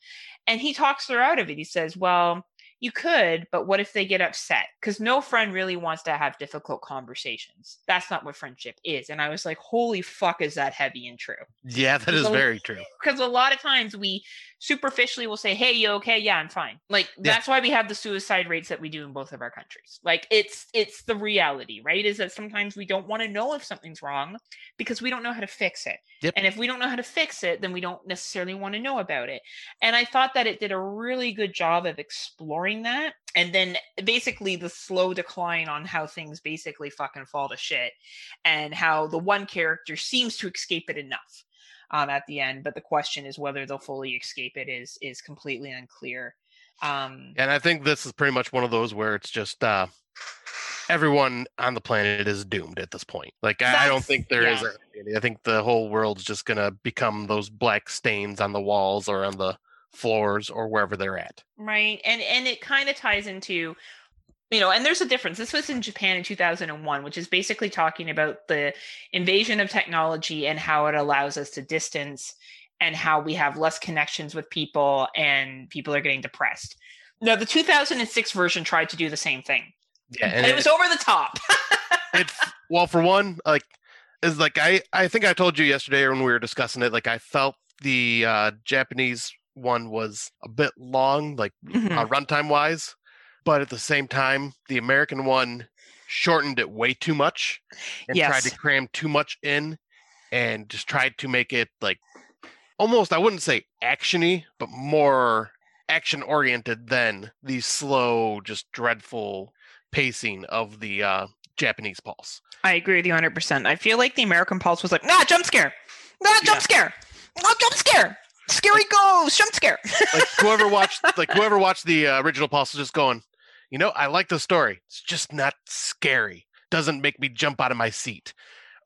Speaker 1: And he talks her out of it. He says, "Well." You could, but what if they get upset? Because no friend really wants to have difficult conversations. That's not what friendship is. And I was like, holy fuck, is that heavy and true?
Speaker 2: Yeah, that is very true.
Speaker 1: Because a lot of times we superficially will say, hey, you okay? Yeah, I'm fine. Like
Speaker 2: Yeah.
Speaker 1: that's why we have the suicide rates that we do in both of our countries. Like it's it's the reality, right? Is that sometimes we don't want to know if something's wrong because we don't know how to fix it.
Speaker 2: Yep.
Speaker 1: And if we don't know how to fix it, then we don't necessarily want to know about it. And I thought that it did a really good job of exploring that. And then basically the slow decline on how things basically fucking fall to shit and how the one character seems to escape it enough um, at the end. But the question is whether they'll fully escape it is is completely unclear. Um,
Speaker 2: And I think this is pretty much one of those where it's just uh everyone on the planet is doomed at this point. Like I, I don't think there is
Speaker 1: yeah.
Speaker 2: a I think the whole world's just gonna become those black stains on the walls or on the floors or wherever they're at.
Speaker 1: right and and it kind of ties into you know and there's a difference. This was in japan in 2001 which is basically talking about the invasion of technology and how it allows us to distance and how we have less connections with people and people are getting depressed. Now the 2006 version tried to do the same thing.
Speaker 2: Yeah,
Speaker 1: and it was over the top.
Speaker 2: It's well for one like is like i i think i told you yesterday when we were discussing it like i felt the uh japanese one was a bit long like
Speaker 1: Mhm.
Speaker 2: uh, runtime wise but at the same time the american one shortened it way too much and tried to cram too much in and just tried to make it like almost i wouldn't say actiony but more action oriented than the slow just dreadful pacing of the uh japanese pulse
Speaker 1: I agree with you 100%. I feel like the American Pulse was like, nah, jump scare. Nah, jump
Speaker 2: Yeah.
Speaker 1: scare. Nah, jump scare. Scary ghost, jump scare.
Speaker 2: like whoever watched like whoever watched the uh, original pulse was just going you know i like the story it's just not scary doesn't make me jump out of my seat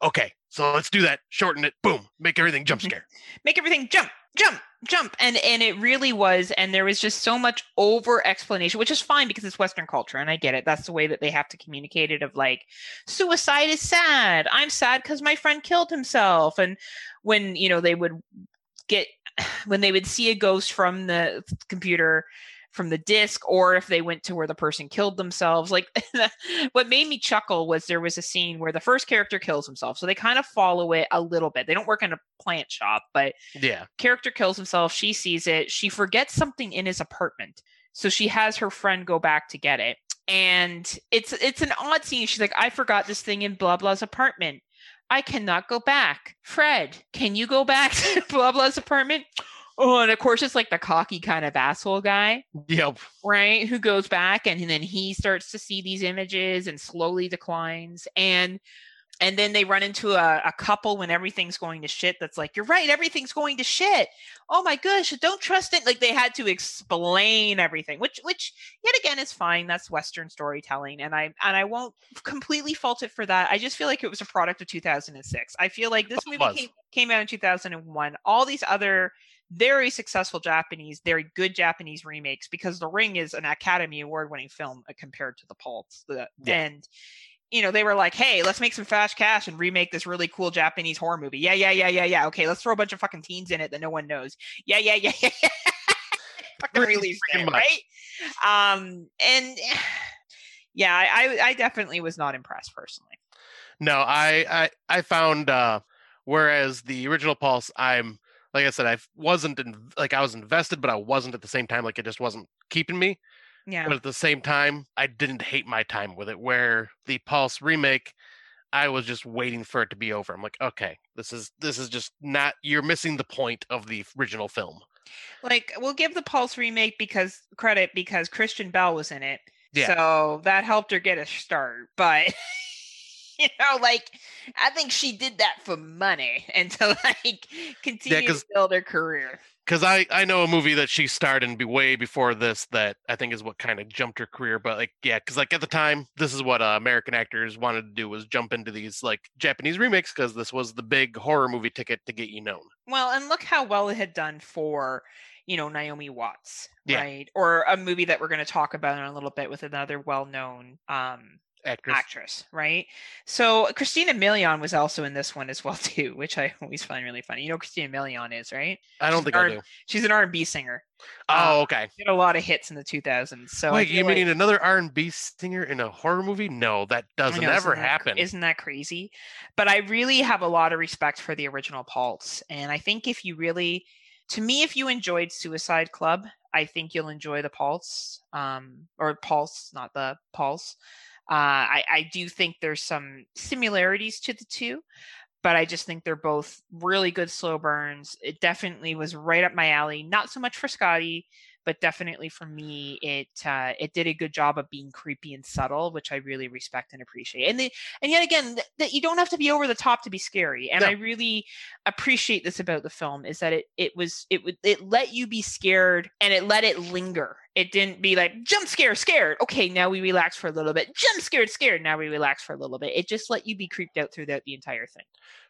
Speaker 2: okay so let's do that shorten it boom make everything jump scare
Speaker 1: Make everything jump, jump, jump. And and it really was, and there was just so much over explanation, which is fine because it's Western culture, and I get it. That's the way that they have to communicate it of like, suicide is sad. I'm sad because my friend killed himself. And when, you know, they would get when they would see a ghost from the computer from the disc or if they went to where the person killed themselves like what made me chuckle was there was a scene where the first character kills himself so they kind of follow it a little bit they don't work in a plant shop but
Speaker 2: yeah.
Speaker 1: character kills himself she sees it she forgets something in his apartment so she has her friend go back to get it and it's it's an odd scene she's like i forgot this thing in blah blah's apartment i cannot go back fred can you go back to blah blah's apartment oh and of course it's like the cocky kind of asshole guy
Speaker 2: yep.
Speaker 1: right who goes back and then he starts to see these images and slowly declines and and then they run into a, a couple when everything's going to shit that's like you're right everything's going to shit. Oh my gosh don't trust it. Like they had to explain everything which which yet again is fine. That's western storytelling and i and i won't completely fault it for that. I just feel like it was a product of 2006 i feel like this movie came, came out in 2001 all these other very successful Japanese, very good Japanese remakes because The Ring is an Academy Award winning film uh, compared to The Pulse. The,
Speaker 2: Yeah.
Speaker 1: And you know, they were like, "Hey, let's make some fast cash and remake this really cool Japanese horror movie." Yeah, yeah, yeah, yeah, yeah. Okay, let's throw a bunch of fucking teens in it that no one knows. Yeah, yeah, yeah, yeah. fucking release it, right? Um, and yeah, I, I definitely was not impressed personally.
Speaker 2: No, I I I found uh whereas the original Pulse, I'm like I said, I wasn't in, like I was invested, but I wasn't at the same time. Like it just wasn't keeping me.
Speaker 1: Yeah,
Speaker 2: But at the same time, I didn't hate my time with it. Where the Pulse remake, I was just waiting for it to be over. I'm like, okay, this is this is just not. You're missing the point of the original film.
Speaker 1: like we'll give the Pulse remake because credit because Kristen Bell was in it.
Speaker 2: Yeah.
Speaker 1: So that helped her get a start. But you know, like I think she did that for money and to like continue to build her career.
Speaker 2: because I I know a movie that she starred in be way before this that I think is what kind of jumped her career. But like yeah, because like at the time, this is what uh, American actors wanted to do was jump into these like Japanese remakes because this was the big horror movie ticket to get you known.
Speaker 1: Well, and look how well it had done for, you know, Naomi Watts,
Speaker 2: Yeah.
Speaker 1: right? Or a movie that we're going to talk about in a little bit with another well-known um
Speaker 2: Actress.
Speaker 1: actress, right? So Christina Milian was also in this one as well too, which I always find really funny. You know Christina Milian is, right?
Speaker 2: I don't
Speaker 1: she's
Speaker 2: think
Speaker 1: an
Speaker 2: I
Speaker 1: R-
Speaker 2: do.
Speaker 1: She's an R&B singer.
Speaker 2: Oh,
Speaker 1: uh,
Speaker 2: okay.
Speaker 1: She did a lot of hits in the 2000s. So
Speaker 2: Wait, you
Speaker 1: like-
Speaker 2: mean another R and B singer in a horror movie? No, that doesn't
Speaker 1: know,
Speaker 2: ever
Speaker 1: isn't
Speaker 2: happen.
Speaker 1: Isn't that crazy? But I really have a lot of respect for the original Pulse. And I think if you really, to me, if you enjoyed Suicide Club, I think you'll enjoy the Pulse, um, or Pulse, not the Pulse. Uh, I, I do think there's some similarities to the two, but I just think they're both really good slow burns. It definitely was right up my alley. Not so much for Scotty, but definitely for me, it uh, it did a good job of being creepy and subtle, which I really respect and appreciate. And the, and yet again, that you don't have to be over the top to be scary. And
Speaker 2: No.
Speaker 1: I really appreciate this about the film is that it it was it would it let you be scared and it let it linger. It didn't be like jump scare, scared. Okay, now we relax for a little bit. Jump scared, scared. Now we relax for a little bit. It just let you be creeped out throughout the entire thing.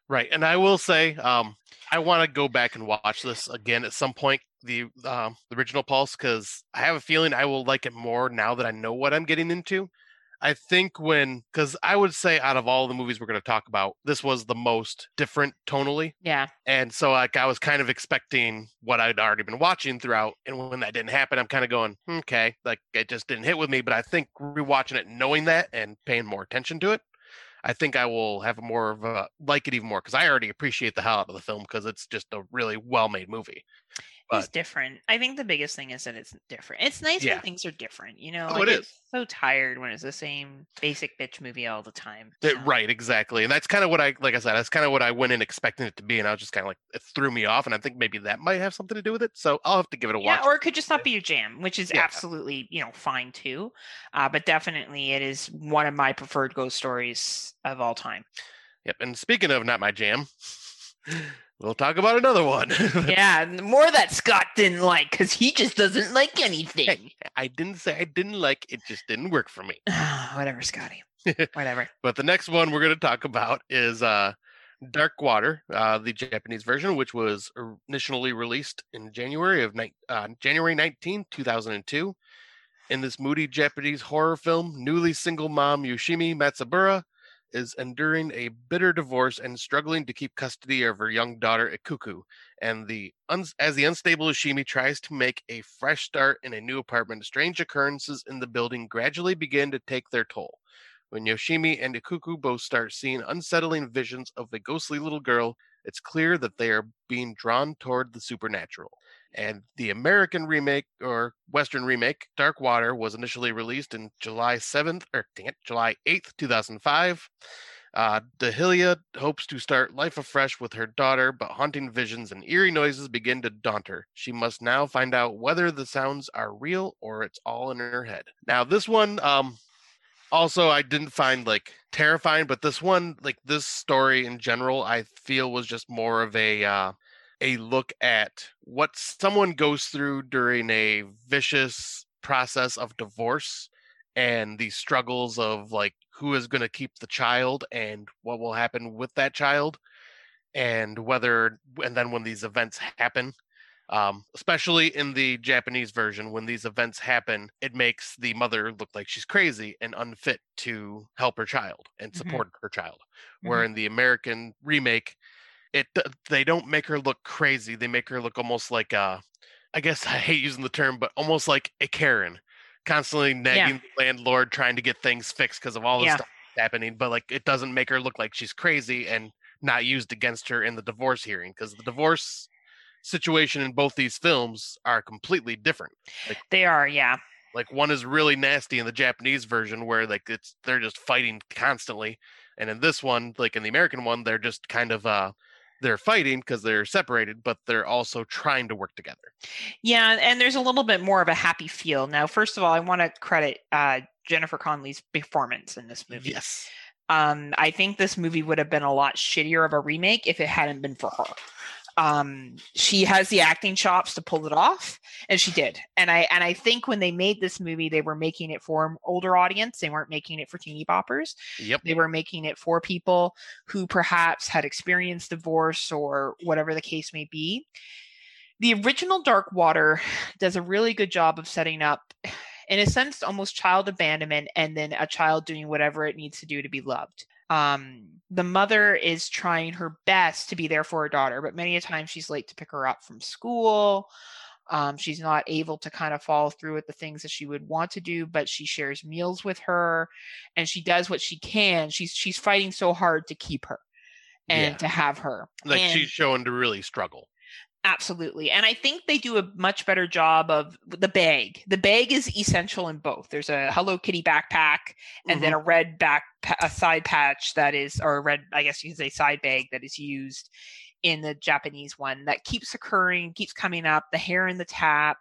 Speaker 2: Right, and I will say, um, I want to go back and watch this again at some point, the um, the original Pulse, because I have a feeling I will like it more now that I know what I'm getting into. I think when, because I would say out of all the movies we're going to talk about, this was the most different tonally,
Speaker 1: Yeah.
Speaker 2: and so like I was kind of expecting what I'd already been watching throughout, and when that didn't happen, I'm kind of going, "Hmm, okay, like it just didn't hit with me. But I think rewatching it, knowing that, and paying more attention to it. I think I will have more of a like it even more because I already appreciate the hell out of the film because it's just a really well made movie.
Speaker 1: It's
Speaker 2: But-
Speaker 1: different. I think the biggest thing is that it's different. It's nice
Speaker 2: Yeah.
Speaker 1: when things are different, you know?
Speaker 2: Oh,
Speaker 1: like,
Speaker 2: it
Speaker 1: it's so tired when it's the same basic bitch movie all the time.
Speaker 2: It- right, exactly, and that's kind of what I like. I said that's kind of what I went in expecting it to be, and I was just kind of like it threw me off, and I think maybe that might have something to do with it. So I'll have to give it a watch.
Speaker 1: Yeah,
Speaker 2: watch.
Speaker 1: or it could just not be your jam, which is
Speaker 2: Yeah.
Speaker 1: absolutely, you know, fine too. Uh, but definitely it is one of my preferred ghost stories of all time.
Speaker 2: Yep. And speaking of not my jam, we'll talk about another one.
Speaker 1: yeah, more that Scott didn't like because he just doesn't like anything.
Speaker 2: I didn't say I didn't like it; just didn't work for me.
Speaker 1: Whatever, Scotty. Whatever.
Speaker 2: But the next one we're going to talk about is uh, Dark Water, uh, the Japanese version, which was initially released in January of ni- uh, January 19, 2002. In this moody Japanese horror film, newly single mom Yoshimi Matsubara is enduring a bitter divorce and struggling to keep custody of her young daughter Ikuko. And the uns as the unstable Yoshimi tries to make a fresh start in a new apartment, strange occurrences in the building gradually begin to take their toll. When Yoshimi and Ikuko both start seeing unsettling visions of a ghostly little girl, it's clear that they are being drawn toward the supernatural. And the American remake or Western remake, Dark Water, was initially released in July 7th, or dang it, July 8th, 2005. Uh, Dahlia hopes to start life afresh with her daughter, but haunting visions and eerie noises begin to daunt her. She must now find out whether the sounds are real or it's all in her head. Now, this one, um, also I didn't find like terrifying, but this one, like this story in general, I feel was just more of a uh, a look at what someone goes through during a vicious process of divorce and the struggles of like who is going to keep the child and what will happen with that child and whether and then when these events happen Um, especially in the Japanese version, when these events happen, it makes the mother look like she's crazy and unfit to help her child and
Speaker 1: Mhm.
Speaker 2: support her child. Where in the American remake, it they don't make her look crazy. They make her look almost like a, I guess I hate using the term, but almost like a Karen, constantly nagging the landlord, trying to get things fixed because of all this
Speaker 1: Yeah.
Speaker 2: stuff happening. But like, it doesn't make her look like she's crazy and not used against her in the divorce hearing because the divorce situation in both these films are completely different.
Speaker 1: They are, yeah.
Speaker 2: Like one is really nasty in the Japanese version where like it's they're just fighting constantly, and in this one, like in the American one, they're just kind of uh they're fighting because they're separated, but they're also trying to work together.
Speaker 1: Yeah, and there's a little bit more of a happy feel. Now, first of all, I want to credit uh, Jennifer Connelly's performance in this movie.
Speaker 2: Yes.
Speaker 1: Um, I think this movie would have been a lot shittier of a remake if it hadn't been for her. Um, she has the acting chops to pull it off, and she did. And I and I think when they made this movie, they were making it for an older audience. They weren't making it for teeny boppers.
Speaker 2: Yep.
Speaker 1: They were making it for people who perhaps had experienced divorce or whatever the case may be. The original Dark Water does a really good job of setting up, in a sense, almost child abandonment and then a child doing whatever it needs to do to be loved. Um, the mother is trying her best to be there for her daughter, but many a time she's late to pick her up from school. Um, she's not able to kind of follow through with the things that she would want to do, but she shares meals with her and she does what she can. She's she's fighting so hard to keep her and
Speaker 2: Yeah.
Speaker 1: to have her.
Speaker 2: Like
Speaker 1: And-
Speaker 2: she's showing to really struggle.
Speaker 1: Absolutely. And I think they do a much better job of the bag. The bag is essential in both. There's a Hello Kitty backpack and then mm-hmm. a red back a side patch that is or a red I guess you could say side bag that is used in the Japanese one that keeps occurring, keeps coming up, the hair in the tap.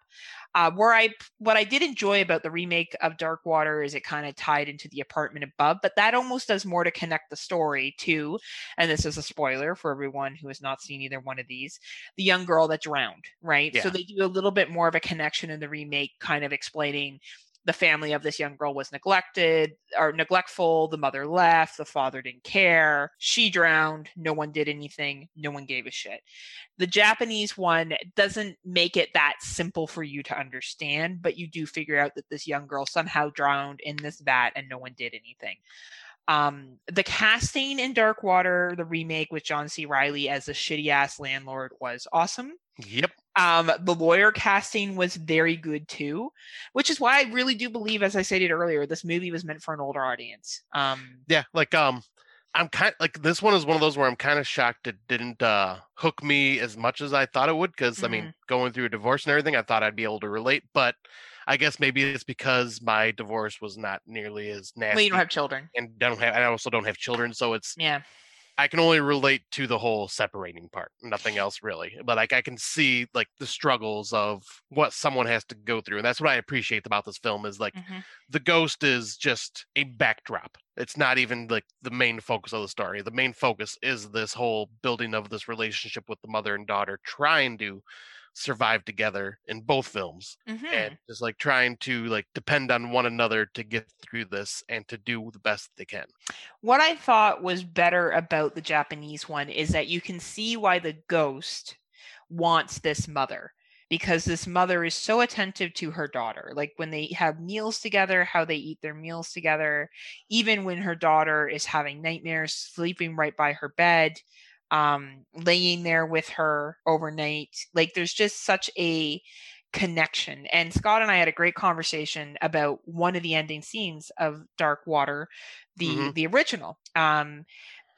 Speaker 1: Uh, where I what I did enjoy about the remake of Dark Water is it kind of tied into the apartment above, but that almost does more to connect the story to, and this is a spoiler for everyone who has not seen either one of these, the young girl that drowned, right? So they do a little bit more of a connection in the remake, kind of explaining the family of this young girl was neglected or neglectful. The mother left. The father didn't care. She drowned. No one did anything. No one gave a shit. The Japanese one doesn't make it that simple for you to understand, but you do figure out that this young girl somehow drowned in this vat and no one did anything. Um, the casting in Dark Water, the remake with John C. Reilly as the shitty ass landlord, was awesome.
Speaker 2: Yep.
Speaker 1: Um, the lawyer casting was very good too, which is why I really do believe, as I stated earlier, this movie was meant for an older audience. Um,
Speaker 2: Yeah, like um I'm kind like this one is one of those where I'm kind of shocked it didn't uh hook me as much as I thought it would because I mean, going through a divorce and everything, I thought I'd be able to relate, but I guess maybe it's because my divorce was not nearly as nasty
Speaker 1: well, you don't have children.
Speaker 2: and don't have I also don't have children, so it's
Speaker 1: Yeah.
Speaker 2: I can only relate to the whole separating part, nothing else really. But like I can see like the struggles of what someone has to go through. And that's what I appreciate about this film is like
Speaker 1: Mhm.
Speaker 2: the ghost is just a backdrop. It's not even like the main focus of the story. The main focus is this whole building of this relationship with the mother and daughter trying to survive together in both films
Speaker 1: Mhm.
Speaker 2: and just like trying to like depend on one another to get through this and to do the best they can.
Speaker 1: What I thought was better about the Japanese one is that you can see why the ghost wants this mother because this mother is so attentive to her daughter. Like when they have meals together, how they eat their meals together, even when her daughter is having nightmares, sleeping right by her bed, um, laying there with her overnight. Like there's just such a connection. And Scott and I had a great conversation about one of the ending scenes of Dark Water, the
Speaker 2: Mhm.
Speaker 1: the original. Um,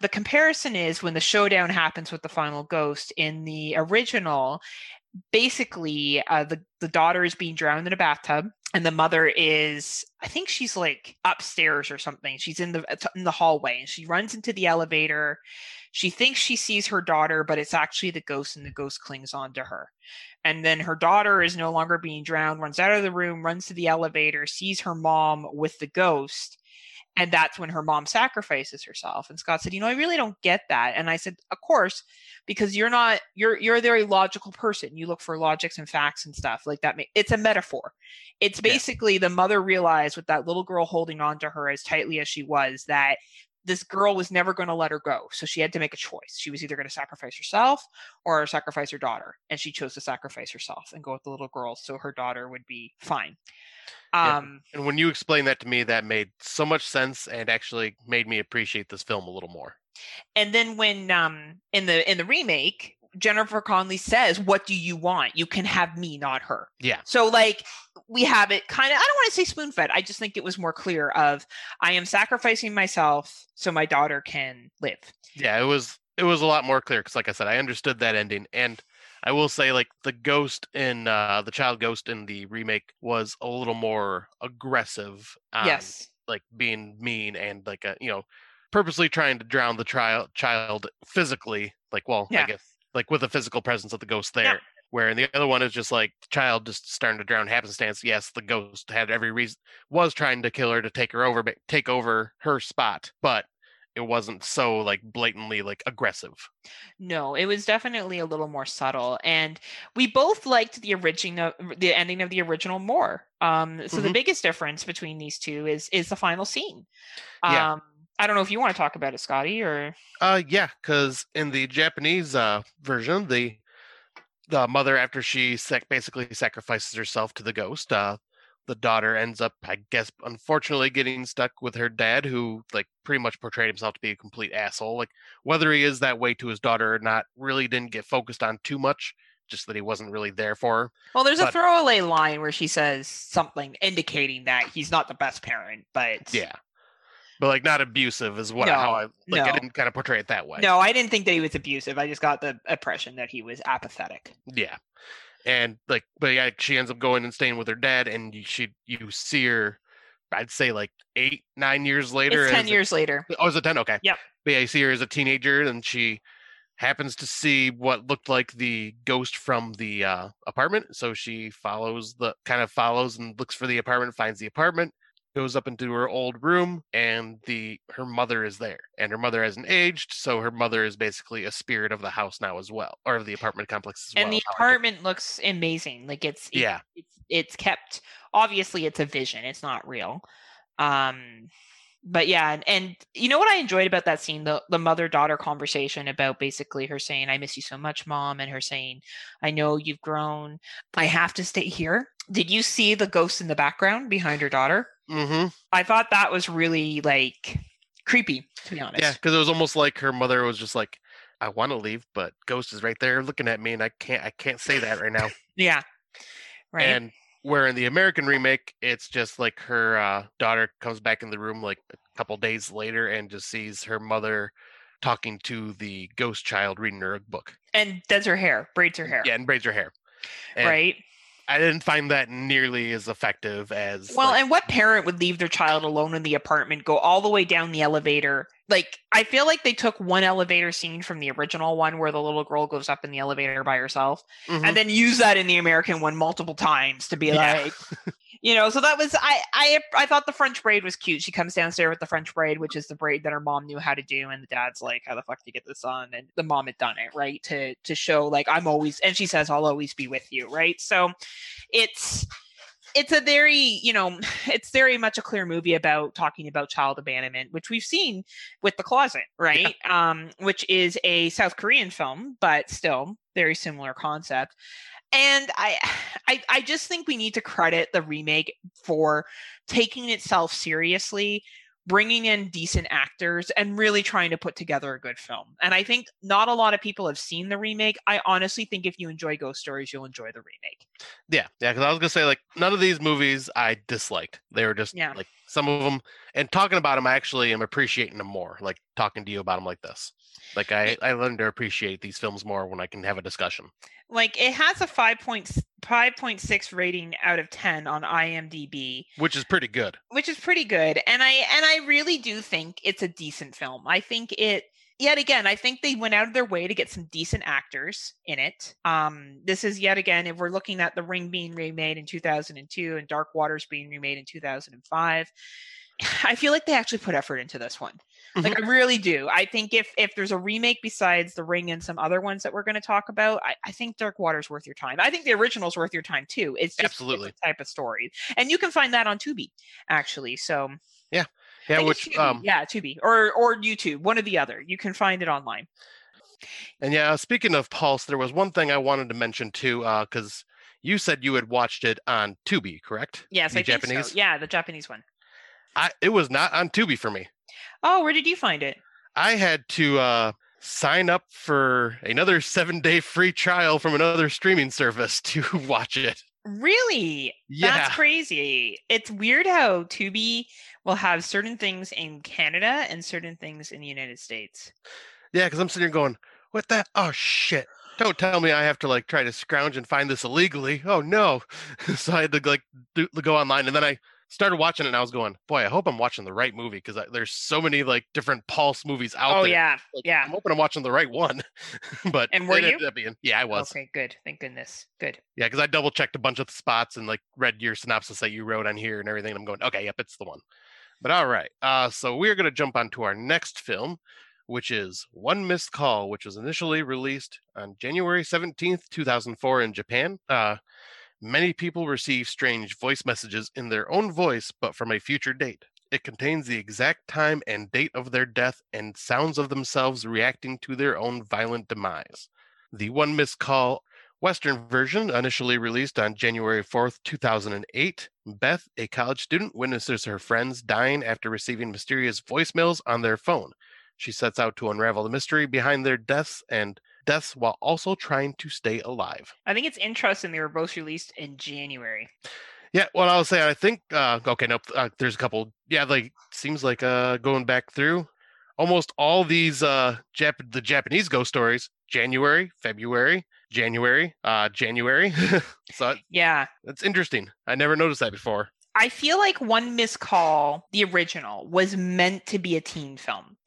Speaker 1: the comparison is when the showdown happens with the final ghost in the original basically uh, the the daughter is being drowned in a bathtub and the mother is i think she's like upstairs or something she's in the in the hallway and she runs into the elevator she thinks she sees her daughter but it's actually the ghost and the ghost clings on to her. And then her daughter is no longer being drowned runs out of the room runs to the elevator sees her mom with the ghost and that's when her mom sacrifices herself. And scott said you know i really don't get that. And i said of course because you're not you're you're a very logical person. You look for logics and facts and stuff like that. It's a metaphor. It's
Speaker 2: Yeah.
Speaker 1: basically the mother realized with that little girl holding on to her as tightly as she was that this girl was never going to let her go. So she had to make a choice. She was either going to sacrifice herself or sacrifice her daughter. And she chose to sacrifice herself and go with the little girl so her daughter would be fine.
Speaker 2: Yeah.
Speaker 1: Um,
Speaker 2: And when you explained that to me, that made so much sense and actually made me appreciate this film a little more.
Speaker 1: and then when um in the in the remake, Jennifer Connelly says, "What do you want? You can have me, not her."
Speaker 2: Yeah.
Speaker 1: So like we have it kind of I don't want to say spoon fed. I just think it was more clear of I am sacrificing myself so my daughter can live.
Speaker 2: Yeah, it was it was a lot more clear because, like I said, I understood that ending, and I will say, like the ghost in uh, the child ghost in the remake was a little more aggressive. Um,
Speaker 1: yes.
Speaker 2: like being mean and like a you know purposely trying to drown the child child physically. Like, well,
Speaker 1: Yeah.
Speaker 2: I guess like with the physical presence of the ghost there.
Speaker 1: Yeah.
Speaker 2: Where in the other one is just like the child just starting to drown happenstance. Yes, the ghost had every reason was trying to kill her to take her over, but take over her spot, but it wasn't so like blatantly like aggressive.
Speaker 1: No, it was definitely a little more subtle, and we both liked the original, the ending of the original more. Um, so the
Speaker 2: Mhm.
Speaker 1: biggest difference between these two is is the final scene.
Speaker 2: Yeah.
Speaker 1: I don't know if you want to talk about it, Scotty, or
Speaker 2: Uh, yeah, because in the Japanese uh version, the the mother after she sac- basically sacrifices herself to the ghost, uh, the daughter ends up, I guess, unfortunately getting stuck with her dad, who like pretty much portrayed himself to be a complete asshole. Like whether he is that way to his daughter or not, really didn't get focused on too much. Just that he wasn't really there for her.
Speaker 1: well, there's a throwaway line where she says something indicating that he's not the best parent, but
Speaker 2: Yeah, but like not abusive is what how I like. I didn't kind of portray it that way.
Speaker 1: no, I didn't think that he was abusive. I just got the impression that he was apathetic.
Speaker 2: Yeah. And like, but yeah, she ends up going and staying with her dad, and she you see her, I'd say like eight, nine years later.
Speaker 1: It's ten
Speaker 2: a-
Speaker 1: years later.
Speaker 2: oh, is it ten? Okay.
Speaker 1: Yep.
Speaker 2: But yeah, you see her as a teenager, and she happens to see what looked like the ghost from the uh, apartment. So she follows the kind of follows and looks for the apartment, finds the apartment, goes up into her old room, and the her mother is there. And her mother hasn't aged, so her mother is basically a spirit of the house now as well, or of the apartment complex as well.
Speaker 1: and the
Speaker 2: is how I took it.
Speaker 1: apartment looks amazing. Like it's it-
Speaker 2: Yeah.
Speaker 1: it's it's kept obviously it's a vision it's not real um but yeah and, and you know what i enjoyed about that scene? The the mother daughter conversation about basically her saying i miss you so much mom and her saying i know you've grown. I have to stay here. Did you see the ghost in the background behind her daughter?
Speaker 2: Mm-hmm.
Speaker 1: i thought that was really like creepy to be honest.
Speaker 2: Yeah, because it was almost like her mother was just like, "I want to leave, but Ghost is right there looking at me, and I can't, I can't say that right now."
Speaker 1: yeah. Right?
Speaker 2: And where in the American remake, it's just like her uh, daughter comes back in the room like a couple days later and just sees her mother talking to the ghost child reading her a book.
Speaker 1: and does her hair braids her hair
Speaker 2: Yeah, and braids her hair. And
Speaker 1: right
Speaker 2: I didn't find that nearly as effective as
Speaker 1: Well,
Speaker 2: like,
Speaker 1: and what parent would leave their child alone in the apartment, go all the way down the elevator? Like, I feel like they took one elevator scene from the original one where the little girl goes up in the elevator by herself
Speaker 2: Mhm.
Speaker 1: and then use that in the American one multiple times to be
Speaker 2: Yeah.
Speaker 1: like, you know, so that was I I I thought the French braid was cute. She comes downstairs with the French braid, which is the braid that her mom knew how to do, and the dad's like, "How the fuck do you get this on?" And the mom had done it right to to show like I'm always, and she says, "I'll always be with you," right? So it's it's a very you know it's very much a clear movie about talking about child abandonment which we've seen with the closet right um which is a south korean film but still very similar concept and I, I i just think we need to credit the remake for taking itself seriously bringing in decent actors and really trying to put together a good film and i think not a lot of people have seen the remake i honestly think if you enjoy ghost stories you'll enjoy the remake
Speaker 2: Yeah, yeah, because I was gonna say like none of these movies I disliked. They were just
Speaker 1: Yeah.
Speaker 2: like some of them, and talking about them, I actually am appreciating them more. Like talking to you about them like this. Like I, I learned to appreciate these films more when I can have a discussion.
Speaker 1: like it has a 5.5.6 rating out of 10 on IMDb
Speaker 2: which is pretty good.
Speaker 1: which is pretty good and I and I really do think it's a decent film. I think it yet again I think they went out of their way to get some decent actors in it. Um this is yet again if we're looking at The Ring being remade in 2002 and Dark Waters being remade in 2005 I feel like they actually put effort into this one. Like I really do. I think if if there's a remake besides The Ring and some other ones that we're going to talk about, I, I think Dark Water's worth your time. I think the original's worth your time too. It's just
Speaker 2: Absolutely.
Speaker 1: type of story, and you can find that on Tubi, actually. So yeah,
Speaker 2: Yeah,
Speaker 1: think
Speaker 2: which
Speaker 1: Tubi.
Speaker 2: um
Speaker 1: yeah, Tubi or or YouTube, one or the other. You can find it online.
Speaker 2: and yeah, speaking of Pulse, there was one thing I wanted to mention too, uh, because you said you had watched it on Tubi, correct?
Speaker 1: Yes,
Speaker 2: The
Speaker 1: I think
Speaker 2: Japanese?
Speaker 1: so. Yeah, the Japanese one.
Speaker 2: I it was not on Tubi for me.
Speaker 1: Oh, where did you find it?
Speaker 2: I had to uh sign up for another seven day free trial from another streaming service to watch it.
Speaker 1: Really?
Speaker 2: Yeah.
Speaker 1: That's crazy. It's weird how Tubi will have certain things in Canada and certain things in the United States.
Speaker 2: Yeah, because I'm sitting here going, what the? Oh shit! Don't tell me I have to like try to scrounge and find this illegally. Oh no! so I had to like do, go online, and then I started watching it, and I was going, boy, I hope I'm watching the right movie because there's so many like different Pulse movies out
Speaker 1: oh
Speaker 2: there.
Speaker 1: yeah,
Speaker 2: Like,
Speaker 1: yeah.
Speaker 2: I'm hoping I'm watching the right one. but
Speaker 1: And were
Speaker 2: it
Speaker 1: you?
Speaker 2: being, yeah, I was.
Speaker 1: Okay, good. Thank goodness. Good.
Speaker 2: Yeah, because I double checked a bunch of the spots and like read your synopsis that you wrote on here and everything. And I'm going, okay, yep, it's the one. But all right. Uh, so we're going to jump on to our next film, which is One Missed Call, which was initially released on January 17th, 2004 in Japan. Uh, many people receive strange voice messages in their own voice, but from a future date. It contains the exact time and date of their death and sounds of themselves reacting to their own violent demise. The One Missed Call Western version, initially released on January 4th, 2008, Beth, a college student, witnesses her friends dying after receiving mysterious voicemails on their phone. She sets out to unravel the mystery behind their deaths and deaths while also trying to stay alive.
Speaker 1: I think it's interesting they were both released in January.
Speaker 2: Yeah, well, I was saying, I think, uh, okay, nope, uh, there's a couple. Yeah, like, seems like uh, going back through almost all these, uh, Jap- the Japanese ghost stories, January, February, January, uh, January. so
Speaker 1: Yeah.
Speaker 2: that's interesting. I never noticed that before.
Speaker 1: I feel like One Missed Call, the original, was meant to be a teen film.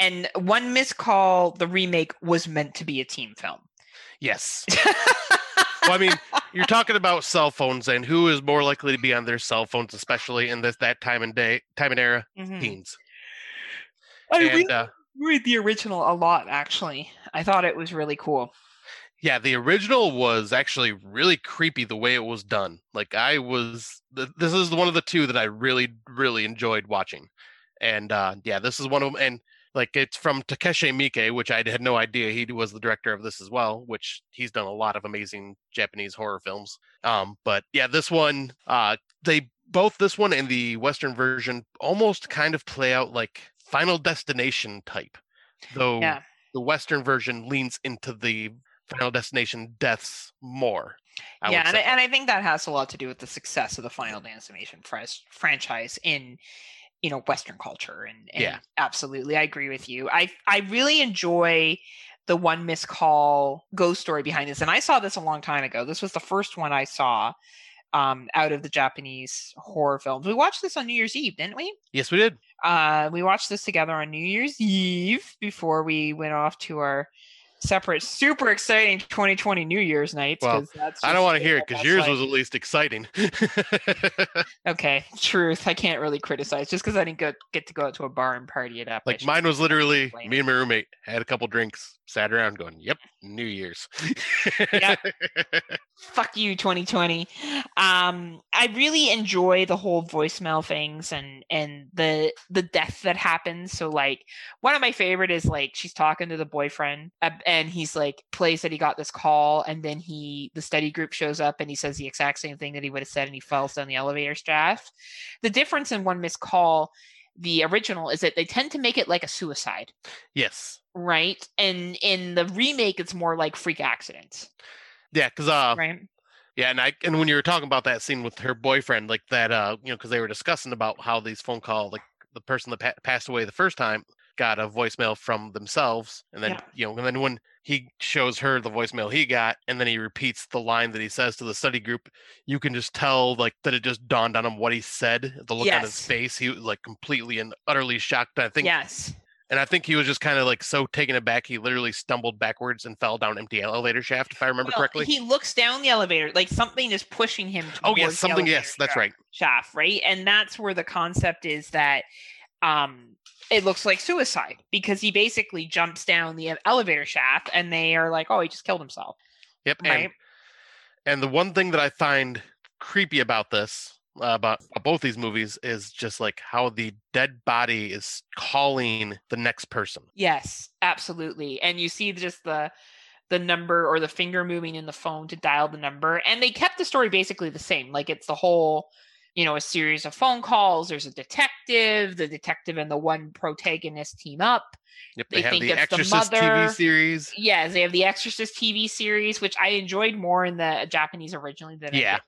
Speaker 1: And One Missed Call, the remake, was meant to be a team film.
Speaker 2: Yes. well, I mean, you're talking about cell phones and who is more likely to be on their cell phones, especially in this that time and day, time and era,
Speaker 1: Mhm.
Speaker 2: teens.
Speaker 1: I
Speaker 2: And
Speaker 1: really
Speaker 2: uh,
Speaker 1: enjoyed the original a lot, actually. I thought it was really cool.
Speaker 2: yeah, the original was actually really creepy the way it was done. Like I was, th- this is one of the two that I really, really enjoyed watching. And uh, yeah, this is one of them. And like it's from Takashi Miike, which I had no idea he was the director of this as well. Which he's done a lot of amazing Japanese horror films. Um, but yeah, this one, uh, they both this one and the Western version almost kind of play out like Final Destination type, though
Speaker 1: Yeah.
Speaker 2: the Western version leans into the Final Destination deaths more. I
Speaker 1: yeah, and I, and I think that has a lot to do with the success of the Final Destination franchise in you know Western culture, and, and
Speaker 2: Yeah.
Speaker 1: absolutely, I agree with you. I I really enjoy the one missed call ghost story behind this, and I saw this a long time ago. This was the first one I saw um, out of the Japanese horror films. We watched this on New Year's Eve, didn't we?
Speaker 2: yes, we did.
Speaker 1: Uh, we watched this together on New Year's Eve before we went off to our separate, super exciting 2020 New Year's nights.
Speaker 2: Well,
Speaker 1: that's
Speaker 2: I don't want to hear it because yours
Speaker 1: like.
Speaker 2: was at least exciting.
Speaker 1: Okay, truth. I can't really criticize just because I didn't go, get to go out to a bar and party it up.
Speaker 2: Like mine was literally me and my roommate had a couple drinks, sat around going, "Yep, New Year's."
Speaker 1: Yep. Fuck you, 2020. Um, I really enjoy the whole voicemail things and and the the death that happens. So like one of my favorite is like she's talking to the boyfriend and he's like plays that he got this call and then he the study group shows up and he says the exact same thing that he would have said and he falls down the elevator shaft. The difference in one missed call, the original, is that they tend to make it like a suicide.
Speaker 2: yes,
Speaker 1: right? And in the remake, it's more like freak accidents,
Speaker 2: yeah, because uh,
Speaker 1: right?
Speaker 2: Yeah, and I and when you were talking about that scene with her boyfriend, like that, uh, you know, because they were discussing about how these phone call, like the person that pa- passed away the first time, got a voicemail from themselves, and then
Speaker 1: Yeah.
Speaker 2: you know, and then when he shows her the voicemail he got, and then he repeats the line that he says to the study group, you can just tell like that it just dawned on him what he said, the look on his face, he was like completely and utterly shocked. I think,
Speaker 1: yes,
Speaker 2: and I think he was just kind of like so taken aback, he literally stumbled backwards and fell down empty elevator shaft, if I remember
Speaker 1: Well,
Speaker 2: correctly.
Speaker 1: he looks down the elevator, like something is pushing him.
Speaker 2: oh yes, something. Yes, that's
Speaker 1: shaft-
Speaker 2: right.
Speaker 1: Shaft, right? And that's where the concept is that um it looks like suicide because he basically jumps down the elevator shaft, and they are like, "Oh, he just killed himself."
Speaker 2: Yep. And
Speaker 1: Right?
Speaker 2: And the one thing that I find creepy about this, uh, about both these movies is just like how the dead body is calling the next person.
Speaker 1: Yes, absolutely. And you see just the the number or the finger moving in the phone to dial the number. And they kept the story basically the same. Like it's the whole, you know, a series of phone calls. There's a detective, the detective and the one protagonist team up.
Speaker 2: Yep,
Speaker 1: They
Speaker 2: they, have
Speaker 1: think
Speaker 2: the
Speaker 1: it's the
Speaker 2: Exorcist
Speaker 1: mother.
Speaker 2: TV series.
Speaker 1: Yes, they have the Exorcist TV series, which I enjoyed more in the Japanese originally than
Speaker 2: Yeah.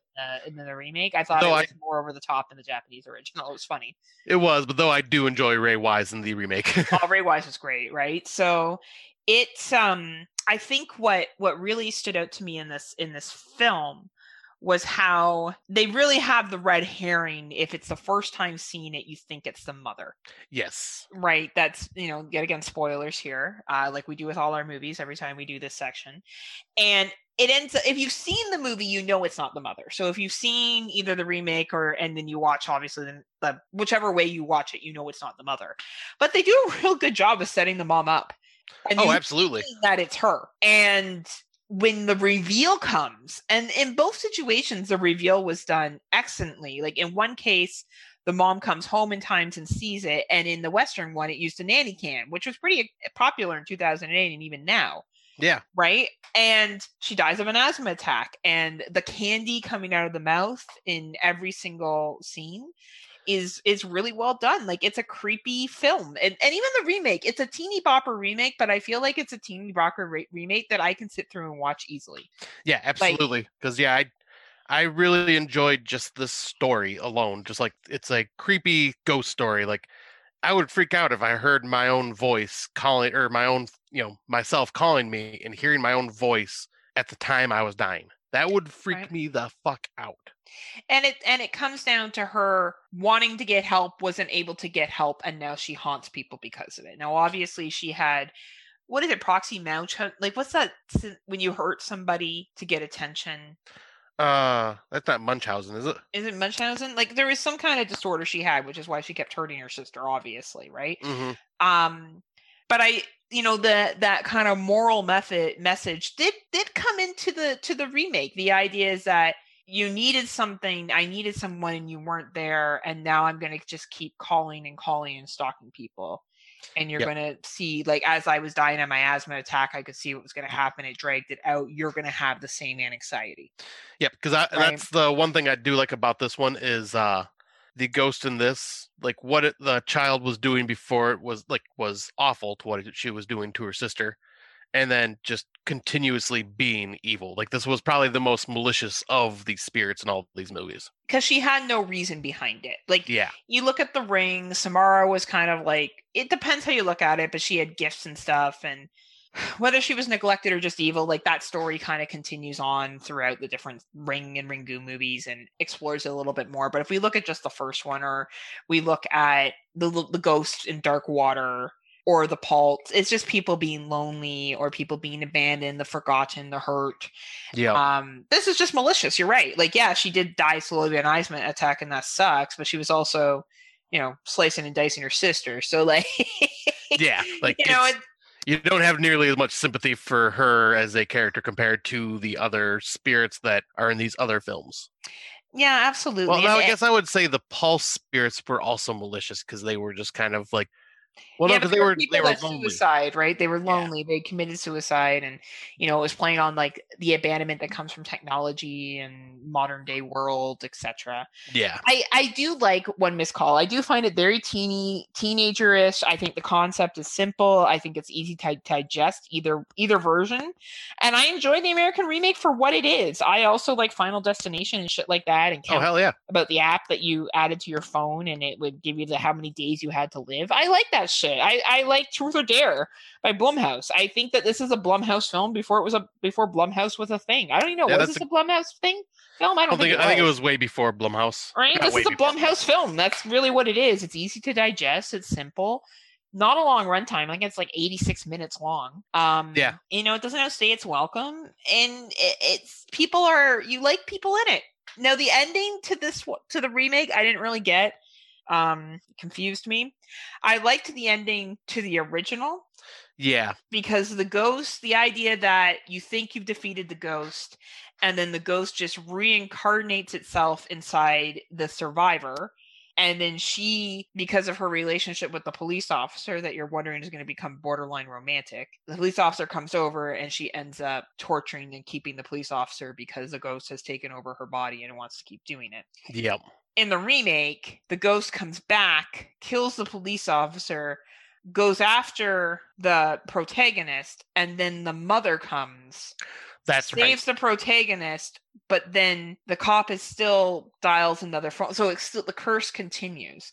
Speaker 1: in the, in the remake. I thought
Speaker 2: Though
Speaker 1: it was more over the top in the Japanese original. It was funny.
Speaker 2: It was, but though I do enjoy Ray Wise in the remake.
Speaker 1: oh, Ray Wise was great, right? So it's um I think what what really stood out to me in this in this film was how they really have the red herring if it's the first time seeing it you think it's the mother.
Speaker 2: Yes.
Speaker 1: right? That's you know yet again spoilers here uh, like we do with all our movies every time we do this section. And it ends if you've seen the movie you know it's not the mother. So if you've seen either the remake or and then you watch obviously the, the whichever way you watch it you know it's not the mother. But they do a real good job of setting the mom up. And
Speaker 2: Oh, absolutely.
Speaker 1: that it's her. And when the reveal comes and in both situations the reveal was done excellently. Like in one case the mom comes home in times and sees it and in the western one it used a nanny cam which was pretty uh, popular in 2008 and even now.
Speaker 2: Yeah.
Speaker 1: right? And she dies of an asthma attack and the candy coming out of the mouth in every single scene is is really well done like it's a creepy film and, and even the remake it's a teeny bopper remake but i feel like it's a teeny bopper re- remake that i can sit through and watch easily
Speaker 2: Yeah, absolutely. Because yeah, I I really enjoyed just this story alone. Just like it's a creepy ghost story. Like I would freak out if I heard my own voice calling or my own, you know, myself calling me and hearing my own voice at the time I was dying. That would freak
Speaker 1: Right.
Speaker 2: me the fuck out.
Speaker 1: and it and it comes down to her wanting to get help wasn't able to get help and now she haunts people because of it now obviously she had what is it proxy mouth like what's that when you hurt somebody to get attention
Speaker 2: Uh, that's not Munchausen, is it?
Speaker 1: is it Munchausen? Like there was some kind of disorder she had, which is why she kept hurting her sister, obviously, right?
Speaker 2: hmm
Speaker 1: Um, but I, you know, the that kind of moral method message did did come into the to the remake. The idea is that you needed something, I needed someone, and you weren't there, and now I'm gonna just keep calling and calling and stalking people. And you're
Speaker 2: Yep.
Speaker 1: gonna see, like, as I was dying of my asthma attack, I could see what was gonna happen. It dragged it out. You're gonna have the same anxiety.
Speaker 2: yep because
Speaker 1: Right.
Speaker 2: that's the one thing I do like about this one is uh the ghost in this, like what it, the child was doing before it was like was awful to what she was doing to her sister, and then just continuously being evil. Like this was probably the most malicious of these spirits in all these movies.
Speaker 1: Because she had no reason behind it. Like
Speaker 2: Yeah,
Speaker 1: you look at the ring, Samara was kind of like it depends how you look at it, but she had gifts and stuff and whether she was neglected or just evil, like that story kind of continues on throughout the different Ring and Ringu movies and explores it a little bit more. But if we look at just the first one, or we look at the the ghost in Dark Water, or the Pulse, it's just people being lonely or people being abandoned, the forgotten, the hurt.
Speaker 2: yeah,
Speaker 1: Um, this is just malicious. You're right. Like, yeah, she did die slowly of an asthma attack, and that sucks. But she was also, you know, slicing and dicing her sister. So, like,
Speaker 2: yeah. Like
Speaker 1: you know, it,
Speaker 2: you don't have nearly as much sympathy for her as a character compared to the other spirits that are in these other films.
Speaker 1: yeah, absolutely.
Speaker 2: Well, now I guess I would say the pulse spirits were also malicious because they were just kind of like, well,
Speaker 1: yeah, but
Speaker 2: because they were
Speaker 1: people
Speaker 2: they were lonely.
Speaker 1: suicide, right? They were
Speaker 2: Yeah.
Speaker 1: lonely. They committed suicide, and you know, it was playing on like the abandonment that comes from technology and modern day world, etc.
Speaker 2: Yeah,
Speaker 1: I, I do like one missed call. I do find it very teeny teenagerish. I think the concept is simple. I think it's easy to digest either either version, and I enjoy the American remake for what it is. I also like Final Destination and shit like that, and
Speaker 2: oh hell yeah,
Speaker 1: about the app that you added to your phone, and it would give you the how many days you had to live. I like that shit. I, I like Truth or Dare by Blumhouse. I think that this is a Blumhouse film before it was a before Blumhouse was a thing. I don't even know
Speaker 2: Yeah,
Speaker 1: was this a, Blumhouse thing film. I
Speaker 2: I
Speaker 1: don't,
Speaker 2: don't think I think it was way before Blumhouse.
Speaker 1: Right?
Speaker 2: Not
Speaker 1: This is a
Speaker 2: before
Speaker 1: Blumhouse film. That's really what it is. It's easy to digest. It's simple. Not a long runtime. I think it's like 86 minutes long. Um,
Speaker 2: Yeah.
Speaker 1: You know, it doesn't outstay its welcome. And it, it's people are, you like people in it. Now, the ending to this, to the remake, I didn't really get. Um, confused me. I liked the ending to the original.
Speaker 2: Yeah.
Speaker 1: because the ghost, the idea that you think you've defeated the ghost, and then the ghost just reincarnates itself inside the survivor. And then she, because of her relationship with the police officer that you're wondering is going to become borderline romantic, the police officer comes over and she ends up torturing and keeping the police officer because the ghost has taken over her body and wants to keep doing it
Speaker 2: Yep.
Speaker 1: In the remake, the ghost comes back, kills the police officer, goes after the protagonist, and then the mother comes,
Speaker 2: That's right.
Speaker 1: saves the protagonist, but then the cop is still dials another phone. So it's still the curse continues.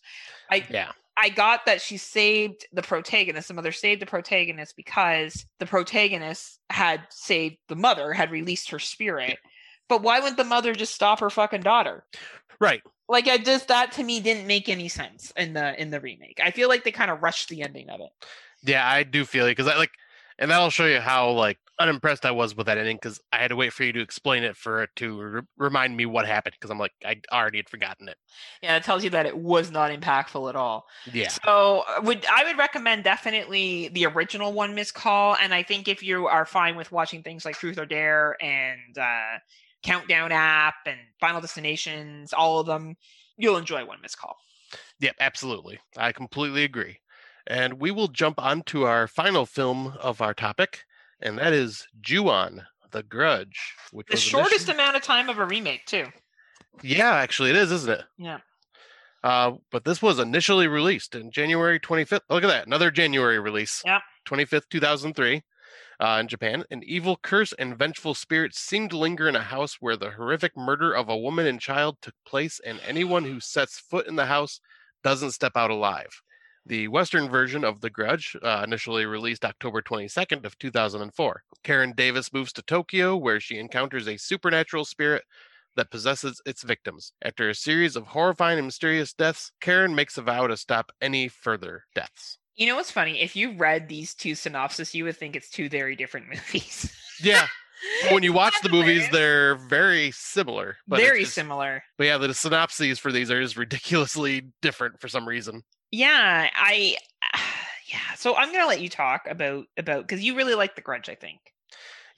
Speaker 1: I
Speaker 2: Yeah.
Speaker 1: I got that she saved the protagonist. The mother saved the protagonist because the protagonist had saved the mother, had released her spirit. But why wouldn't the mother just stop her fucking daughter?
Speaker 2: Right.
Speaker 1: Like i just that to me didn't make any sense in the in the remake i feel like they kind of rushed the ending of it
Speaker 2: Yeah, I do feel it because I like, and that'll show you how like unimpressed I was with that ending because I had to wait for you to explain it for it to re- remind me what happened because I'm like I already had forgotten it.
Speaker 1: yeah it tells you that it was not impactful at all
Speaker 2: Yeah.
Speaker 1: so uh, would i would recommend definitely the original one miss call and i think if you are fine with watching things like truth or dare and uh countdown app and final destinations all of them you'll enjoy one miss call
Speaker 2: Yep, absolutely. I completely agree. And we will jump on to our final film of our topic, and that is Ju-on, The Grudge, which
Speaker 1: is
Speaker 2: the
Speaker 1: shortest amount of time of a remake too
Speaker 2: Yeah, actually, it is, isn't it?
Speaker 1: yeah
Speaker 2: Uh, but this was initially released in January 25th. Look at that, another January release.
Speaker 1: Yep.
Speaker 2: 25th, 2003, uh, in Japan. An evil curse and vengeful spirits seem to linger in a house where the horrific murder of a woman and child took place, and anyone who sets foot in the house doesn't step out alive. The Western version of The Grudge, uh, initially released October 22nd of 2004. Karen Davis moves to Tokyo, where she encounters a supernatural spirit that possesses its victims. After a series of horrifying and mysterious deaths, Karen makes a vow to stop any further deaths.
Speaker 1: You know what's funny if you read these two synopses you would think it's two very different movies
Speaker 2: Yeah, when you watch the movies, they're very similar. But
Speaker 1: very
Speaker 2: just-
Speaker 1: similar
Speaker 2: But yeah, the synopses for these are just ridiculously different for some reason.
Speaker 1: yeah i yeah so i'm gonna let you talk about about because you really like the grudge i think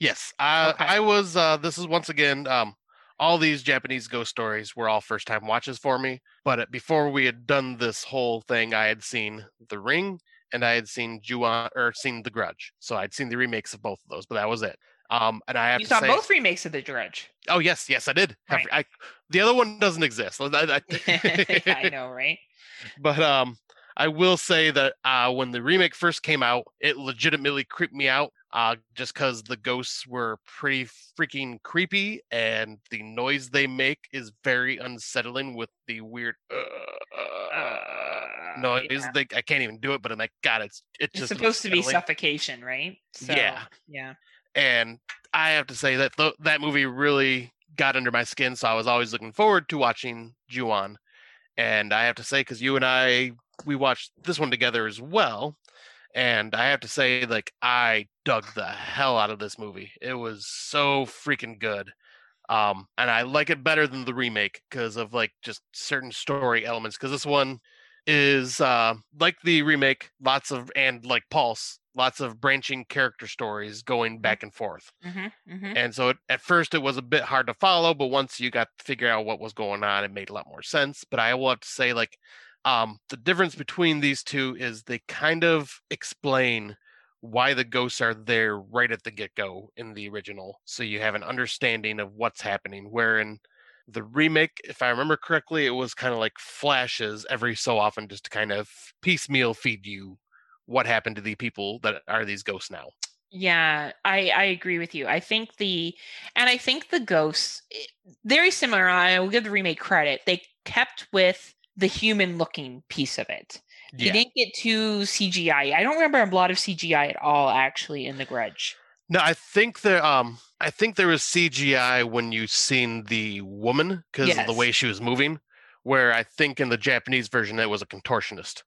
Speaker 2: Yes, I,
Speaker 1: Okay.
Speaker 2: I was. Uh, this is once again. Um, all these Japanese ghost stories were all first time watches for me. But uh, before we had done this whole thing, I had seen The Ring and I had seen Ju-on or seen The Grudge. So I'd seen the remakes of both of those, but that was it. Um, and I have
Speaker 1: you
Speaker 2: to
Speaker 1: saw
Speaker 2: say,
Speaker 1: both remakes of the grudge
Speaker 2: oh yes, yes, I did.
Speaker 1: Right.
Speaker 2: I, the other one doesn't exist. I- I-
Speaker 1: i know right
Speaker 2: but um i will say that uh when the remake first came out it legitimately creeped me out uh just because the ghosts were pretty freaking creepy and the noise they make is very unsettling with the weird uh,
Speaker 1: Uh,
Speaker 2: noise
Speaker 1: yeah.
Speaker 2: they, i can't even do it but i'm like god it's it's
Speaker 1: it's
Speaker 2: just
Speaker 1: supposed to be suffocation right so,
Speaker 2: Yeah.
Speaker 1: yeah
Speaker 2: and I have to say that th- that movie really got under my skin. So I was always looking forward to watching Ju-on, and I have to say because you and I we watched this one together as well, and I have to say like I dug the hell out of this movie. It was so freaking good. Um, and I like it better than the remake because of like just certain story elements. Because this one is uh, like the remake, lots of and like Pulse, lots of branching character stories going back and forth.
Speaker 1: hmm hmm
Speaker 2: And so it, at first it was a bit hard to follow, but once you got to figure out what was going on, it made a lot more sense. But I will have to say, like, um, the difference between these two is they kind of explain why the ghosts are there right at the get go in the original. So you have an understanding of what's happening. Where in the remake, if I remember correctly, it was kind of like flashes every so often just to kind of piecemeal feed you what happened to the people that are these ghosts now.
Speaker 1: Yeah, I I agree with you. I think the and I think the ghosts eh, very similar. I will give the remake credit. They kept with the human looking piece of it. They didn't get too CGI. I don't remember a lot of CGI at all actually in the Grudge.
Speaker 2: No, I think there um I think there was CGI when you seen the woman because of the way she was moving. Where I think in the Japanese version it was a contortionist.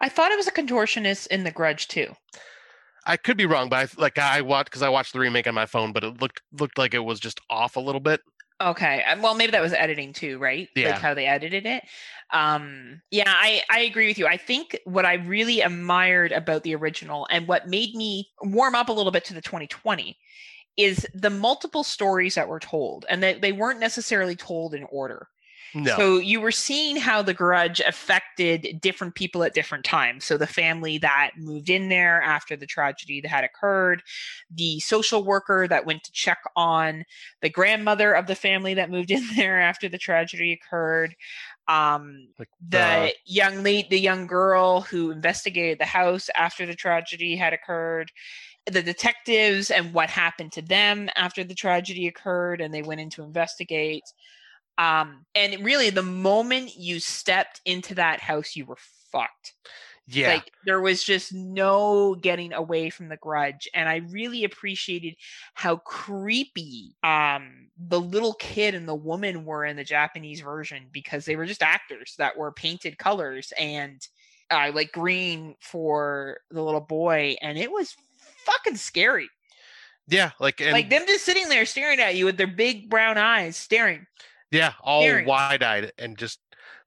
Speaker 1: I thought it was a contortionist in the Grudge too.
Speaker 2: I could be wrong, but I like I watched because I watched the remake on my phone, but it looked looked like it was just off a little bit.
Speaker 1: Okay. uh, Well, maybe that was editing too, right?
Speaker 2: Yeah.
Speaker 1: Like how they edited it. Um, yeah, I, I agree with you. I think what I really admired about the original and what made me warm up a little bit to the 2020 is the multiple stories that were told and that they weren't necessarily told in order.
Speaker 2: No.
Speaker 1: So you were seeing how the grudge affected different people at different times. So the family that moved in there after the tragedy that had occurred, the social worker that went to check on the grandmother of the family that moved in there after the tragedy occurred, um,
Speaker 2: like
Speaker 1: the young lady, the young girl who investigated the house after the tragedy had occurred, the detectives and what happened to them after the tragedy occurred, and they went in to investigate. Um, and really, the moment you stepped into that house, you were fucked.
Speaker 2: yeah.
Speaker 1: Like there was just no getting away from the grudge. And I really appreciated how creepy um the little kid and the woman were in the Japanese version because they were just actors that were painted colors and uh, like green for the little boy. And it was fucking scary.
Speaker 2: yeah. Like and
Speaker 1: like them just sitting there staring at you with their big brown eyes staring.
Speaker 2: Yeah, all
Speaker 1: Staring.
Speaker 2: wide eyed and just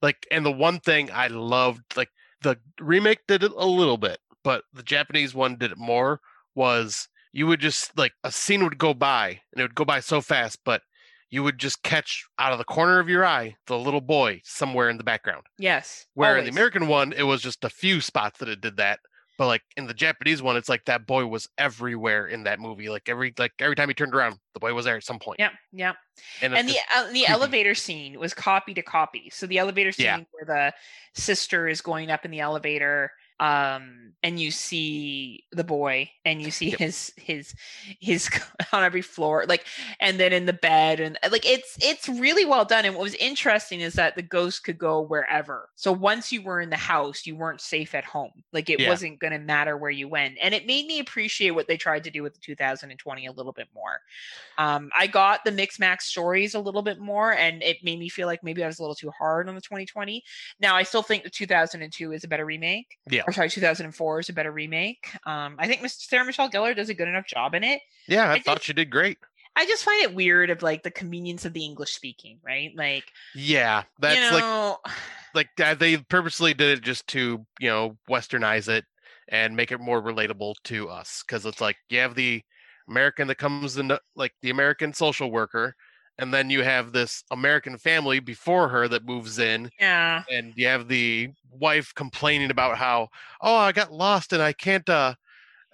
Speaker 2: like and the one thing I loved, like the remake did it a little bit, but the Japanese one did it more was you would just like a scene would go by and it would go by so fast, but you would just catch out of the corner of your eye the little boy somewhere in the background.
Speaker 1: Yes.
Speaker 2: Where in the American one, it was just a few spots that it did that. But like in the Japanese one, it's like that boy was everywhere in that movie. Like every like every time he turned around, the boy was there at some point.
Speaker 1: Yeah, yeah.
Speaker 2: And,
Speaker 1: and the uh, the elevator scene was copy to copy. So the elevator scene
Speaker 2: Yeah.
Speaker 1: where the sister is going up in the elevator, um, and you see the boy, and you see
Speaker 2: Yep.
Speaker 1: his his his on every floor, like, and then in the bed, and like it's it's really well done. And what was interesting is that the ghost could go wherever. So once you were in the house, you weren't safe at home. Like it
Speaker 2: Yeah.
Speaker 1: wasn't going to matter where you went, and it made me appreciate what they tried to do with the 2020 a little bit more um, I got the mix max stories a little bit more, and it made me feel like maybe I was a little too hard on the 2020. Now, I still think the 2002 is a better remake.
Speaker 2: Yeah.
Speaker 1: Or sorry, 2004 is a better remake. Um, I think Miss Sarah Michelle Gellar does a good enough job in it.
Speaker 2: yeah, I,
Speaker 1: I
Speaker 2: thought
Speaker 1: just-
Speaker 2: she did great.
Speaker 1: I just find it weird of like the convenience of the English speaking, right? Like,
Speaker 2: Yeah, that's
Speaker 1: you
Speaker 2: like
Speaker 1: know,
Speaker 2: like uh, they purposely did it just to you know westernize it and make it more relatable to us because it's like you have the american that comes in like the american social worker and then you have this american family before her that moves in
Speaker 1: yeah,
Speaker 2: and you have the wife complaining about how oh i got lost and i can't uh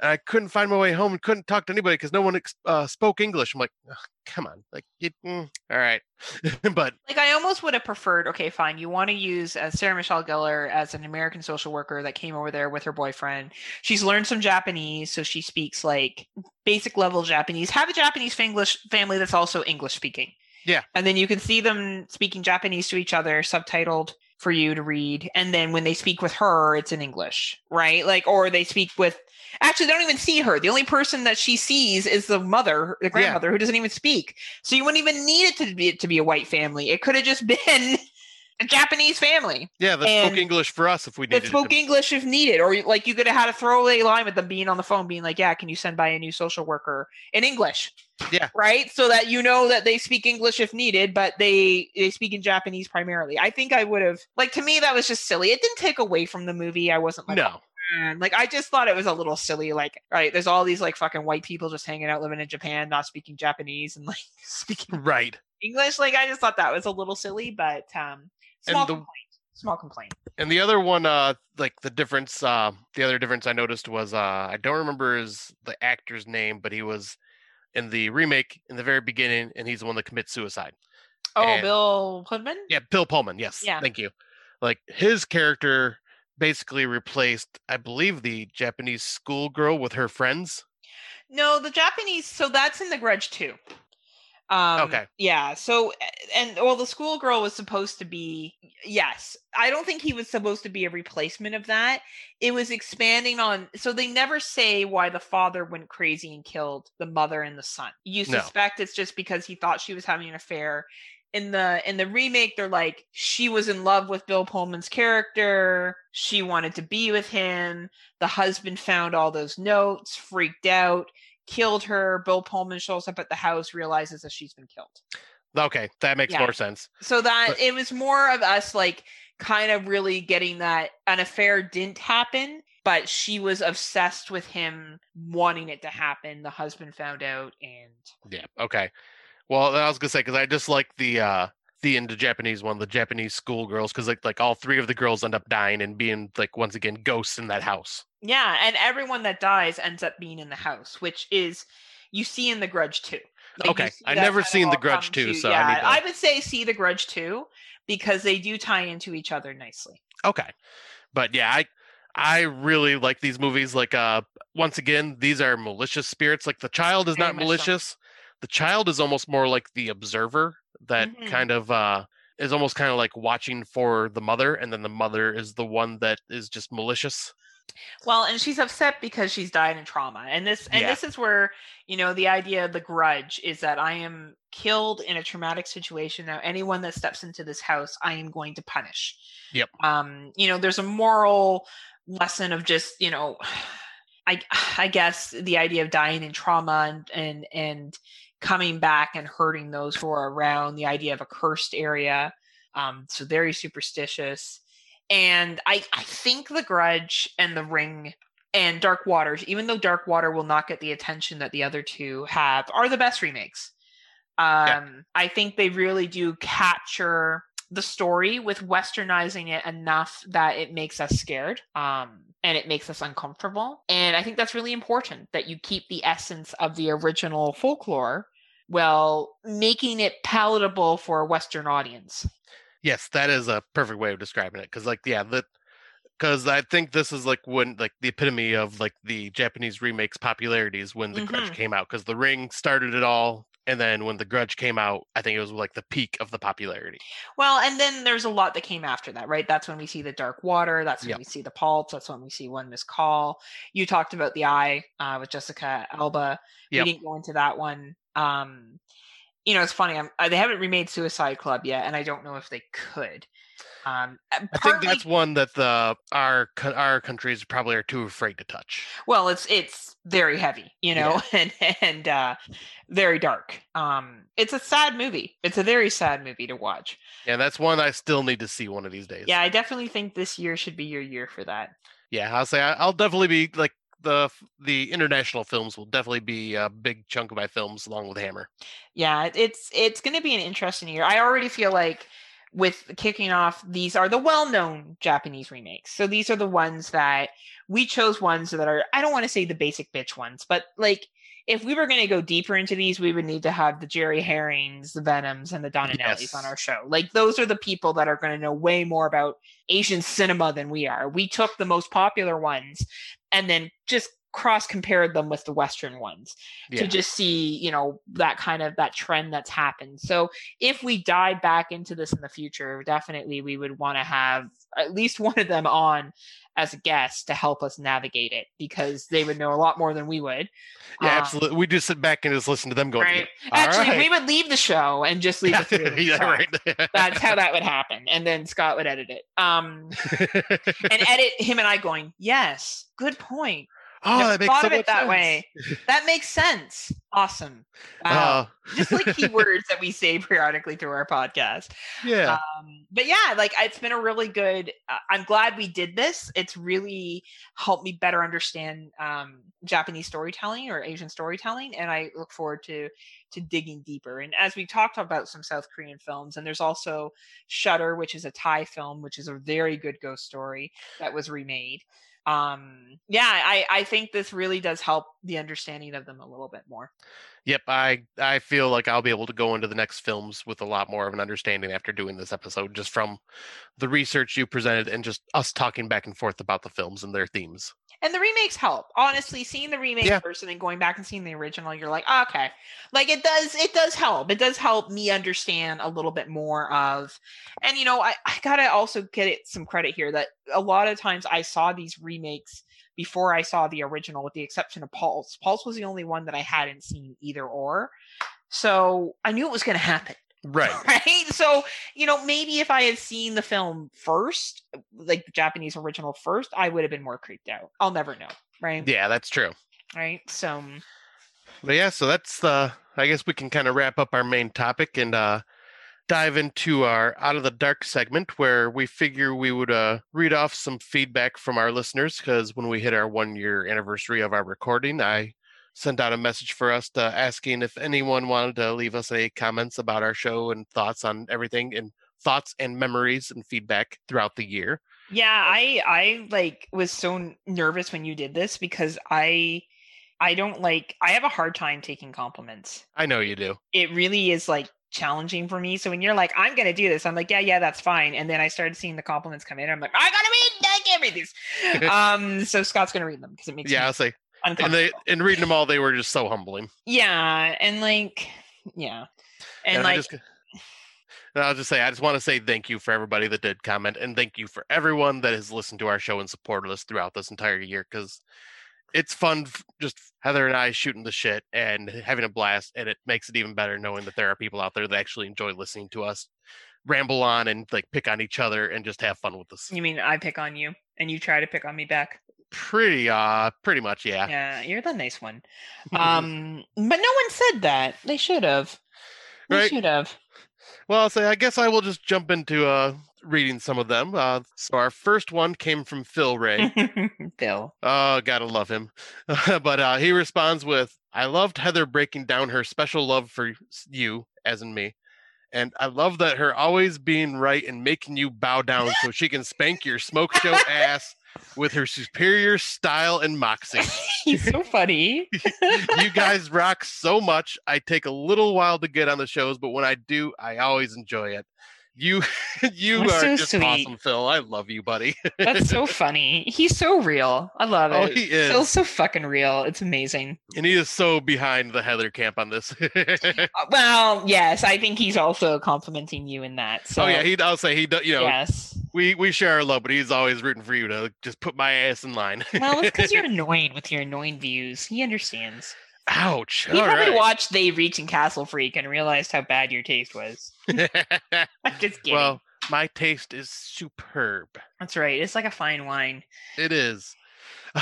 Speaker 2: i couldn't find my way home and couldn't talk to anybody because no one ex- uh, spoke english i'm like "Ugh, come on like you, mm, all right but
Speaker 1: like I almost would have preferred. Okay, fine. You want to use uh, Sarah Michelle Gellar as an American social worker that came over there with her boyfriend. She's learned some Japanese, so she speaks like basic level Japanese. Have a Japanese English family that's also English speaking.
Speaker 2: Yeah.
Speaker 1: and then you can see them speaking Japanese to each other, subtitled for you to read. And then when they speak with her, it's in English, right? Like, or they speak with. Actually, they don't even see her. The only person that she sees is the mother, the grandmother, who doesn't even speak. So you wouldn't even need it to be to be a white family. It could have just been a Japanese family
Speaker 2: yeah that spoke english for us if we needed
Speaker 1: that
Speaker 2: it
Speaker 1: spoke
Speaker 2: to-
Speaker 1: English if needed, or like you could have had a throwaway line with them being on the phone, being like, "Yeah, can you send by a new social worker in English?"
Speaker 2: Yeah.
Speaker 1: right. So that you know that they speak English if needed, but they they speak in Japanese primarily. I think I would have like to me that was just silly. It didn't take away from the movie. I wasn't like,
Speaker 2: no
Speaker 1: man. Like I just thought it was a little silly. Like, right, there's all these like fucking white people just hanging out, living in Japan, not speaking Japanese and like speaking
Speaker 2: right
Speaker 1: English. Like I just thought that was a little silly, but um, small
Speaker 2: the-
Speaker 1: complaint. Small complaint.
Speaker 2: And the other one, uh, like the difference, uh, the other difference I noticed was, uh, I don't remember his the actor's name, but he was in the remake in the very beginning, and he's the one that commits suicide.
Speaker 1: Oh,
Speaker 2: And-
Speaker 1: Bill Pullman?
Speaker 2: Yeah, Bill Pullman. Yes,
Speaker 1: Yeah.
Speaker 2: thank you. Like his character basically replaced, I believe, the Japanese schoolgirl with her friends.
Speaker 1: No, the Japanese. So that's in the Grudge too. Um,
Speaker 2: Okay.
Speaker 1: Yeah. So and well, the schoolgirl was supposed to be. Yes, I don't think he was supposed to be a replacement of that. It was expanding on. So they never say why the father went crazy and killed the mother and the son. You
Speaker 2: No.
Speaker 1: suspect it's just because he thought she was having an affair. In the in the remake, they're like she was in love with Bill Pullman's character. She wanted to be with him. The husband found all those notes, freaked out, killed her. Bill Pullman shows up at the house, realizes that she's been killed.
Speaker 2: Okay, that makes
Speaker 1: Yeah.
Speaker 2: more sense.
Speaker 1: So that
Speaker 2: But-
Speaker 1: it was more of us like kind of really getting that an affair didn't happen, but she was obsessed with him wanting it to happen. The husband found out and
Speaker 2: Yeah. Okay. Well, I was gonna say because I just like the uh the in the Japanese one, the Japanese schoolgirls, because like like all three of the girls end up dying and being like once again ghosts in that house.
Speaker 1: yeah, and everyone that dies ends up being in the house, which is you see in the grudge too. you
Speaker 2: Okay, I
Speaker 1: that
Speaker 2: never seen The Grudge
Speaker 1: too,
Speaker 2: 2,
Speaker 1: to-
Speaker 2: so I
Speaker 1: yeah,
Speaker 2: need to-
Speaker 1: I would say see the grudge too because they do tie into each other nicely.
Speaker 2: Okay. But yeah, I I really like these movies. Like uh once again, these are malicious spirits. Like the child is
Speaker 1: Very
Speaker 2: not
Speaker 1: malicious, so.
Speaker 2: The child is almost more like the observer that
Speaker 1: Mhm.
Speaker 2: kind of uh is almost kind of like watching for the mother, and then the mother is the one that is just malicious.
Speaker 1: Well, and she's upset because she's died in trauma. And this and
Speaker 2: Yeah.
Speaker 1: this is where, you know, the idea of the grudge is that I am killed in a traumatic situation. Now anyone that steps into this house, I am going to punish.
Speaker 2: Yep.
Speaker 1: Um, you know, there's a moral lesson of just, you know, I I guess the idea of dying in trauma and and and coming back and hurting those who are around, the idea of a cursed area. Um, so very superstitious. And I, I think the grudge and the ring and dark waters even though dark water will not get the attention that the other two have are the best remakes. Um i think they really do capture the story with westernizing it enough that it makes us scared um and it makes us uncomfortable. And i think that's really important that you keep the essence of the original folklore while making it palatable for a western audience
Speaker 2: Yes, that is a perfect way of describing it. Because like yeah, that because I think this is like when like the epitome of like the Japanese remakes popularity is when the Grudge
Speaker 1: Mhm.
Speaker 2: came out. Because the Ring started it all, and then when the Grudge came out, I think it was like the peak of the popularity.
Speaker 1: Well, and then there's a lot that came after that, right? That's when we see the Dark Water. That's when
Speaker 2: Yep.
Speaker 1: we see the Pulps. That's when we see One Miss Call. You talked about the Eye uh, with Jessica Alba.
Speaker 2: Yep.
Speaker 1: We didn't go into that one. Um, you know, it's funny. I'm, uh, they haven't remade Suicide Club yet, and I don't know if they could. Um, uh,
Speaker 2: I think that's one that the our our countries probably are too afraid to touch.
Speaker 1: well it's it's very heavy you know and and uh very dark um it's a sad movie it's a very sad movie to watch
Speaker 2: Yeah, that's one I still need to see one of these days.
Speaker 1: yeah i definitely think this year should be your year for that
Speaker 2: yeah. I'll say I, I'll definitely be like the the international films will definitely be a big chunk of my films along with Hammer.
Speaker 1: yeah it's it's going to be an interesting year. I already feel like with kicking off these are the well-known japanese remakes. So these are the ones that we chose ones that are i don't want to say the basic bitch ones but like if we were going to go deeper into these we would need to have the jerry herrings the venoms and the donanellis on our show. Like those are the people that are going to know way more about asian cinema than we are. We took the most popular ones and then just cross compared them with the western ones
Speaker 2: Yeah.
Speaker 1: to just see you know that kind of that trend that's happened so if we dive back into this in the future definitely we would want to have at least one of them on as a guest to help us navigate it because they would know a lot more than we would
Speaker 2: Yeah,
Speaker 1: Um,
Speaker 2: absolutely. We just sit back and just listen to them going.
Speaker 1: right
Speaker 2: "All
Speaker 1: actually
Speaker 2: right."
Speaker 1: we would leave the show and just leave the three
Speaker 2: yeah, right.
Speaker 1: that's how that would happen and then scott would edit it um and edit him and i going yes good point
Speaker 2: oh,
Speaker 1: Never
Speaker 2: that makes
Speaker 1: thought
Speaker 2: so
Speaker 1: of it that
Speaker 2: sense.
Speaker 1: way that makes sense awesome wow
Speaker 2: Uh,
Speaker 1: just like keywords that we say periodically through our podcast.
Speaker 2: yeah,
Speaker 1: Um, but yeah, like it's been a really good. Uh, I'm glad we did this. It's really helped me better understand um, Japanese storytelling or Asian storytelling, and I look forward to to digging deeper. And as we talked about some South Korean films, and there's also Shutter, which is a Thai film, which is a very good ghost story that was remade. Um, yeah, I I think this really does help the understanding of them a little bit more.
Speaker 2: yep. I I feel like I'll be able to go into the next films with a lot more of an understanding after doing this episode, just from the research you presented and just us talking back and forth about the films and their themes.
Speaker 1: And the remakes help. Honestly, seeing the remake
Speaker 2: Yeah.
Speaker 1: first and then going back and seeing the original, you're like, "Ah, okay. Like it does it does help. It does help me understand a little bit more of and you know, I, I gotta also get it some credit here that a lot of times I saw these remakes before I saw the original, with the exception of Pulse. Pulse was the only one that I hadn't seen either or. So I knew it was gonna happen
Speaker 2: Right.
Speaker 1: right? So, you know, maybe if I had seen the film first, like the Japanese original first, I would have been more creeped out. I'll never know, right?
Speaker 2: Yeah, that's true.
Speaker 1: Right? So,
Speaker 2: But yeah, so that's the I guess we can kind of wrap up our main topic and uh, dive into our Out of the Dark segment where we figure we would uh, read off some feedback from our listeners because when we hit our one year anniversary of our recording, I sent out a message for us to asking if anyone wanted to leave us any comments about our show and thoughts on everything and thoughts and memories and feedback throughout the year.
Speaker 1: Yeah, I I like was so nervous when you did this because I I don't like I have a hard time taking compliments.
Speaker 2: I know you do.
Speaker 1: It really is like challenging for me. So when you're like, I'm gonna do this, I'm like, yeah, yeah, that's fine. And then I started seeing the compliments come in. I'm like, I gotta read, I can't read these. um, so Scott's gonna read them because it makes
Speaker 2: Yeah,
Speaker 1: me
Speaker 2: I'll say. And they and reading them all, they were just so humbling.
Speaker 1: yeah, and like, yeah, and,
Speaker 2: And,
Speaker 1: like,
Speaker 2: I just, and I'll just say, I just want to say thank you for everybody that did comment, and thank you for everyone that has listened to our show and supported us throughout this entire year because it's fun, just Heather and I shooting the shit and having a blast, and it makes it even better knowing that there are people out there that actually enjoy listening to us ramble on and like pick on each other and just have fun with us.
Speaker 1: you mean I pick on you and you try to pick on me back?
Speaker 2: Pretty, uh, pretty much, yeah.
Speaker 1: Yeah, you're the nice one. Um, but no one said that. They should have. They
Speaker 2: Right.
Speaker 1: should have.
Speaker 2: Well, I'll say I guess I will just jump into uh reading some of them. Uh, so our first one came from Phil Ray.
Speaker 1: phil
Speaker 2: Oh, gotta love him. but uh, he responds with, "I loved Heather breaking down her special love for you, as in me, and I love that her always being right and making you bow down so she can spank your smoke show ass with her superior style and moxie.
Speaker 1: He's so funny.
Speaker 2: you guys rock so much. I take a little while to get on the shows, but when I do, I always enjoy it." You, you
Speaker 1: That's
Speaker 2: are
Speaker 1: so
Speaker 2: just
Speaker 1: sweet.
Speaker 2: awesome, Phil. I love you, buddy.
Speaker 1: That's so funny. He's so real. I love it.
Speaker 2: Oh, he is.
Speaker 1: Phil's so fucking real. It's amazing.
Speaker 2: and he is so behind the Heather camp on this.
Speaker 1: Uh, Well, yes, I think he's also complimenting you in that. So
Speaker 2: oh yeah, he. I'll say he. do- You know,
Speaker 1: yes.
Speaker 2: we we share our love, but he's always rooting for you to just put my ass in line.
Speaker 1: Well, it's because you're annoyed with your annoying views. He understands.
Speaker 2: Ouch!
Speaker 1: He probably
Speaker 2: right.
Speaker 1: watched They Reach and Castle Freak and realized how bad your taste was. I'm just kidding.
Speaker 2: well, my taste is superb.
Speaker 1: That's right. It's like a fine wine.
Speaker 2: It is.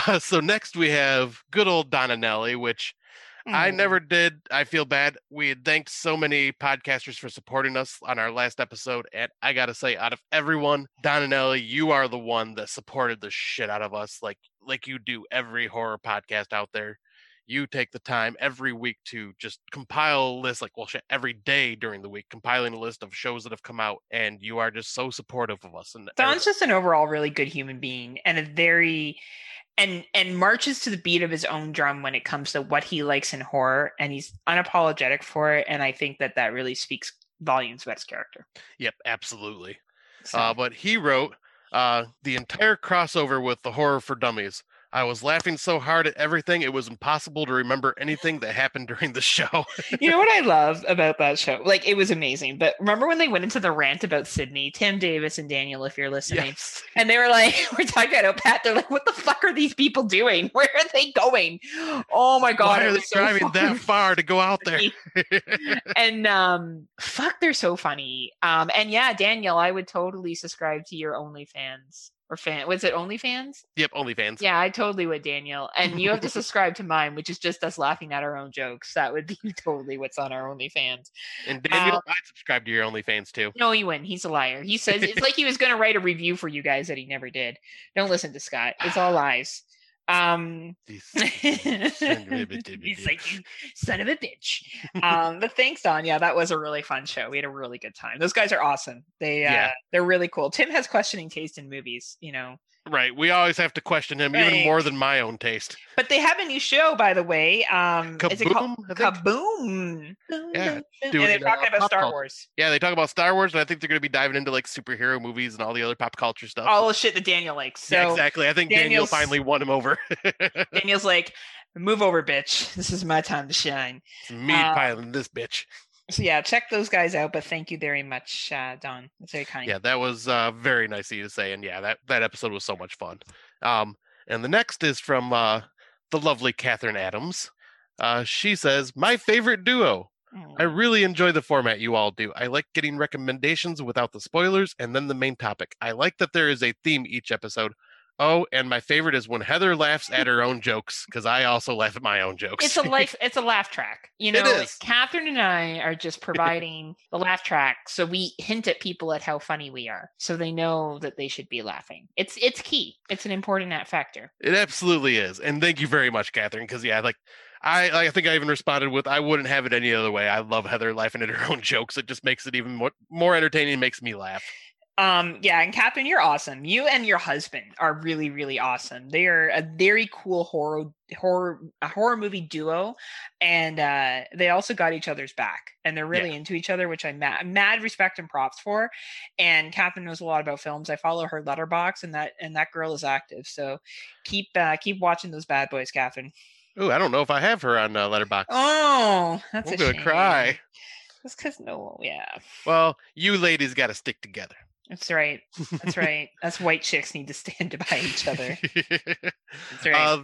Speaker 2: Uh, so next we have good old Don Anelli, which I
Speaker 1: Mm.
Speaker 2: never did. I feel bad. We had thanked so many podcasters for supporting us on our last episode, and I gotta say, out of everyone, Don Anelli, you are the one that supported the shit out of us, like like you do every horror podcast out there. You take the time every week to just compile a list, like well, shit, every day during the week, compiling a list of shows that have come out, and you are just so supportive of us. And
Speaker 1: Don's just an overall really good human being and a very and and marches to the beat of his own drum when it comes to what he likes in horror and he's unapologetic for it and I think that that really speaks volumes about his character.
Speaker 2: yep, absolutely.
Speaker 1: So,
Speaker 2: Uh, but he wrote uh, the entire crossover with the horror for dummies. I was laughing so hard at everything it was impossible to remember anything that happened during the show.
Speaker 1: you know what I love about that show? Like it was amazing. But remember when they went into the rant about Sydney, Tim Davis and Daniel, if you're listening,
Speaker 2: yes.
Speaker 1: and they were like, "We're talking about Pat." They're like, "What the fuck are these people doing? Where are they going? Oh my god!"
Speaker 2: Why are they
Speaker 1: so
Speaker 2: driving that far to go out there?
Speaker 1: and um fuck they're so funny um and yeah daniel i would totally subscribe to your onlyfans or fan was it onlyfans?
Speaker 2: Yep, OnlyFans.
Speaker 1: yeah i totally would daniel and you have to subscribe to mine which is just us laughing at our own jokes. That would be totally what's on our onlyfans.
Speaker 2: And Daniel,
Speaker 1: Uh,
Speaker 2: I'd subscribe to your OnlyFans too.
Speaker 1: no he wouldn't. He's a liar. He says it's like he was going to write a review for you guys that he never did. Don't listen to scott. It's all lies um He's like, "You son of a bitch. Um, but thanks, Don. Yeah, that was a really fun show. We had a really good time. Those guys are awesome. They uh,
Speaker 2: Yeah.
Speaker 1: they're really cool. Tim has questioning taste in movies, you know.
Speaker 2: Right. We always have to question him, even more than my own taste.
Speaker 1: But they have a new show, by the way. Um, is it called
Speaker 2: Kaboom,
Speaker 1: Kaboom?
Speaker 2: Yeah,
Speaker 1: and they're talking about Star
Speaker 2: culture.
Speaker 1: Wars.
Speaker 2: Yeah, they talk about Star Wars, and I think they're going to be diving into like superhero movies and all the other pop culture stuff.
Speaker 1: All the shit that Daniel likes. So
Speaker 2: yeah, exactly. I think Daniel
Speaker 1: Daniel's-
Speaker 2: finally won him over.
Speaker 1: Daniel's like, move over, bitch. This is my time to shine.
Speaker 2: It's me
Speaker 1: Uh,
Speaker 2: piling this bitch.
Speaker 1: So yeah, check those guys out. But thank you very much, uh, Don. That's very kind.
Speaker 2: Yeah, that was uh, very nice of you to say, and yeah, that that episode was so much fun. Um, and the next is from uh, the lovely Catherine Adams. Uh, she says, "My favorite duo. I
Speaker 1: Mm.
Speaker 2: really enjoy the format you all do. I like getting recommendations without the spoilers, and then the main topic. I like that there is a theme each episode. Oh, and my favorite is when Heather laughs at her own jokes because I also laugh at my own jokes.
Speaker 1: It's a life. It's a laugh track. You know,
Speaker 2: is.
Speaker 1: Catherine and I are just providing the laugh track, so we hint at people at how funny we are, so they know that they should be laughing. It's it's key. It's an important factor.
Speaker 2: It absolutely is, and thank you very much, Catherine. Because yeah, like I, like, I think I even responded with, "I wouldn't have it any other way." I love Heather laughing at her own jokes. It just makes it even more more entertaining. Makes me laugh.
Speaker 1: Um, yeah, and Catherine, you're awesome. You and your husband are really, really awesome. They are a very cool horror horror a horror movie duo, and uh, they also got each other's back, and they're really into each other, which I mad, mad respect and props for. And Catherine knows a lot about films. I follow her Letterboxd, and that and that girl is active. So keep uh, keep watching those bad boys, Catherine.
Speaker 2: Oh, I don't know if I have her on uh, Letterboxd.
Speaker 1: Oh, that's
Speaker 2: I'm
Speaker 1: a
Speaker 2: gonna
Speaker 1: shame.
Speaker 2: cry.
Speaker 1: That's because no, yeah,
Speaker 2: Well, you ladies got to stick together.
Speaker 1: That's right. That's right. That's white chicks need to stand by each other. That's right.
Speaker 2: Uh,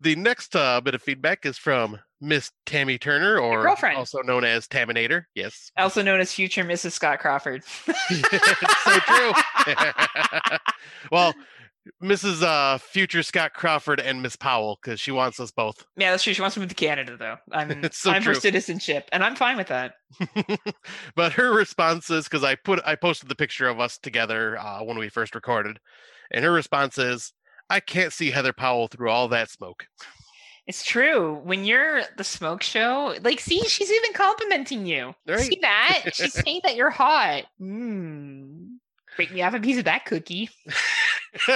Speaker 2: the next uh, bit of feedback is from Miss Tammy Turner, or
Speaker 1: girlfriend.
Speaker 2: also known as Taminator. Yes,
Speaker 1: also known as future Mrs. Scott Crawford.
Speaker 2: so true. well, Mrs. Uh, future Scott Crawford and Miss Powell, because she wants us both.
Speaker 1: Yeah, that's true. She wants to move to Canada, though. I'm
Speaker 2: so
Speaker 1: I'm for citizenship, and I'm fine with that.
Speaker 2: but her response is because I put I posted the picture of us together uh, when we first recorded, and her response is, "I can't see Heather Powell through all that smoke."
Speaker 1: It's true. When you're the smoke show, like, see, she's even complimenting you.
Speaker 2: Right.
Speaker 1: See that? She's saying that you're hot. Mmm. Break me off a piece of that cookie.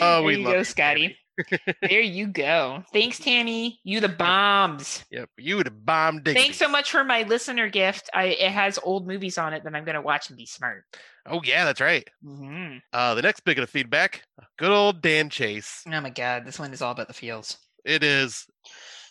Speaker 2: oh, we
Speaker 1: there you
Speaker 2: love
Speaker 1: go, Scotty. there you go. Thanks, Tammy. You the bombs.
Speaker 2: Yep, you the have bombed.
Speaker 1: Thanks so much for my listener gift. I it has old movies on it that I'm gonna watch and be smart.
Speaker 2: Oh yeah, that's right.
Speaker 1: hmm
Speaker 2: Uh, the next bit of feedback, good old Dan Chase.
Speaker 1: Oh my god, this one is all about the feels.
Speaker 2: It is.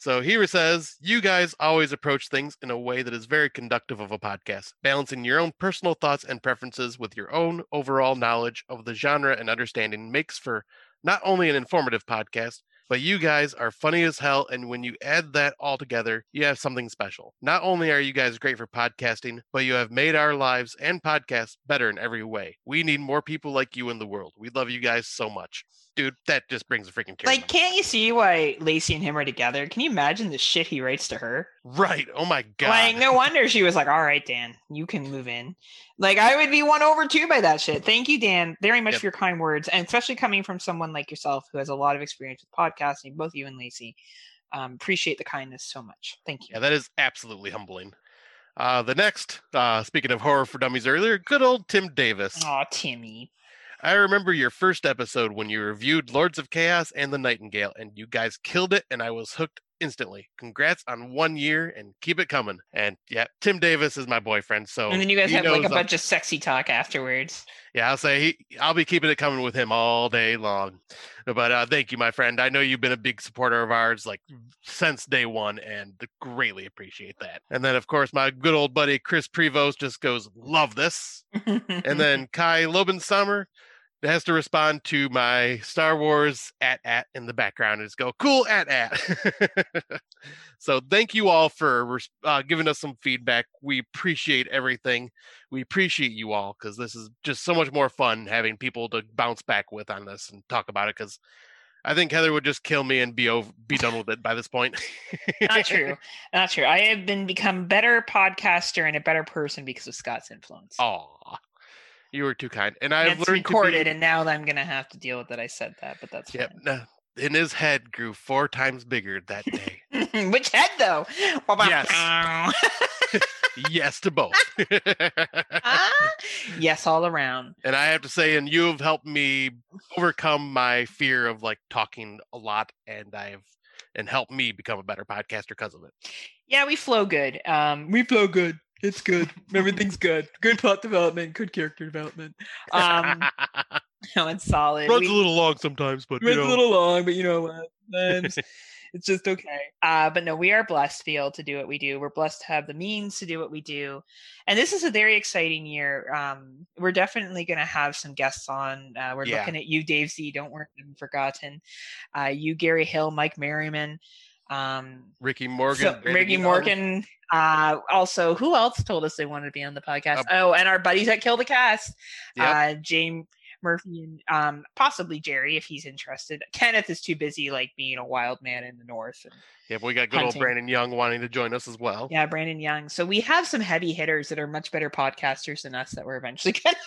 Speaker 2: So here it says, you guys always approach things in a way that is very conductive of a podcast, balancing your own personal thoughts and preferences with your own overall knowledge of the genre and understanding makes for not only an informative podcast, but you guys are funny as hell. And when you add that all together, you have something special. Not only are you guys great for podcasting, but you have made our lives and podcasts better in every way. We need more people like you in the world. We love you guys so much. Dude, that just brings a freaking tear.
Speaker 1: Like, can't you see why Lacey and him are together? Can you imagine the shit he writes to her?
Speaker 2: Right. Oh my god.
Speaker 1: Like, no wonder she was like, "All right, Dan, you can move in." Like, I would be won over too by that shit. Thank you, Dan, very much
Speaker 2: Yep.
Speaker 1: for your kind words, and especially coming from someone like yourself who has a lot of experience with podcasting. Both you and Lacey, um, appreciate the kindness so much. Thank you.
Speaker 2: Yeah, that is absolutely humbling. Uh, the next, uh, speaking of horror for dummies earlier, good old Tim Davis.
Speaker 1: Oh, Timmy.
Speaker 2: I remember your first episode when you reviewed Lords of Chaos and The Nightingale, and you guys killed it, and I was hooked instantly. Congrats on one year and keep it coming. And yeah, Tim Davis is my boyfriend, so
Speaker 1: and then you guys have like a
Speaker 2: I'm-
Speaker 1: bunch of sexy talk afterwards.
Speaker 2: yeah, I'll say he, I'll be keeping it coming with him all day long. But uh, thank you, my friend. I know you've been a big supporter of ours like since day one, and greatly appreciate that. And then, of course, my good old buddy Chris Prevost just goes, "Love this." and then Kai Lobensummer has to respond to my Star Wars AT-AT in the background and just go cool AT-AT. so thank you all for uh, giving us some feedback. We appreciate everything. We appreciate you all because this is just so much more fun having people to bounce back with on this and talk about it. Because I think Heather would just kill me and be over, be done with it by this point.
Speaker 1: Not true. Not true. I have been become better podcaster and a better person because of Scott's influence.
Speaker 2: Aw, you were too kind, and I've
Speaker 1: it's
Speaker 2: learned
Speaker 1: recorded,
Speaker 2: to be,
Speaker 1: and now I'm gonna have to deal with that. I said that, but that's
Speaker 2: Yep.
Speaker 1: fine.
Speaker 2: no, in his head grew four times bigger that day.
Speaker 1: Which head though?
Speaker 2: Yes. yes to both.
Speaker 1: Ah, yes, all around.
Speaker 2: and I have to say, and you have helped me overcome my fear of like talking a lot, and I've and helped me become a better podcaster because of it.
Speaker 1: Yeah, we flow good. Um, we flow good. It's good. Everything's good. Good plot development. Good character development. Um, no, it's solid.
Speaker 2: Runs
Speaker 1: We-
Speaker 2: a little long sometimes, but you
Speaker 1: It's a little long, but you know what? Sometimes it's just okay. Uh, but no, we are blessed to be able to do what we do. We're blessed to have the means to do what we do. And this is a very exciting year. Um, we're definitely going to have some guests on. Uh, we're
Speaker 2: Yeah.
Speaker 1: looking at you, Dave Z. Don't worry, I'm forgotten. Uh, you, Gary Hill, Mike Merriman. Um,
Speaker 2: Ricky Morgan,
Speaker 1: so, Ricky Morgan. Uh, also, who else told us they wanted to be on the podcast?
Speaker 2: Uh,
Speaker 1: oh, and our buddies at Kill the Cast.
Speaker 2: Yep.
Speaker 1: Uh, James Murphy and um, possibly Jerry if he's interested. Kenneth is too busy, like being a wild man in the north. And,
Speaker 2: Yeah, but we got good old Brandon Young wanting to join us as well.
Speaker 1: yeah, Brandon Young. So we have some heavy hitters that are much better podcasters than us that we're eventually going to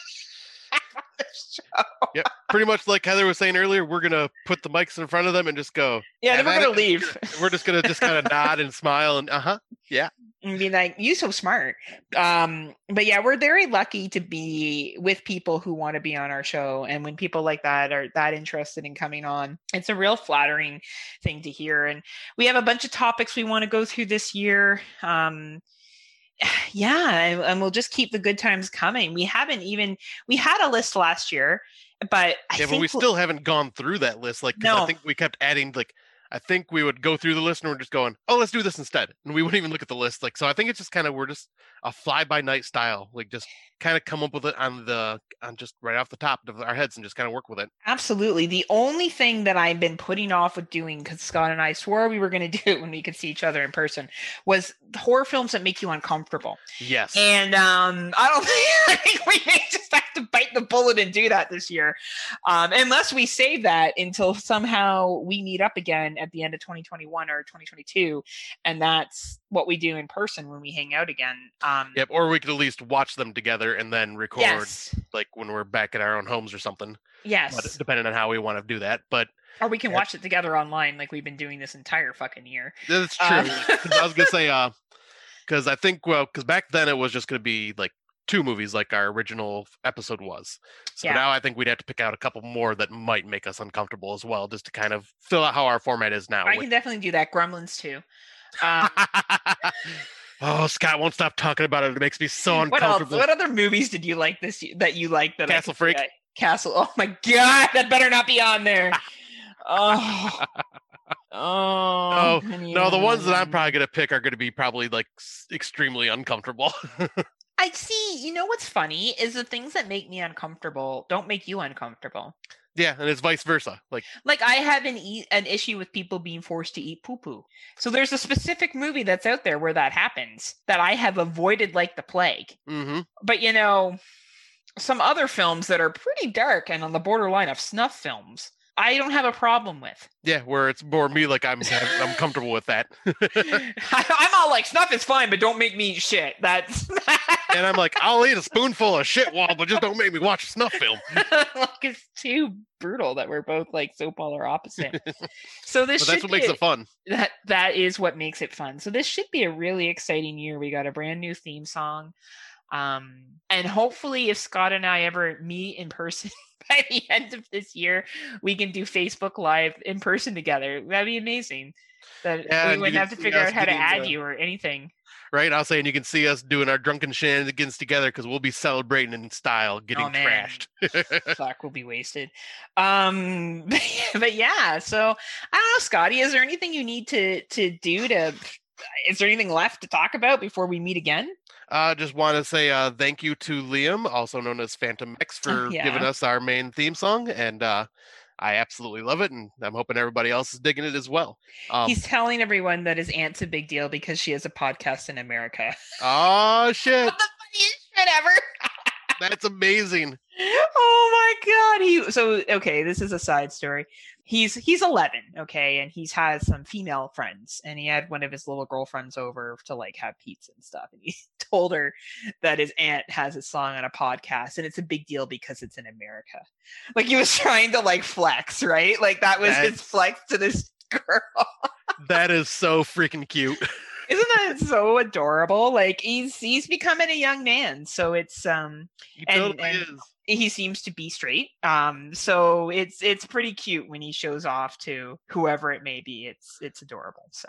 Speaker 1: have on the show.
Speaker 2: Yep. Pretty much like Heather was saying earlier, we're gonna put the mics in front of them and just go.
Speaker 1: Yeah, then we're going to
Speaker 2: it."
Speaker 1: leave.
Speaker 2: We're just gonna just kind of nod and smile and uh huh. Yeah.
Speaker 1: And be like, "You so smart." Um, but yeah, we're very lucky to be with people who want to be on our show, and when people like that are that interested in coming on, it's a real flattering thing to hear. And we have a bunch of topics we want to go through this year. Um, yeah, and, and we'll just keep the good times coming. We haven't even we had a list last year, but I
Speaker 2: Yeah, but
Speaker 1: think
Speaker 2: we still haven't gone through that list. Like, 'cause I think we kept adding like. I think we would go through the list and we're just going, oh, let's do this instead, and we wouldn't even look at the list. Like, so I think it's just kind of we're just a fly by night style, like just kind of come up with it on the on just right off the top of our heads and just kind of work with it.
Speaker 1: Absolutely. The only thing that I've been putting off with doing, because Scott and I swore we were going to do it when we could see each other in person, was horror films that make you uncomfortable.
Speaker 2: Yes.
Speaker 1: And um, I don't think, I think we may just have to bite the bullet and do that this year, um, unless we save that until somehow we meet up again at the end of 2021 or 2022, and that's what we do in person when we hang out again. Um,
Speaker 2: Yep. Or we could at least watch them together and then record
Speaker 1: Yes.
Speaker 2: like when we're back at our own homes or something.
Speaker 1: Yes.
Speaker 2: But depending on how we want to do that. But
Speaker 1: or we can
Speaker 2: Yeah.
Speaker 1: watch it together online like we've been doing this entire fucking year.
Speaker 2: that's true.
Speaker 1: Um,
Speaker 2: 'Cause I was gonna say, uh, because I think well, because back then it was just gonna be like two movies, like our original episode was. So
Speaker 1: Yeah.
Speaker 2: now I think we'd have to pick out a couple more that might make us uncomfortable as well, just to kind of fill out how our format is now.
Speaker 1: I
Speaker 2: which-
Speaker 1: can definitely do that. Gremlins too. Um,
Speaker 2: oh, Scott won't stop talking about it. It makes me so
Speaker 1: what else?
Speaker 2: uncomfortable.
Speaker 1: What other movies did you like this that you like that
Speaker 2: Castle
Speaker 1: could
Speaker 2: Freak.
Speaker 1: Castle. Oh my god, that better not be on there. oh. Oh
Speaker 2: No, the ones that I'm probably gonna pick are gonna be probably like extremely uncomfortable.
Speaker 1: I see. You know what's funny is the things that make me uncomfortable don't make you uncomfortable.
Speaker 2: Yeah, and it's vice versa. Like,
Speaker 1: Like I have an e- an issue with people being forced to eat poo poo. So there's a specific movie that's out there where that happens that I have avoided like the plague.
Speaker 2: hmm
Speaker 1: But you know, some other films that are pretty dark and on the borderline of snuff films, I don't have a problem with.
Speaker 2: yeah, where it's more me like I'm I'm comfortable with that,
Speaker 1: I, I'm all like, snuff is fine, but don't make me eat shit. That's
Speaker 2: and I'm like, I'll eat a spoonful of shit wall, but just don't make me watch a snuff film.
Speaker 1: like it's too brutal that we're both like so polar opposite. So this
Speaker 2: But that's what makes
Speaker 1: be
Speaker 2: it fun.
Speaker 1: that that is what makes it fun. So this should be a really exciting year. We got a brand new theme song. Um and hopefully if Scott and I ever meet in person by the end of this year, we can do Facebook live in person together. That'd be amazing. That
Speaker 2: Yeah,
Speaker 1: we wouldn't have to figure out how to add
Speaker 2: the-
Speaker 1: you or anything.
Speaker 2: Right? I was saying you can see us doing our drunken shenanigans together because we'll be celebrating in style, getting
Speaker 1: Oh,
Speaker 2: trashed.
Speaker 1: Fuck, we'll be wasted. Um but yeah, so I don't know, Scotty, is there anything you need to to do to is there anything left to talk about before we meet again?
Speaker 2: Uh, just want to say uh, thank you to Liam, also known as Phantom X, for giving us our main theme song, and uh, I absolutely love it, and I'm hoping everybody else is digging it as well. Um,
Speaker 1: He's telling everyone that his aunt's a big deal because she has a podcast in America.
Speaker 2: oh shit,
Speaker 1: What the funniest shit ever.
Speaker 2: that's amazing.
Speaker 1: oh my god. He so okay, this is a side story. He's he's 11, okay, and he's has some female friends and he had one of his little girlfriends over to like have pizza and stuff and he told her that his aunt has a song on a podcast and it's a big deal because it's in America. Like he was trying to like flex, right? Like that was his flex to this girl.
Speaker 2: That is so freaking cute.
Speaker 1: Isn't that so adorable? Like he's he's becoming a young man, so it's um
Speaker 2: He
Speaker 1: And-
Speaker 2: totally
Speaker 1: and-
Speaker 2: is.
Speaker 1: he seems to be straight. Um so it's it's pretty cute when he shows off to whoever it may be. It's it's adorable. So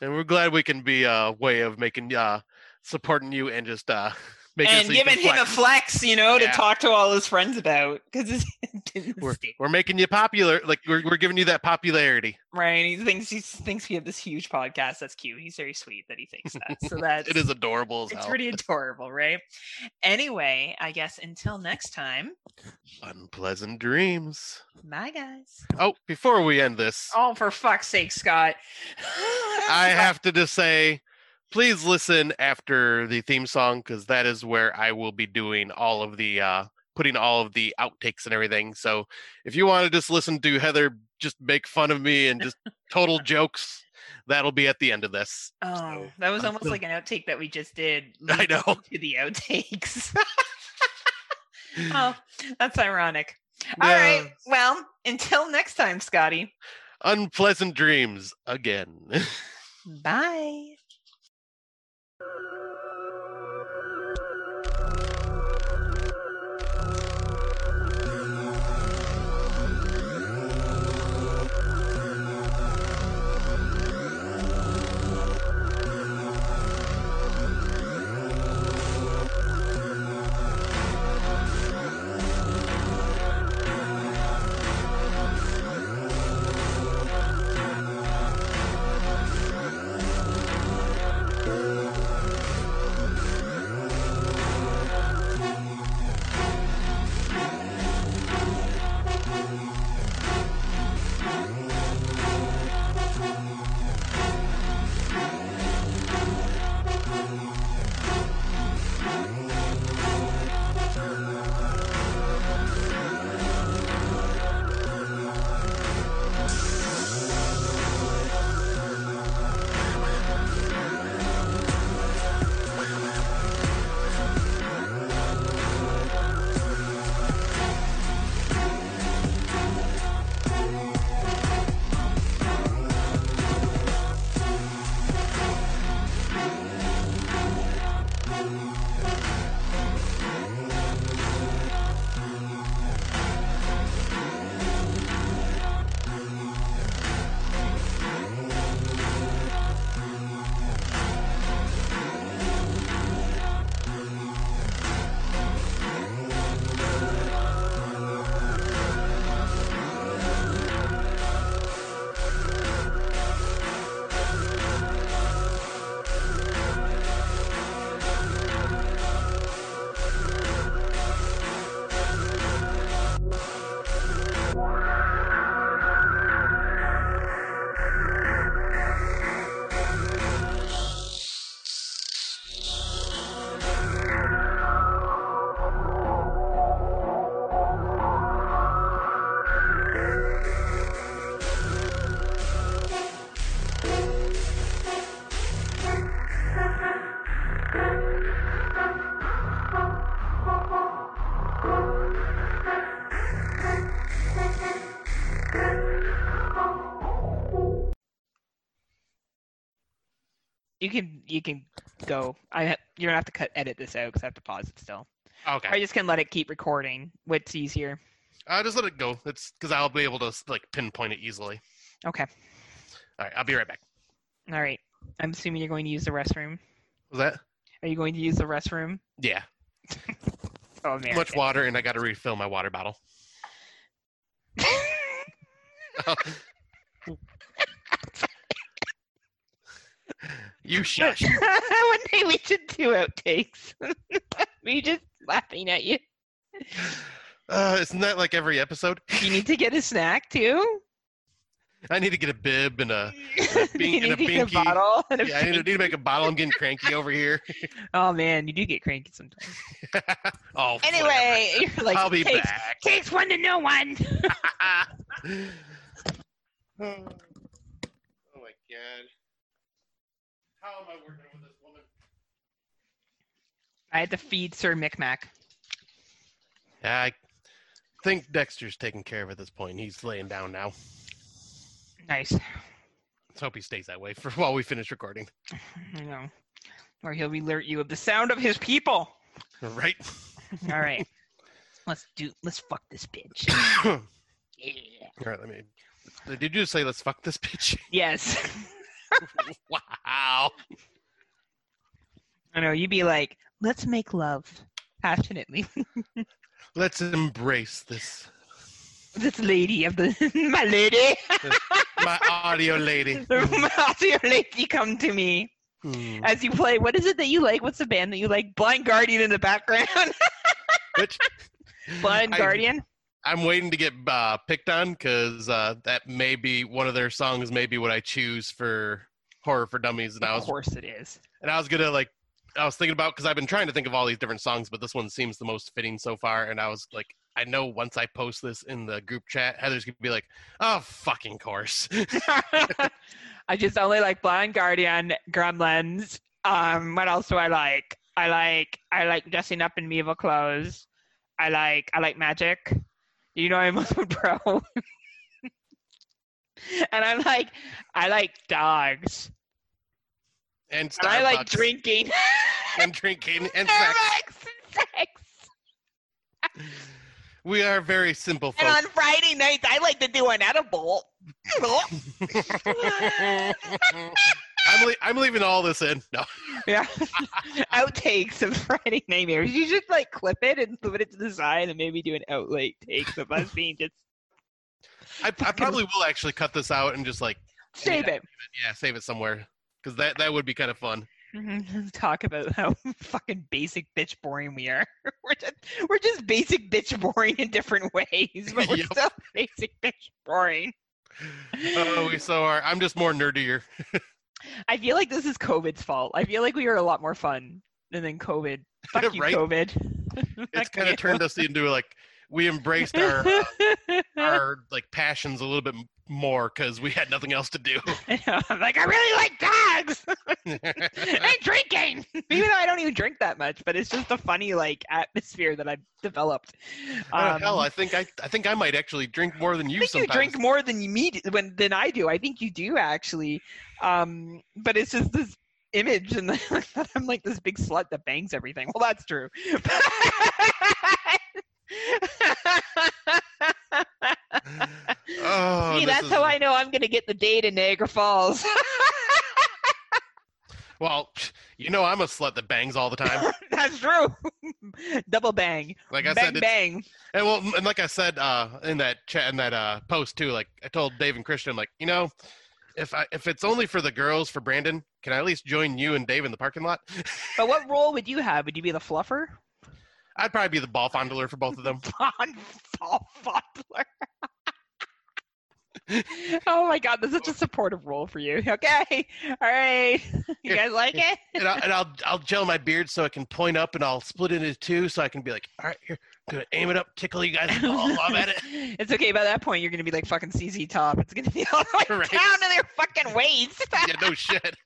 Speaker 2: And we're glad we can be a way of making uh supporting you and just uh
Speaker 1: and
Speaker 2: so
Speaker 1: giving him a
Speaker 2: flex.
Speaker 1: you know, to talk to all his friends about because
Speaker 2: We're, we're making you popular. Like we're, we're giving you that popularity.
Speaker 1: right. He thinks he thinks we have this huge podcast. That's cute. He's very sweet that he thinks that. So that
Speaker 2: It is adorable as
Speaker 1: it's
Speaker 2: hell.
Speaker 1: pretty adorable, right? Anyway, I guess until next time,
Speaker 2: Unpleasant dreams.
Speaker 1: bye guys.
Speaker 2: Oh, before we end this,
Speaker 1: Oh, for fuck's sake, Scott.
Speaker 2: I have to just say, please listen after the theme song because that is where I will be doing all of the uh, putting all of the outtakes and everything. So if you want to just listen to Heather just make fun of me and just total jokes, that'll be at the end of this.
Speaker 1: Oh,
Speaker 2: So,
Speaker 1: that was almost
Speaker 2: still-
Speaker 1: like an outtake that we just did.
Speaker 2: I know.
Speaker 1: To the outtakes. oh, that's ironic. All right. Well, until next time, Scotty.
Speaker 2: Unpleasant dreams again.
Speaker 1: Bye. You can you can go. I ha- you're gonna have to cut edit this out because I have to pause it still.
Speaker 2: okay.
Speaker 1: Or I just can let it keep recording. What's easier?
Speaker 2: Uh, just let it go. It's because I'll be able to like pinpoint it easily.
Speaker 1: Okay.
Speaker 2: All right, I'll be right back.
Speaker 1: All right. I'm assuming you're going to use the restroom.
Speaker 2: Was that?
Speaker 1: Are you going to use the restroom?
Speaker 2: Yeah.
Speaker 1: Oh man.
Speaker 2: much water, and I got to refill my water bottle. you shush.
Speaker 1: One day we should do outtakes. Me just laughing at you.
Speaker 2: Uh, isn't that like every episode?
Speaker 1: You need to get a snack too.
Speaker 2: I need to get a bib and a.
Speaker 1: you
Speaker 2: bink- and
Speaker 1: need
Speaker 2: a
Speaker 1: to get a bottle. And a
Speaker 2: Yeah, I need to, need to make a bottle. I'm getting cranky over here.
Speaker 1: Oh man, you do get cranky sometimes.
Speaker 2: oh.
Speaker 1: Anyway, you're like,
Speaker 2: I'll be
Speaker 1: takes,
Speaker 2: back.
Speaker 1: takes one to know one.
Speaker 2: oh my god. How am I working with this woman?
Speaker 1: I had to feed Sir Micmac.
Speaker 2: I think Dexter's taking care of at this point. He's laying down now.
Speaker 1: Nice.
Speaker 2: Let's hope he stays that way for while we finish recording.
Speaker 1: I know. Or he'll alert you of the sound of his people.
Speaker 2: Right?
Speaker 1: All right. let's do. Let's fuck this bitch.
Speaker 2: All
Speaker 1: Yeah.
Speaker 2: right, let me. Did you say let's fuck this bitch?
Speaker 1: Yes.
Speaker 2: wow.
Speaker 1: I know. You'd be like, let's make love passionately.
Speaker 2: Let's embrace this.
Speaker 1: this lady of the my lady,
Speaker 2: My audio lady.
Speaker 1: my audio lady, come to me
Speaker 2: Hmm.
Speaker 1: as you play. What is it that you like? What's the band that you like? Blind Guardian in the background.
Speaker 2: Which
Speaker 1: Blind Guardian.
Speaker 2: I'm waiting to get uh, picked on because uh, that may be one of their songs. May be what I choose for horror for dummies, and I
Speaker 1: Of
Speaker 2: was
Speaker 1: course it is.
Speaker 2: and I was gonna like I was thinking about because I've been trying to think of all these different songs, but this one seems the most fitting so far. And I was like, I know once I post this in the group chat, Heather's gonna be like, "Oh, fucking course."
Speaker 1: I just only like Blind Guardian, Gremlins. Um, what else do I like? I like I like dressing up in medieval clothes. I like I like magic. You know I'm a pro. and I'm like I like dogs.
Speaker 2: and
Speaker 1: And I like drinking.
Speaker 2: and drinking and sex.
Speaker 1: And sex.
Speaker 2: We are very simple folks.
Speaker 1: And on. Friday nights, I like to do an edible.
Speaker 2: I'm, le- I'm leaving all this in. No.
Speaker 1: yeah. Outtakes of Friday Nightmares. You should like clip it and put it to the side and maybe do an outlake takes of us being just
Speaker 2: I, I probably will actually cut this out and just like
Speaker 1: save it.
Speaker 2: yeah save it somewhere because that that would be kind of fun.
Speaker 1: Mhm. Talk about how fucking basic bitch boring we are. We're just we're just basic bitch boring in different ways, but we're
Speaker 2: Yep.
Speaker 1: still basic bitch boring.
Speaker 2: Oh, we so are. I'm just more nerdier.
Speaker 1: I feel like this is COVID's fault. I feel like we were a lot more fun and then COVID. Fuck you,
Speaker 2: Right?
Speaker 1: COVID.
Speaker 2: It's kind of turned us into like we embraced our uh, our like passions a little bit more because we had nothing else to do.
Speaker 1: I'm like, I really like dogs and drinking. Even though I don't even drink that much, but it's just a funny like atmosphere that I've developed.
Speaker 2: Oh,
Speaker 1: Um,
Speaker 2: hell, I think I I think I might actually drink more than you
Speaker 1: I think
Speaker 2: sometimes.
Speaker 1: you drink more than you me when than I do. I think you do actually. Um, but it's just this image and that I'm like this big slut that bangs everything. Well, that's true.
Speaker 2: Oh,
Speaker 1: See, that's
Speaker 2: is-
Speaker 1: how I know I'm gonna get the date in Niagara Falls.
Speaker 2: Well, you know I'm a slut that bangs all the time.
Speaker 1: that's true. Double bang.
Speaker 2: Like I
Speaker 1: bang
Speaker 2: said,
Speaker 1: bang.
Speaker 2: and well, and like I said uh, in that chat in that uh, post too, like I told Dave and Christian, like you know, if I if it's only for the girls for Brandon, can I at least join you and Dave in the parking lot?
Speaker 1: But what role would you have? Would you be the fluffer?
Speaker 2: I'd probably be the ball fondler for both of them.
Speaker 1: Fall Fondler. oh my god, that's such a supportive role for you. Okay. All right. You guys like it?
Speaker 2: and, I'll, and I'll I'll gel my beard so I can point up, and I'll split it into two, so I can be like, all right, here, gonna aim it up, tickle you guys ball while I'm at it.
Speaker 1: It's okay. By that point, you're gonna be like fucking ZZ Top. It's gonna be all the way
Speaker 2: Right.
Speaker 1: down to their fucking waist.
Speaker 2: Yeah, no shit.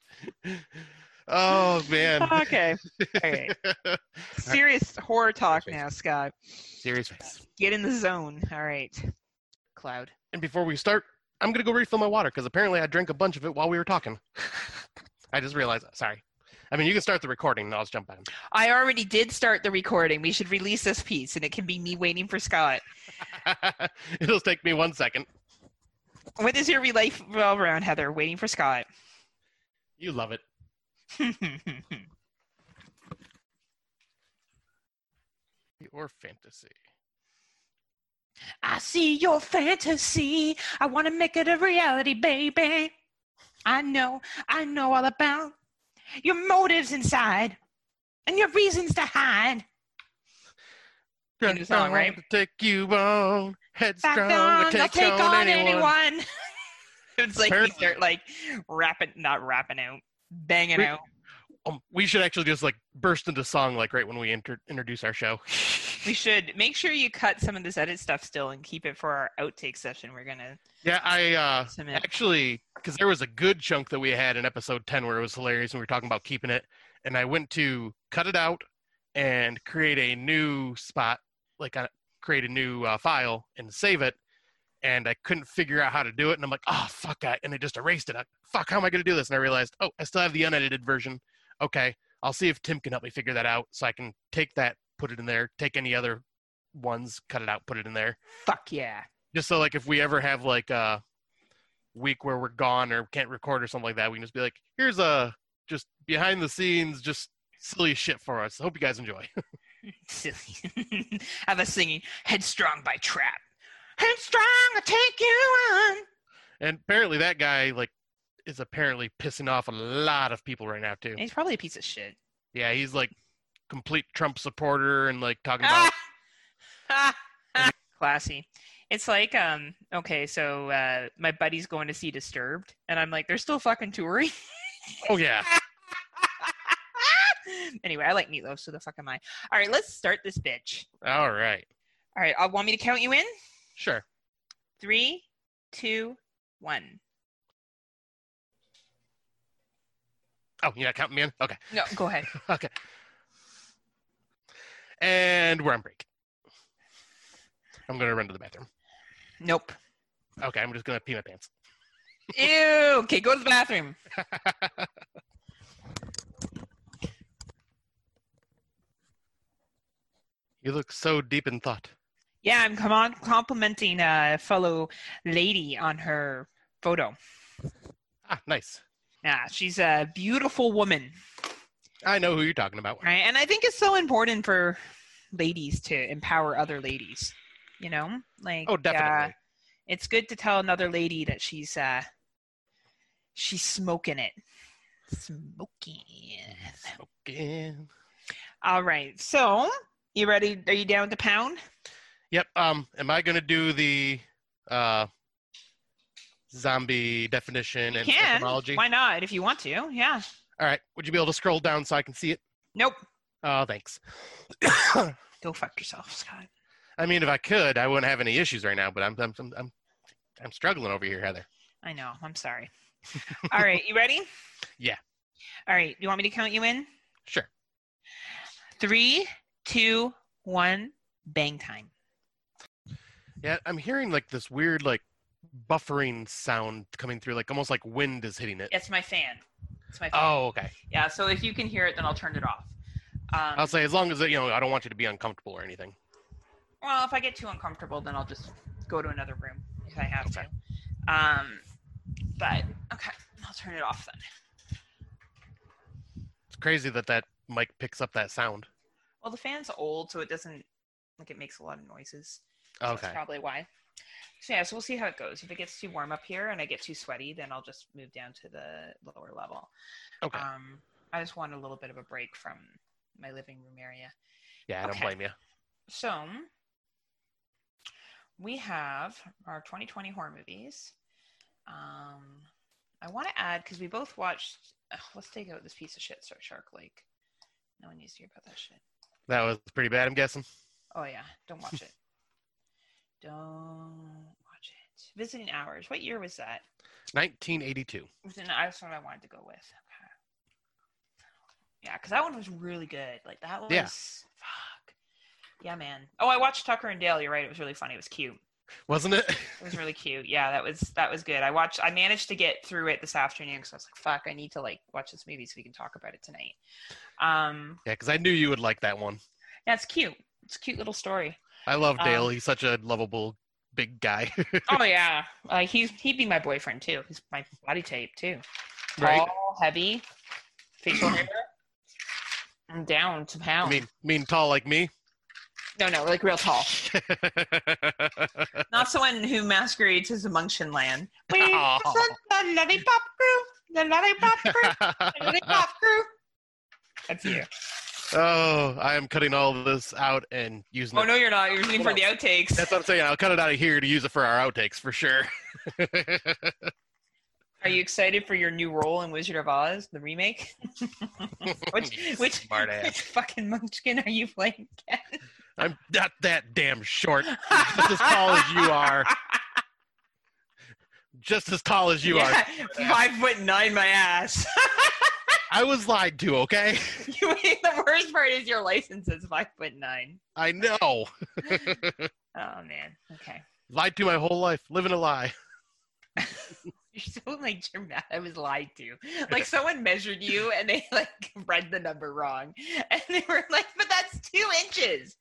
Speaker 2: Oh man.
Speaker 1: okay. All right. Serious horror talk now, Scott.
Speaker 2: Serious face.
Speaker 1: Get in the zone. All right. Cloud.
Speaker 2: And before we start, I'm gonna go refill my water because apparently I drank a bunch of it while we were talking. I just realized. Sorry. I mean, you can start the recording, and I'll just jump in.
Speaker 1: I already did start the recording. We should release this piece, and it can be me waiting for Scott.
Speaker 2: It'll take me one second.
Speaker 1: What is your life revolve around, Heather? Waiting for Scott.
Speaker 2: You love it. Your fantasy.
Speaker 1: I see your fantasy. I want to make it a reality, baby. I know, I know all about your motives inside and your reasons to hide. You know song, right?
Speaker 2: To take you on, headstrong,
Speaker 1: Back down,
Speaker 2: take,
Speaker 1: take
Speaker 2: on,
Speaker 1: on
Speaker 2: anyone.
Speaker 1: anyone. it's like
Speaker 2: Apparently-
Speaker 1: start like rapping, not rapping out, banging
Speaker 2: We-
Speaker 1: out.
Speaker 2: Um, we should actually just like burst into song like right when we inter- introduce our show.
Speaker 1: We should make sure you cut some of this edit stuff still and keep it for our outtake session. We're gonna
Speaker 2: Yeah, I uh
Speaker 1: submit.
Speaker 2: actually because there was a good chunk that we had in episode 10 where it was hilarious and we were talking about keeping it and i went to cut it out and create a new spot like I create a new uh, file and save it and i couldn't figure out how to do it and i'm like oh fuck I, and i just erased it I, fuck how am i going to do this and i realized oh i still have the unedited version okay i'll see if tim can help me figure that out so i can take that put it in there take any other ones cut it out put it in there
Speaker 1: Fuck yeah.
Speaker 2: just so like if we ever have like a week where we're gone or can't record or something like that, we can just be like, here's a just behind the scenes, just silly shit for us. Hope you guys enjoy.
Speaker 1: Silly. Have us singing "Headstrong" by Trapt. Headstrong, I take you on.
Speaker 2: and apparently that guy like is apparently pissing off a lot of people right now too.
Speaker 1: He's probably a piece of shit.
Speaker 2: Yeah, he's like complete Trump supporter and like talking about!
Speaker 1: Classy. It's like, um, okay, so uh, my buddy's going to see Disturbed, and I'm like, they're still fucking touring.
Speaker 2: oh yeah,
Speaker 1: anyway, I like meatloaf, so the fuck am I? All right, let's start this bitch.
Speaker 2: All right.
Speaker 1: All right, I want me to count you in.
Speaker 2: Sure.
Speaker 1: Three, two, one.
Speaker 2: Oh, you're not counting me in? Okay.
Speaker 1: No, go ahead.
Speaker 2: Okay. And we're on break. I'm gonna run to the bathroom.
Speaker 1: Nope.
Speaker 2: Okay, I'm just gonna pee my pants.
Speaker 1: Ew. Okay, go to the bathroom.
Speaker 2: you look so deep in thought.
Speaker 1: Yeah, I'm come on complimenting a fellow lady on her photo.
Speaker 2: Ah, nice.
Speaker 1: Yeah, she's a beautiful woman,
Speaker 2: I know who you're talking about.
Speaker 1: right? And I think it's so important for ladies to empower other ladies. You know, like
Speaker 2: Oh,
Speaker 1: uh,
Speaker 2: definitely.
Speaker 1: it's good to tell another lady that she's uh she's smoking it. Smoking.
Speaker 2: Again.
Speaker 1: All right. So, you ready? Are you down to pound?
Speaker 2: Yep. Um, am I gonna do the uh zombie definition
Speaker 1: You
Speaker 2: and
Speaker 1: can.
Speaker 2: etymology?
Speaker 1: Why not? If you want to. Yeah.
Speaker 2: All right. Would you be able to scroll down so I can see it?
Speaker 1: Nope.
Speaker 2: Oh, thanks.
Speaker 1: Go fuck yourself, Scott.
Speaker 2: I mean, if I could, I wouldn't have any issues right now. But I'm, I'm, I'm, I'm, I'm struggling over here, Heather.
Speaker 1: I know. I'm sorry. All right. You ready?
Speaker 2: Yeah.
Speaker 1: All right. You want me to count you in?
Speaker 2: Sure.
Speaker 1: Three, two, one, bang time.
Speaker 2: Yeah, I'm hearing like this weird like buffering sound coming through, like almost like wind is hitting it.
Speaker 1: It's my fan. It's my fan.
Speaker 2: Oh, okay.
Speaker 1: Yeah. So if you can hear it, then I'll turn it off. Um,
Speaker 2: I'll say as long as it, you know, I don't want you to be uncomfortable or anything.
Speaker 1: well, if I get too uncomfortable, then I'll just go to another room if I have
Speaker 2: Okay.
Speaker 1: to. Um, but okay, I'll turn it off then.
Speaker 2: It's crazy that that mic picks up that sound.
Speaker 1: Well, the fan's old, so it doesn't like it makes a lot of noises.
Speaker 2: Okay.
Speaker 1: That's probably why. So yeah, so we'll see how it goes. If it gets too warm up here and I get too sweaty, then I'll just move down to the lower level.
Speaker 2: Okay.
Speaker 1: Um, I just want a little bit of a break from my living room area.
Speaker 2: Yeah, I don't blame you.
Speaker 1: So we have our 2020 horror movies. Um, I want to add because we both watched. ugh, let's take out this piece of shit, Star Shark Lake. No one needs to hear about that shit.
Speaker 2: That was pretty bad, I'm guessing.
Speaker 1: Oh yeah, don't watch it. Don't watch it. Visiting hours. What year was that?
Speaker 2: 1982.
Speaker 1: Was it- That's what I wanted to go with. Okay. Yeah, because that one was really good. Like that was.
Speaker 2: Yeah.
Speaker 1: Fuck. Yeah, man. Oh, I watched Tucker and Dale. You're right. It was really funny. It was cute.
Speaker 2: Wasn't it?
Speaker 1: It was really cute. Yeah, that was that was good. I watched. I managed to get through it this afternoon because I was like, "Fuck, I need to like watch this movie so we can talk about it tonight." Um,
Speaker 2: yeah, because I knew you would like that one.
Speaker 1: yeah, it's cute. It's a cute little story.
Speaker 2: I love Dale.
Speaker 1: Um,
Speaker 2: He's such a lovable big guy.
Speaker 1: Oh yeah, like he's he'd be my boyfriend too. He's my body type too. Tall,
Speaker 2: Right.
Speaker 1: heavy, facial hair. I'm down to pound.
Speaker 2: mean, mean tall like me.
Speaker 1: no, no, like real tall. Not someone who masquerades as a Munchkin land. We
Speaker 2: Aw.
Speaker 1: the lollipop crew, the lollipop crew, the lollipop crew. That's you.
Speaker 2: Oh, I am cutting all of this out and using
Speaker 1: Oh
Speaker 2: it.
Speaker 1: no, you're not. You're using for the outtakes.
Speaker 2: That's what I'm saying. I'll cut it out of here to use it for our outtakes for sure.
Speaker 1: Are you excited for your new role in Wizard of Oz, the remake? which which, which fucking Munchkin are you playing?
Speaker 2: I'm not that damn short. Just as tall as you are. Just as tall as you
Speaker 1: yeah,
Speaker 2: are.
Speaker 1: five foot nine, my ass.
Speaker 2: I was lied to, okay?
Speaker 1: you mean the worst part is your license is five foot nine.
Speaker 2: I know.
Speaker 1: Oh man. Okay.
Speaker 2: lied to my whole life, living a lie.
Speaker 1: You're so like dramatic. I was lied to. Like someone measured you and they like read the number wrong, and they were like, "But that's two inches."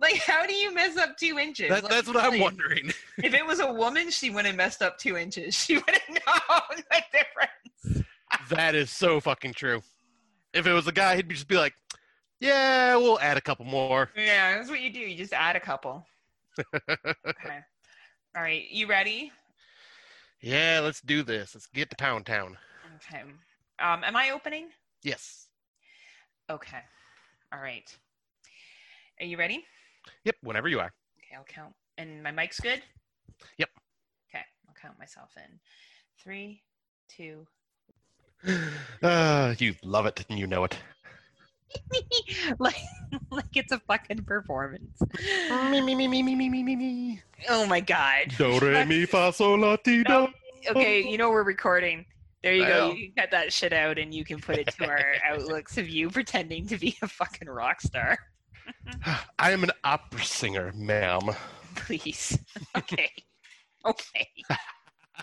Speaker 1: Like, how do you mess up two inches?
Speaker 2: That,
Speaker 1: Like,
Speaker 2: that's what I'm wondering.
Speaker 1: If it was a woman, she wouldn't have messed up two inches. She would have known the difference.
Speaker 2: That is so fucking true. If it was a guy, he'd just be like, "Yeah, we'll add a couple more."
Speaker 1: Yeah, that's what you do. You just add a couple. Okay. All right. You ready?
Speaker 2: Yeah, let's do this. Let's get to Pound Town.
Speaker 1: Okay. Um, am I opening?
Speaker 2: Yes.
Speaker 1: Okay. All right. Are you ready?
Speaker 2: Yep. Whenever you are.
Speaker 1: Okay, I'll count. And my mic's good?
Speaker 2: Yep.
Speaker 1: Okay, I'll count myself in. Three, two.
Speaker 2: Uh, you love it and you know it.
Speaker 1: like like it's a fucking performance.
Speaker 2: me me me me me me me me me.
Speaker 1: Oh my god.
Speaker 2: Do re mi fa sol la ti do.
Speaker 1: Okay, you know we're recording. There you
Speaker 2: I
Speaker 1: go.
Speaker 2: know.
Speaker 1: You can cut that shit out and you can put it to our outlooks of you pretending to be a fucking rock star.
Speaker 2: I am an opera singer, ma'am.
Speaker 1: Please. Okay. Okay.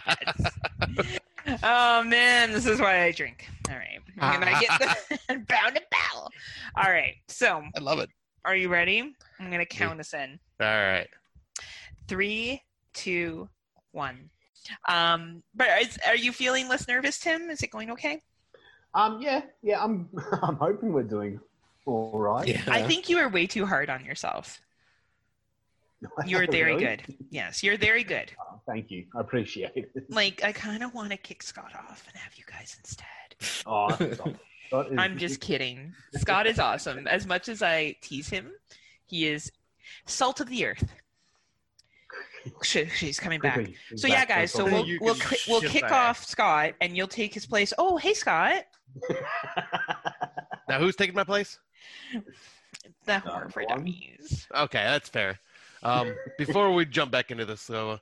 Speaker 1: Yes. Oh man, this is why I drink. All right. And I get the bound to battle. All right. So
Speaker 2: I love it.
Speaker 1: are you ready? I'm gonna count us in.
Speaker 2: All right.
Speaker 1: Three, two, one. Um, but is, are you feeling less nervous, Tim? Is it going okay?
Speaker 3: Um, yeah, yeah. I'm, I'm hoping we're doing all right.
Speaker 4: Yeah.
Speaker 1: I think you are way too hard on yourself. You're very
Speaker 3: Really?
Speaker 1: good. Yes, you're very good.
Speaker 3: Oh, thank you. I appreciate it.
Speaker 1: Like, I kind of want to kick Scott off and have you guys instead.
Speaker 3: Oh, stop. That is-
Speaker 1: I'm just kidding. Scott is awesome. As much as I tease him, he is salt of the earth. Sh- She's coming back.
Speaker 3: Quickly,
Speaker 1: So yeah, guys. So we'll we'll we'll kick
Speaker 2: that.
Speaker 1: off Scott, and you'll take his place. Oh, hey, Scott.
Speaker 2: Now who's taking my place?
Speaker 1: The
Speaker 3: Uh,
Speaker 1: horror for dummies.
Speaker 2: Okay, that's fair. Um, before we jump back into this, though, I'm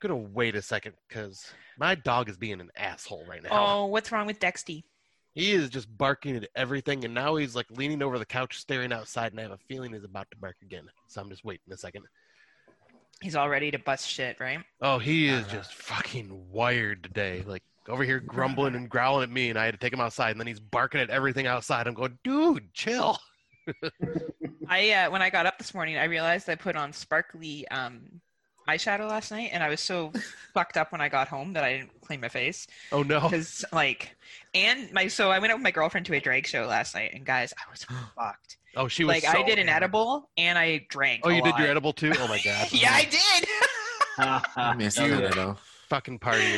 Speaker 2: gonna wait a second because my dog is being an asshole right now.
Speaker 1: Oh, what's wrong with Dexty?
Speaker 2: He is just barking at everything, and now he's like leaning over the couch, staring outside, and I have a feeling he's about to bark again. So I'm just waiting a second.
Speaker 1: He's all ready to bust shit, right?
Speaker 2: Oh, he is just fucking wired today. Like over here grumbling and growling at me, and I had to take him outside, and then he's barking at everything outside. I'm going, dude, chill.
Speaker 1: I uh, when I got up this morning, I realized I put on sparkly um, eyeshadow last night, and I was so fucked up when I got home that I didn't clean my face
Speaker 2: Oh no.
Speaker 1: because like, and my so I went out with my girlfriend to a drag show last night, and guys, I was fucked.
Speaker 2: Oh, she was
Speaker 1: Like I did an
Speaker 2: mad.
Speaker 1: edible and I drank.
Speaker 2: Oh,
Speaker 1: a
Speaker 2: you did your edible too? Oh my god.
Speaker 1: yeah, I did.
Speaker 4: I missed
Speaker 2: You-
Speaker 4: that, I know.
Speaker 2: Fucking party.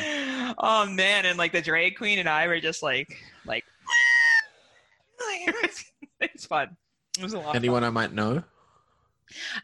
Speaker 1: oh man, and like the drag queen and I were just like, like, it's fun. It was a lot.
Speaker 4: Anyone I might know?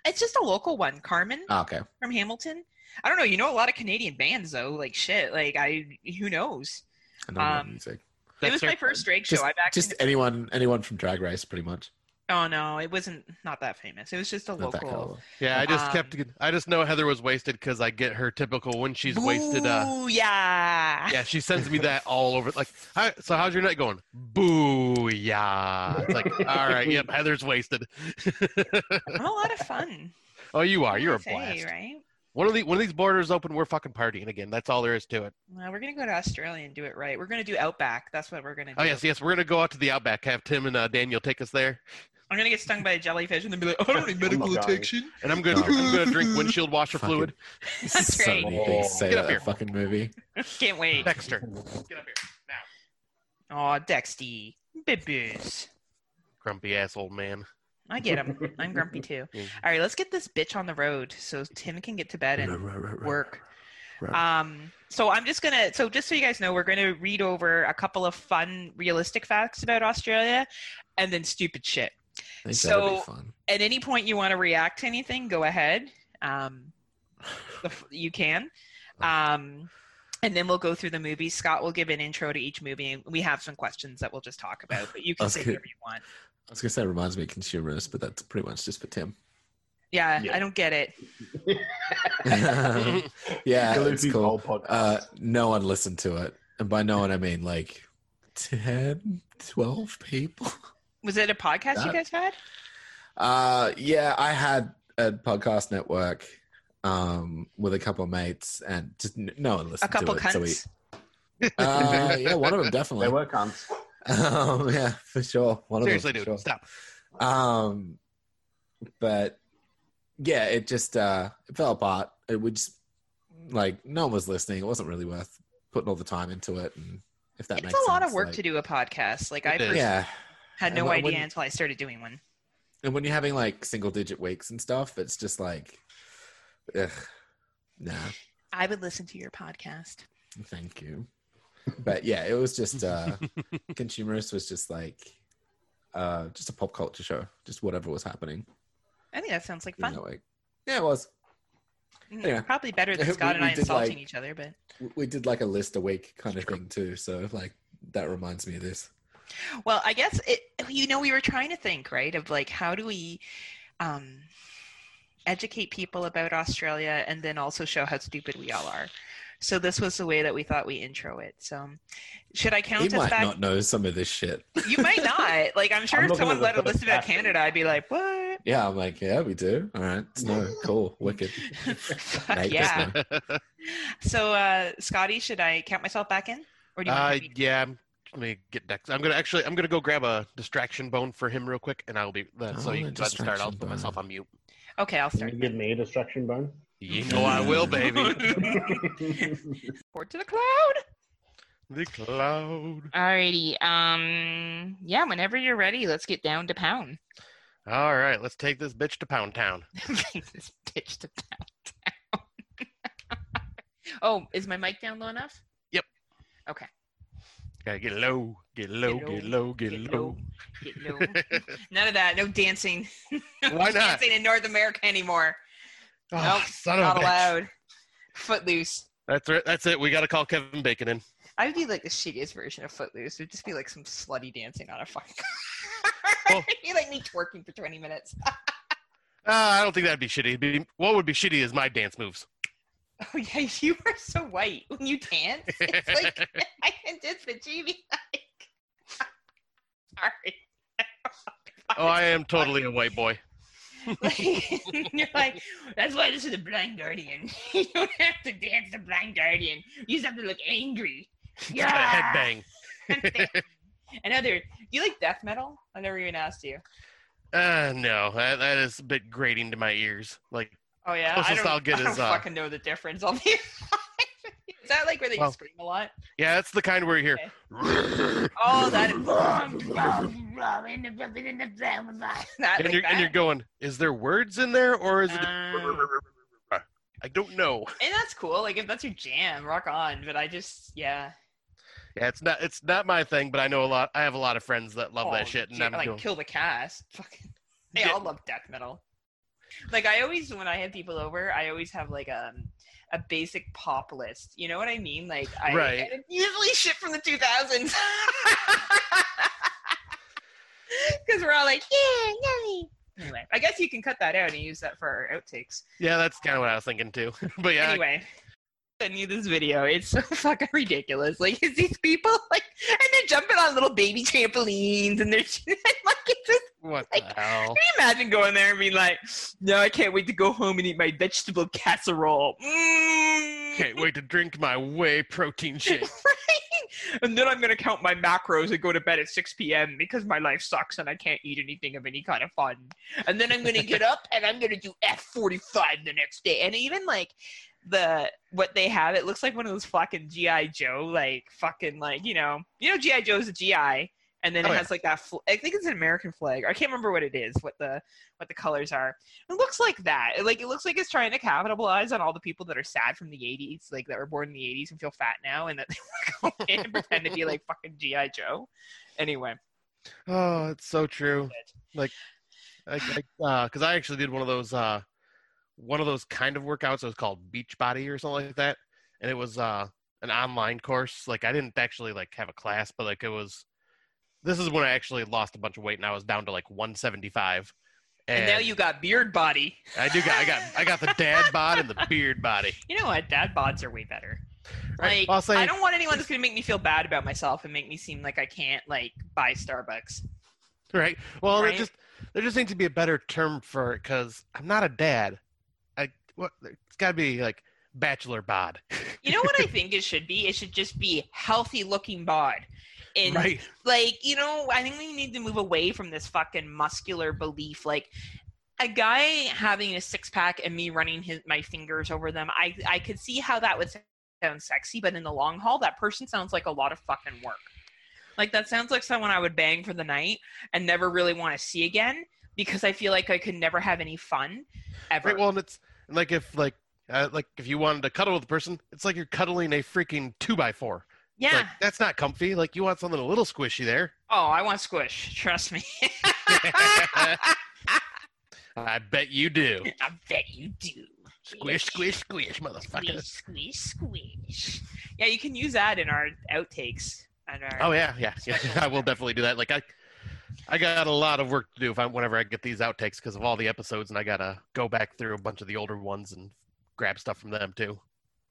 Speaker 1: It's just a local one, Carmen
Speaker 4: Oh, okay.
Speaker 1: from Hamilton. I don't know. You know a lot of Canadian bands though. Like shit. Like I, who knows?
Speaker 4: I know my
Speaker 1: Um,
Speaker 4: music.
Speaker 1: it was my first drag show.
Speaker 4: Just,
Speaker 1: I've actually.
Speaker 4: just anyone, anyone from Drag Race, pretty much.
Speaker 1: Oh no, it wasn't not that famous. It was just a
Speaker 4: Not that
Speaker 1: local.
Speaker 4: caliber.
Speaker 2: Yeah, I just
Speaker 1: Um,
Speaker 2: kept. I just know Heather was wasted because I get her typical when she's wasted. Uh,
Speaker 1: yeah.
Speaker 2: yeah, she sends me that all over. Like, Hi, so how's your night going? Boo, yeah. It's like, all right, yep, Heather's wasted.
Speaker 1: I'm a lot of fun.
Speaker 2: oh, you are. You're a
Speaker 1: What
Speaker 2: blast.
Speaker 1: right?
Speaker 2: One of the one of these borders open, we're fucking partying again. That's all there is to it.
Speaker 1: Well, we're gonna go to Australia and do it right. We're gonna do Outback. That's what we're gonna do.
Speaker 2: Oh yes, yes, we're gonna go out to the outback. Have Tim and uh, Daniel take us there,
Speaker 1: I'm gonna get stung by a jellyfish and then be like, oh, I don't need medical
Speaker 3: Oh
Speaker 1: attention.
Speaker 2: and I'm gonna. I'm gonna drink windshield washer
Speaker 4: Fucking-
Speaker 2: fluid.
Speaker 1: That's
Speaker 4: so
Speaker 1: great.
Speaker 4: many things to say
Speaker 2: Get
Speaker 4: about
Speaker 2: up here.
Speaker 4: fucking movie.
Speaker 1: Can't wait.
Speaker 2: Dexter, get up here now.
Speaker 1: Oh, Dexty. Bibbies.
Speaker 2: Grumpy ass old man.
Speaker 1: I get him. I'm grumpy too. All right, let's get this bitch on the road so Tim can get to bed and work.
Speaker 4: Right.
Speaker 1: Um, so I'm just gonna. So just so you guys know, we're gonna read over a couple of fun, realistic facts about Australia, and then stupid shit.
Speaker 4: I be
Speaker 1: so-
Speaker 4: fun.
Speaker 1: At any point you want to react to anything, go ahead. Um, you can. Um, and then we'll go through the movies. Scott will give an intro to each movie, and we have some questions that we'll just talk about. But you can say whatever you want.
Speaker 4: I was gonna say it reminds me of consumerist, but that's pretty much just for Tim.
Speaker 1: Yeah,
Speaker 3: Yeah.
Speaker 1: I don't get it.
Speaker 4: yeah, it's
Speaker 3: into the whole
Speaker 4: cool. Uh, no one listened to it, and by no one I mean like 10, 12 people.
Speaker 1: Was it a podcast you guys had?
Speaker 4: Uh, yeah, I had a podcast network um, with a couple of mates, and just no one
Speaker 1: A
Speaker 4: listened
Speaker 1: couple
Speaker 4: to it. So we, uh, yeah, one of them definitely.
Speaker 3: they
Speaker 4: definitely.
Speaker 3: were cunts.
Speaker 4: Um, yeah, for sure. One
Speaker 2: Seriously,
Speaker 4: of them,
Speaker 2: dude,
Speaker 4: for sure.
Speaker 2: stop.
Speaker 4: Um, but yeah, it just uh, it fell apart. It would just like no one was listening. It wasn't really worth putting all the time into it. And if that
Speaker 1: It's
Speaker 4: makes
Speaker 1: a lot
Speaker 4: sense,
Speaker 1: of work
Speaker 4: like-
Speaker 1: to do a podcast. Like I
Speaker 2: It is.
Speaker 1: personally
Speaker 4: Yeah,
Speaker 1: had no idea
Speaker 4: when-
Speaker 1: until I started doing one.
Speaker 4: and when you're having like single digit weeks and stuff, it's just like, ugh, nah.
Speaker 1: I would listen to your podcast.
Speaker 4: Thank you. But yeah, it was just uh consumerist was just like uh just a pop culture show, just whatever was happening.
Speaker 1: I think that sounds like fun.
Speaker 4: Yeah, it was. Yeah.
Speaker 1: Probably better than
Speaker 4: We-
Speaker 1: Scott and I insulting
Speaker 4: like-
Speaker 1: each other, but
Speaker 4: We- We did like a list a week kind of thing too, so like that reminds me of this.
Speaker 1: Well, I guess it you know, we were trying to think, right, of like how do we um, educate people about Australia and then also show how stupid we all are. So this was the way that we thought we intro it. So should I count us
Speaker 4: might
Speaker 1: back?
Speaker 4: not know some of this shit.
Speaker 1: You might not. Like I'm sure
Speaker 3: I'm
Speaker 1: if someone
Speaker 3: gonna
Speaker 1: let a list about. Canada, I'd be like, what?
Speaker 4: Yeah, I'm like, yeah, we do. All right, no, cool, wicked.
Speaker 1: Fuck yeah. So uh, Scotty, should I count myself back in? Or do you
Speaker 2: Uh,
Speaker 1: want me to
Speaker 2: yeah. Let me get Dex. I'm gonna actually. I'm gonna go grab a distraction bone for him real quick, and I'll be. Uh, so
Speaker 4: Oh,
Speaker 2: you can go ahead and start. I'll put myself on mute.
Speaker 1: Okay, I'll
Speaker 3: Can
Speaker 1: start.
Speaker 3: you give me a distraction bone?
Speaker 2: You know I will, baby.
Speaker 1: Forward to the cloud.
Speaker 2: the cloud.
Speaker 1: Alrighty. Um. Yeah. Whenever you're ready, let's get down to pound.
Speaker 2: All right, let's take this bitch to Pound Town.
Speaker 1: Bring this bitch to pound town. oh, is my mic down low enough?
Speaker 2: Yep.
Speaker 1: Okay.
Speaker 2: Gotta get low, get low, get low, get, low.
Speaker 1: Get low. None of that. No dancing.
Speaker 2: Why not?
Speaker 1: dancing in North America anymore.
Speaker 2: Oh,
Speaker 1: Nope,
Speaker 2: son of
Speaker 1: Not
Speaker 2: a bitch.
Speaker 1: allowed. Footloose.
Speaker 2: That's it. That's it. We gotta call Kevin Bacon in.
Speaker 1: I would be like the shittiest version of Footloose. It would just be like some slutty dancing on a fucking.
Speaker 2: Well-
Speaker 1: It'd like me twerking for 20 minutes.
Speaker 2: Uh, I don't think that'd be shitty. It'd be- what would be shitty is my dance moves.
Speaker 1: Oh yeah, you are so white when you dance. It's like I can just you like, sorry.
Speaker 2: Oh, I am totally a white boy.
Speaker 1: Like, you're like, that's why this is a blind guardian. You don't have to dance the blind guardian. You just have to look angry.
Speaker 2: Yeah. Headbang.
Speaker 1: Another. Do you like death metal? I never even asked you.
Speaker 2: Uh, no, that, that is a bit grating to my ears. Like,
Speaker 1: Oh yeah, I don't,
Speaker 2: get
Speaker 1: I don't
Speaker 2: is, uh,
Speaker 1: fucking know the difference. I'll be. is that like where they
Speaker 2: Well-
Speaker 1: scream a lot?
Speaker 2: yeah, that's the kind where you hear.
Speaker 1: Oh, that is. that,
Speaker 2: and
Speaker 1: like
Speaker 2: you're and you're going. Is there words in there, or is it?
Speaker 1: Uh,
Speaker 2: I don't know.
Speaker 1: and that's cool. Like if that's your jam, rock on. But I just, yeah.
Speaker 2: Yeah, it's not. It's not my thing, but I know a lot. I have a lot of friends that love
Speaker 1: Oh,
Speaker 2: that shit, and I'm
Speaker 1: like
Speaker 2: going.
Speaker 1: kill the cast. Fucking, they
Speaker 2: Yeah.
Speaker 1: all love death metal. Like I always, when I have people over, I always have like a a basic pop list. You know what I mean? Like I
Speaker 2: Right.
Speaker 1: usually shit from the 2000s. Because we're all like, yeah, yummy. Anyway, I guess you can cut that out and use that for our outtakes.
Speaker 2: Yeah, that's kind of what I was thinking too. but yeah,
Speaker 1: Anyway, send you this video. It's so fucking ridiculous. Like, is these people like, and they're jumping on little baby trampolines, and they're like, it's just.
Speaker 2: what
Speaker 1: like-
Speaker 2: the hell?
Speaker 1: Can you imagine going there and being like, "No, I can't wait to go home and eat my vegetable casserole." Mm.
Speaker 2: Can't wait to drink my whey protein shake.
Speaker 1: right? And then I'm gonna count my macros and go to bed at 6 p.m. because my life sucks and I can't eat anything of any kind of fun. And then I'm gonna get up and I'm gonna do F45 the next day. And even like the what they have, it looks like one of those fucking GI Joe, like fucking like you know, you know GI Joe's a GI. And then
Speaker 2: Oh,
Speaker 1: it
Speaker 2: yeah.
Speaker 1: has like that. Fl- I think it's an American flag. I can't remember what it is. What the what the colors are. It looks like that. It, like it looks like it's trying to capitalize on all the people that are sad from the '80s, like that were born in the '80s and feel fat now, and that they go in and pretend to be like fucking GI Joe. Anyway,
Speaker 2: Oh, it's so true. Like, like, uh, because I actually did one of those, uh, one of those kind of workouts. It was called Beachbody or something like that, and it was uh an online course. Like, I didn't actually like have a class, but like it was. This is when I actually lost a bunch of weight, and I was down to like 175.
Speaker 1: and, now you got beard body.
Speaker 2: I do got, I got, I got the dad bod and the beard body.
Speaker 1: You know what? Dad bods are way better.
Speaker 2: Right,
Speaker 1: Like
Speaker 2: say-
Speaker 1: I don't want anyone that's gonna make me feel bad about myself and make me seem like I can't like buy Starbucks.
Speaker 2: Right. Well,
Speaker 1: Right?
Speaker 2: there just there just needs to be a better term for it because I'm not a dad. What it's got to be like bachelor bod.
Speaker 1: You know what I think it should be? It should just be healthy looking bod. And
Speaker 2: right.
Speaker 1: like you know i think we need to move away from this fucking muscular belief like a guy having a six pack and me running his my fingers over them i i could see how that would sound sexy but in the long haul that person sounds like a lot of fucking work like that sounds like someone i would bang for the night and never really want to see again because i feel like i could never have any fun ever
Speaker 2: Right. Well, and it's like if like uh, like if you wanted to cuddle with a person, it's like you're cuddling a freaking two by four.
Speaker 1: yeah
Speaker 2: Like that's not comfy. Like you want something a little squishy there.
Speaker 1: oh i want squish trust me
Speaker 2: I bet you do.
Speaker 1: i bet you do
Speaker 2: Squish, squish, squish, motherfucker.
Speaker 1: Squish, squish, squish. Yeah, you can use that in our outtakes. And our,
Speaker 2: Oh yeah, yeah, yeah. I will definitely do that. Like I, I got a lot of work to do if I, whenever I get these outtakes because of all the episodes, and I gotta go back through a bunch of the older ones and grab stuff from them too.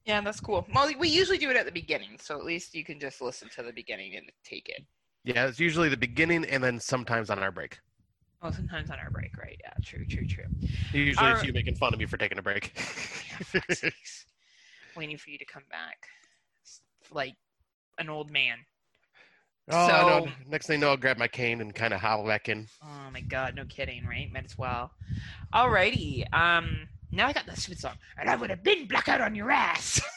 Speaker 1: Yeah, that's cool. Well, we usually do it at the beginning, so at least you can just listen to the beginning and take it.
Speaker 2: Yeah, it's usually the beginning and then sometimes on our break.
Speaker 1: Oh, sometimes on our break, right? Yeah, true, true, true.
Speaker 2: Usually
Speaker 1: All
Speaker 2: it's you making fun of me for taking a break.
Speaker 1: Yeah. Waiting for you to come back, like an old man.
Speaker 2: Oh.
Speaker 1: So-
Speaker 2: Next thing I know, I'll grab my cane and kind of hobble back in.
Speaker 1: Oh my god, no kidding, right? Might as well. Alrighty. Um, now I got the stupid song, and I would have been blackout on your ass.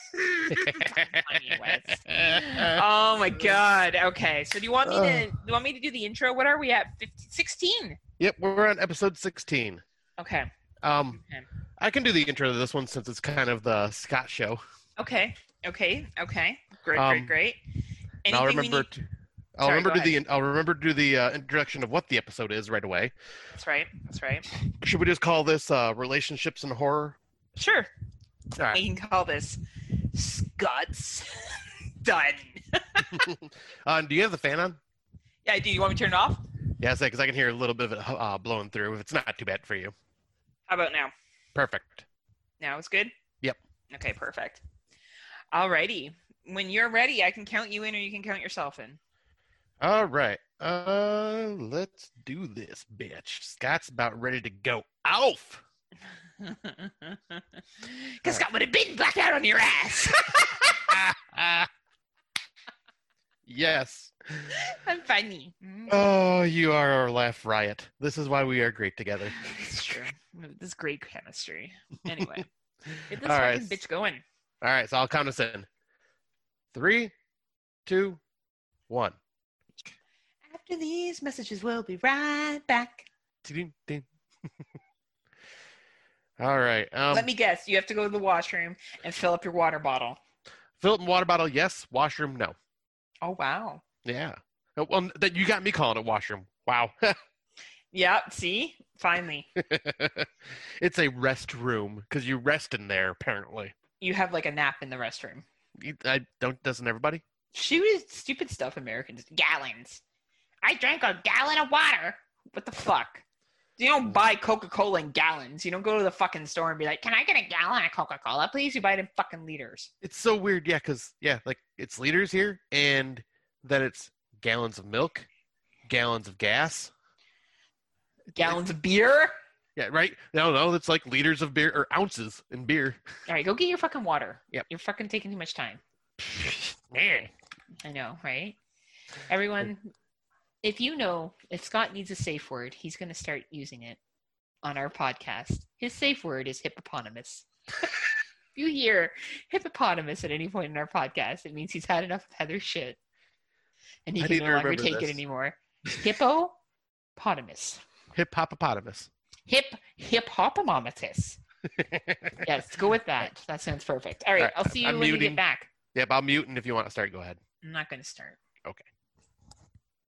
Speaker 1: Oh my god. Okay, so do you want me to? Do you want me to do the intro? What are we at? 15, 16.
Speaker 2: Yep, we're on episode 16.
Speaker 1: Okay.
Speaker 2: Um,
Speaker 1: Okay.
Speaker 2: I can do the intro to this one since it's kind of the Scott show.
Speaker 1: Okay. Okay. Okay. Great.
Speaker 2: Um,
Speaker 1: great. Great.
Speaker 2: I'll
Speaker 1: Anything we
Speaker 2: remember.
Speaker 1: need-
Speaker 2: To, I'll
Speaker 1: Sorry,
Speaker 2: remember to the. I'll remember to do the uh, introduction of what the episode is right away.
Speaker 1: That's right. That's right.
Speaker 2: Should we just call this uh, relationships and horror?
Speaker 1: Sure.
Speaker 2: All right.
Speaker 1: We can call this Scott's done.
Speaker 2: Uh, do you have the fan on?
Speaker 1: Yeah. Do you want me to turn it off?
Speaker 2: Yeah, because I can hear a little bit of it uh, blowing through. If it's not too bad for you,
Speaker 1: How about now?
Speaker 2: perfect.
Speaker 1: Now it's good?
Speaker 2: Yep.
Speaker 1: Okay, perfect. Alrighty. When you're ready, I can count you in or you can count yourself in.
Speaker 2: All right. Uh, let's do this, bitch. Scott's about ready to go off.
Speaker 1: Because Scott would have been blacked out on your ass.
Speaker 2: yes.
Speaker 1: I'm funny. Mm,
Speaker 2: Oh, you are our laugh riot. This is why we are great together.
Speaker 1: It's true. This is great chemistry. Anyway, get this
Speaker 2: All
Speaker 1: fucking
Speaker 2: right.
Speaker 1: bitch going.
Speaker 2: All right, so I'll count us in. Three, two, one.
Speaker 1: After these messages, we'll be right back.
Speaker 2: All right. Um,
Speaker 1: Let me guess. You have to go to the washroom and fill up your water bottle.
Speaker 2: fill up water bottle. Yes. Washroom. No.
Speaker 1: Oh wow.
Speaker 2: Yeah. Uh, Well, that you got me calling it washroom. Wow.
Speaker 1: Yeah. See, finally,
Speaker 2: it's a rest room because you rest in there. Apparently,
Speaker 1: you have like a nap in the restroom.
Speaker 2: You- I don't. Doesn't everybody?
Speaker 1: She was stupid stuff. Americans gallons. I drank a gallon of water. What the fuck? You don't buy Coca Cola in gallons. You don't go to the fucking store and be like, "Can I get a gallon of Coca Cola, please?" You buy it in fucking liters.
Speaker 2: It's so weird. Yeah, because yeah, like it's liters here, and then it's gallons of milk, gallons of gas.
Speaker 1: Gallons of beer.
Speaker 2: Yeah, right. No, no, it's like liters of beer or ounces in beer.
Speaker 1: All right, go get your fucking water.
Speaker 2: Yep.
Speaker 1: You're fucking taking too much time.
Speaker 2: Man.
Speaker 1: I know, right? Everyone, if you know if Scott needs a safe word, he's going to start using it on our podcast. His safe word is hippopotamus. if you hear hippopotamus at any point in our podcast, it means he's had enough of Heather's shit and he
Speaker 2: I
Speaker 1: can no longer take
Speaker 2: this.
Speaker 1: it anymore. Hippopotamus.
Speaker 2: Hip hopopotamus.
Speaker 1: Hip hippopotamus. yes, go with that. That sounds perfect. All right,
Speaker 2: All right,
Speaker 1: I'll see you
Speaker 2: I'm
Speaker 1: when you get back.
Speaker 2: Yep, I'll mute, and if you want to start, go ahead.
Speaker 1: I'm not going to start.
Speaker 2: Okay.